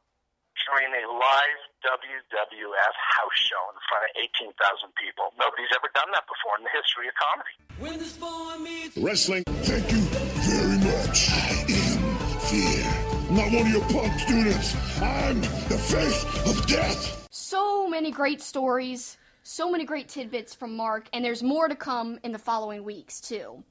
during a live WWF house show in front of 18,000 people. Nobody's ever done that before in the history of comedy. Wrestling. Thank you very much. I am fear. I'm not one of your punk students. I'm the face of death. So many great stories, so many great tidbits from Mark, and there's more to come in the following weeks, too.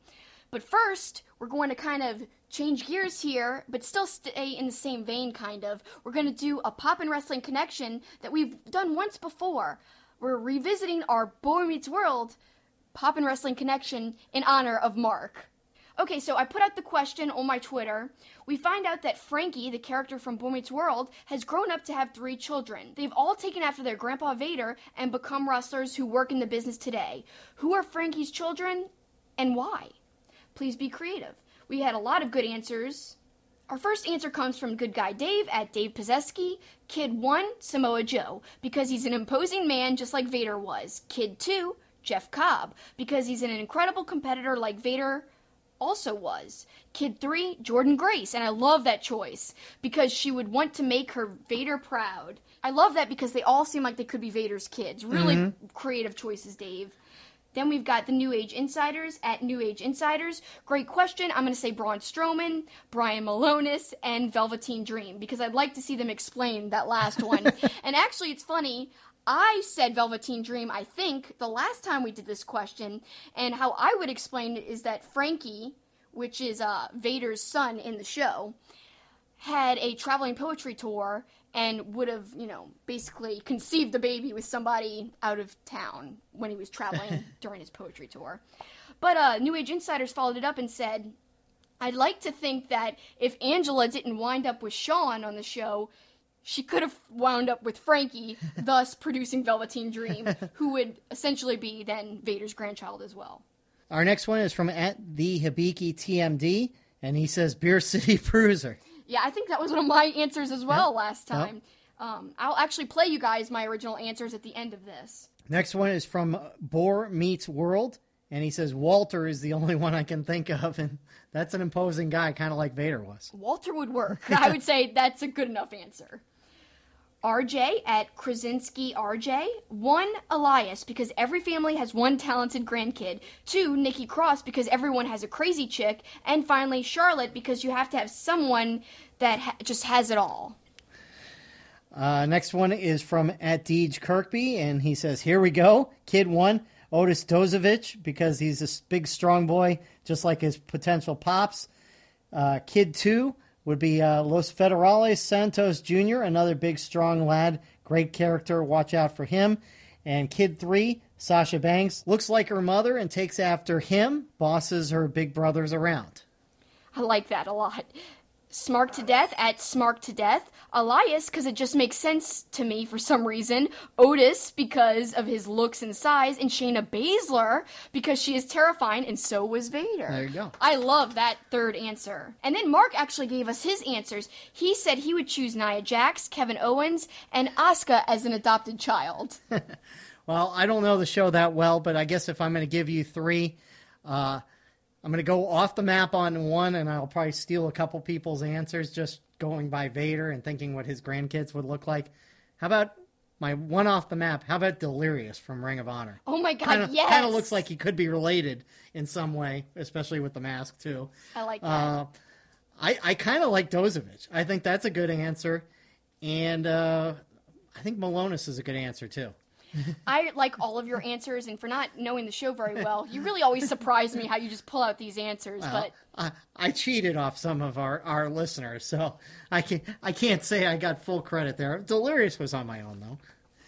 But first, we're going to kind of change gears here, but still stay in the same vein, kind of. We're going to do a pop and wrestling connection that we've done once before. We're revisiting our Boy Meets World pop and wrestling connection in honor of Mark. Okay, so I put out the question on my Twitter. We find out that Frankie, the character from Boy Meets World, has grown up to have three children. They've all taken after their grandpa Vader and become wrestlers who work in the business today. Who are Frankie's children and why? Please be creative. We had a lot of good answers. Our first answer comes from Good Guy Dave at Dave Pizeski. Kid 1, Samoa Joe, because he's an imposing man just like Vader was. Kid 2, Jeff Cobb, because he's an incredible competitor like Vader also was. Kid 3, Jordynne Grace, and I love that choice because she would want to make her Vader proud. I love that because they all seem like they could be Vader's kids. Really mm-hmm. creative choices, Dave. Then we've got the New Age Insiders at New Age Insiders. Great question. I'm going to say Braun Strowman, Brian Milonas, and Velveteen Dream because I'd like to see them explain that last one. and actually, it's funny. I said Velveteen Dream, I think, the last time we did this question, and how I would explain it is that Frankie, which is uh, Vader's son in the show, had a traveling poetry tour and would have, you know, basically conceived the baby with somebody out of town when he was traveling during his poetry tour. But uh, New Age Insiders followed it up and said, I'd like to think that if Angela didn't wind up with Sean on the show, she could have wound up with Frankie, thus producing Velveteen Dream, who would essentially be then Vader's grandchild as well. Our next one is from at the Hibiki TMD, and he says Beer City Bruiser. Yeah, I think that was one of my answers as well last time. Um, I'll actually play you guys my original answers at the end of this. Next one is from Boar Meets World, and he says Walter is the only one I can think of, and that's an imposing guy, kind of like Vader was. Walter would work. I would say that's a good enough answer. RJ at Krasinski RJ. One, Elias, because every family has one talented grandkid. Two, Nikki Cross, because everyone has a crazy chick. And finally, Charlotte, because you have to have someone that ha- just has it all. Uh, next one is from at Deej Kirkby, and he says, Here we go. Kid one, Otis Dozovic, because he's a big, strong boy, just like his potential pops. Uh, kid two would be uh, Los Federales Santos Jr., another big, strong lad. Great character. Watch out for him. And kid three, Sasha Banks, looks like her mother and takes after him, bosses her big brothers around. I like that a lot. Smark to Death at Smark to Death. Elias, because it just makes sense to me for some reason. Otis, because of his looks and size. And Shayna Baszler, because she is terrifying, and so was Vader. There you go. I love that third answer. And then Mark actually gave us his answers. He said he would choose Nia Jax, Kevin Owens, and Asuka as an adopted child. Well, I don't know the show that well, but I guess if I'm going to give you three, uh, I'm going to go off the map on one, and I'll probably steal a couple people's answers just going by Vader and thinking what his grandkids would look like. How about my one off the map? How about Delirious from Ring of Honor? Oh my god, Kind of, yes! kind of looks like he could be related in some way, especially with the mask too. I like that. Uh, I I kind of like Dozovic. I think that's a good answer, and uh, I think Milonas is a good answer too. I like all of your answers, and for not knowing the show very well, you really always surprise me how you just pull out these answers. Well, but I, I cheated off some of our, our listeners, so I can I can't say I got full credit there. Delirious was on my own though.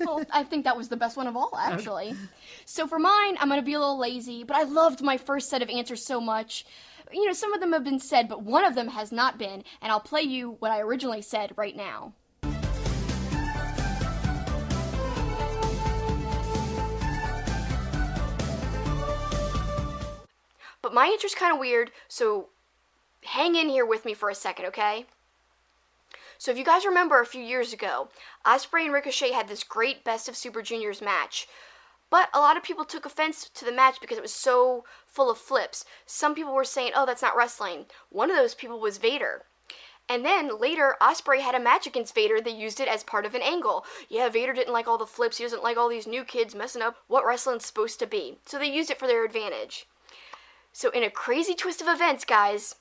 well, I think that was the best one of all, uh-huh. actually. So for mine, I'm going to be a little lazy, but I loved my first set of answers so much. You know, some of them have been said, but one of them has not been, and I'll play you what I originally said right now. But my answer's kind of weird, so hang in here with me for a second, okay? So if you guys remember a few years ago, Ospreay and Ricochet had this great Best of Super Juniors match. But a lot of people took offense to the match because it was so full of flips. Some people were saying, "Oh, that's not wrestling." One of those people was Vader. And then later, Ospreay had a match against Vader. They used it as part of an angle. Yeah, Vader didn't like all the flips. He doesn't like all these new kids messing up what wrestling's supposed to be. So they used it for their advantage. So in a crazy twist of events, guys,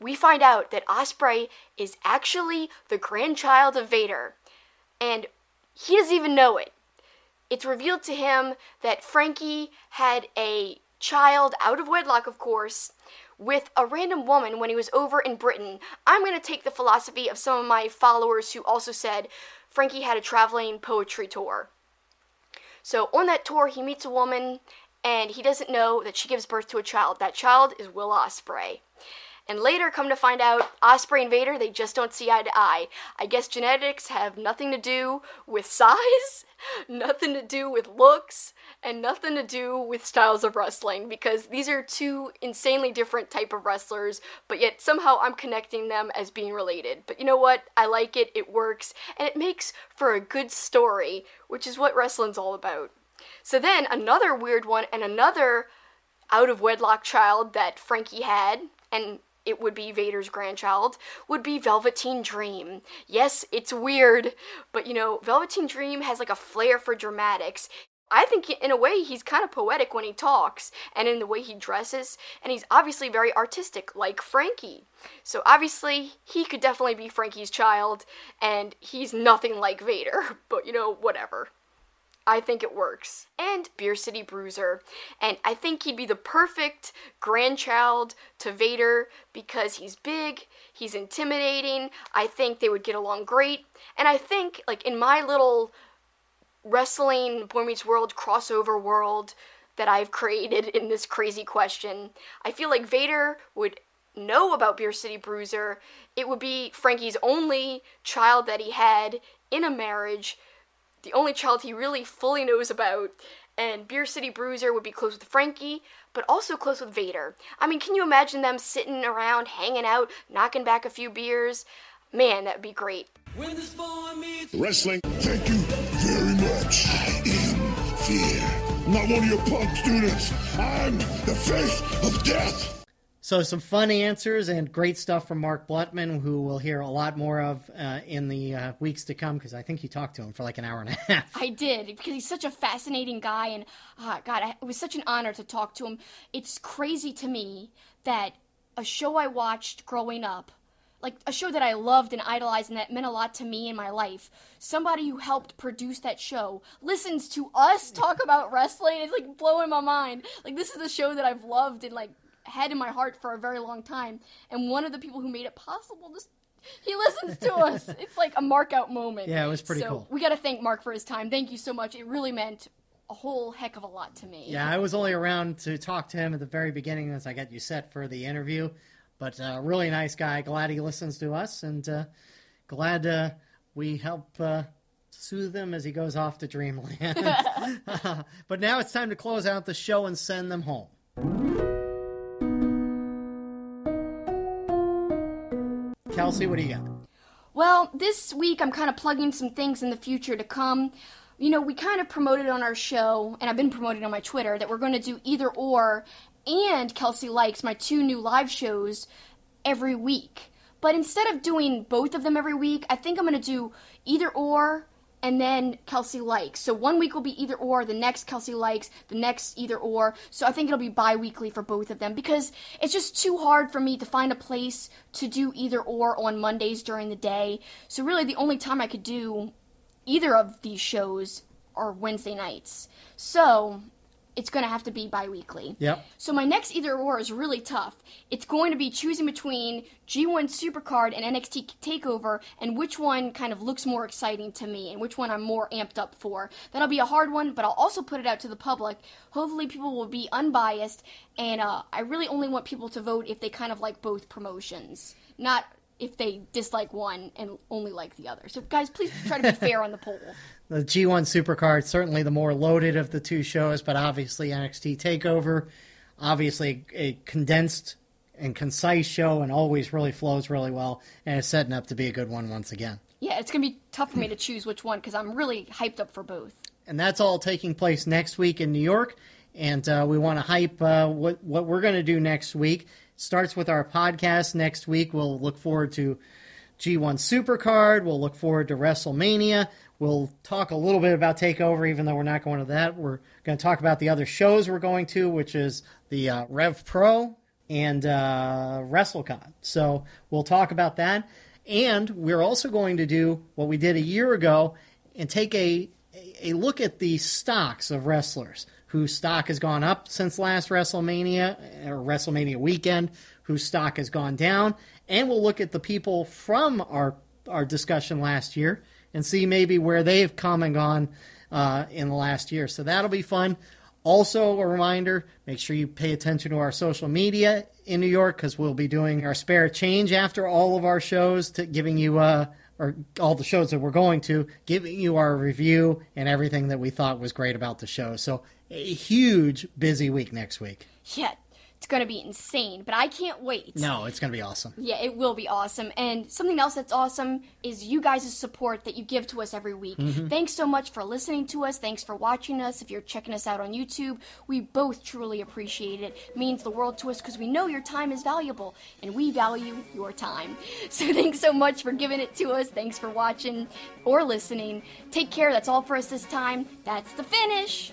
we find out that Ospreay is actually the grandchild of Vader. And he doesn't even know it. It's revealed to him that Frankie had a child out of wedlock, of course, with a random woman when he was over in Britain. I'm going to take the philosophy of some of my followers who also said Frankie had a traveling poetry tour. So on that tour, he meets a woman and he doesn't know that she gives birth to a child. That child is Will Ospreay. And later, come to find out, Ospreay and Vader, they just don't see eye to eye. I guess genetics have nothing to do with size, nothing to do with looks, and nothing to do with styles of wrestling because these are two insanely different type of wrestlers, but yet somehow I'm connecting them as being related. But you know what? I like it, it works, and it makes for a good story, which is what wrestling's all about. So then another weird one and another out of wedlock child that Frankie had, and it would be Vader's grandchild, would be Velveteen Dream. Yes, it's weird, but you know, Velveteen Dream has like a flair for dramatics. I think in a way he's kind of poetic when he talks and in the way he dresses, and he's obviously very artistic, like Frankie. So obviously he could definitely be Frankie's child, and he's nothing like Vader, but you know, whatever. I think it works. And Beer City Bruiser. And I think he'd be the perfect grandchild to Vader because he's big, he's intimidating. I think they would get along great. And I think, like, in my little wrestling Boy Meets World crossover world that I've created in this crazy question, I feel like Vader would know about Beer City Bruiser. It would be Frankie's only child that he had in a marriage the only child he really fully knows about. And Beer City Bruiser would be close with Frankie, but also close with Vader. I mean, can you imagine them sitting around, hanging out, knocking back a few beers? Man, that would be great. Wrestling. Thank you very much. I am fear. I'm not one of your punk students. I'm the face of death. So some fun answers and great stuff from Mark Blutman, who we'll hear a lot more of uh, in the uh, weeks to come because I think you talked to him for like an hour and a half. I did because he's such a fascinating guy, and uh, God, it was such an honor to talk to him. It's crazy to me that a show I watched growing up, like a show that I loved and idolized, and that meant a lot to me in my life. Somebody who helped produce that show listens to us talk about wrestling. It's like blowing my mind. Like this is a show that I've loved and like had in my heart for a very long time. And one of the people who made it possible just he listens to us. It's like a mark out moment. Yeah, it was pretty so cool. We got to thank Mark for his time. Thank you so much. It really meant a whole heck of a lot to me. Yeah, I was only around to talk to him at the very beginning as I got you set for the interview, but uh, really nice guy. Glad he listens to us, and uh, glad uh, we help uh, soothe him as he goes off to dreamland. but now it's time to close out the show and send them home. Kelsey, what do you got? Well, this week I'm kind of plugging some things in the future to come. You know, we kind of promoted on our show, and I've been promoting on my Twitter, that we're going to do either or and Kelsey Likes, my two new live shows, every week. But instead of doing both of them every week, I think I'm going to do either or and then Kelsey likes. So one week will be either or, the next Kelsey likes, the next either or. So I think it'll be bi weekly for both of them because it's just too hard for me to find a place to do either or on Mondays during the day. So really, the only time I could do either of these shows are Wednesday nights. So it's going to have to be bi-weekly. Yep. So my next either or is really tough. It's going to be choosing between G1 Supercard and NXT Takeover and which one kind of looks more exciting to me and which one I'm more amped up for. That'll be a hard one, but I'll also put it out to the public. Hopefully people will be unbiased and uh, I really only want people to vote if they kind of like both promotions. Not if they dislike one and only like the other. So guys, please try to be fair on the poll. The G1 Supercard certainly the more loaded of the two shows, but obviously NXT Takeover, obviously a condensed and concise show, and always really flows really well, and it's setting up to be a good one once again. Yeah, it's gonna be tough for me to choose which one because I'm really hyped up for both. And that's all taking place next week in New York, and uh, we want to hype uh, what what we're going to do next week. Starts with our podcast next week. We'll look forward to G1 Supercard. We'll look forward to WrestleMania. We'll talk a little bit about Takeover, even though we're not going to that. We're going to talk about the other shows we're going to, which is the uh, Rev Pro and uh, WrestleCon. So we'll talk about that. And we're also going to do what we did a year ago and take a, a look at the stocks of wrestlers whose stock has gone up since last WrestleMania or WrestleMania weekend, whose stock has gone down. And we'll look at the people from our, our discussion last year and see maybe where they've come and gone uh, in the last year. So that'll be fun. Also, a reminder make sure you pay attention to our social media in New York because we'll be doing our spare change after all of our shows, to giving you, uh, or all the shows that we're going to, giving you our review and everything that we thought was great about the show. So, a huge busy week next week. Yeah, it's going to be insane, but I can't wait. No, it's going to be awesome. Yeah, it will be awesome. And something else that's awesome is you guys' support that you give to us every week. Mm-hmm. Thanks so much for listening to us. Thanks for watching us. If you're checking us out on YouTube, we both truly appreciate it. it means the world to us because we know your time is valuable and we value your time. So thanks so much for giving it to us. Thanks for watching or listening. Take care. That's all for us this time. That's the finish.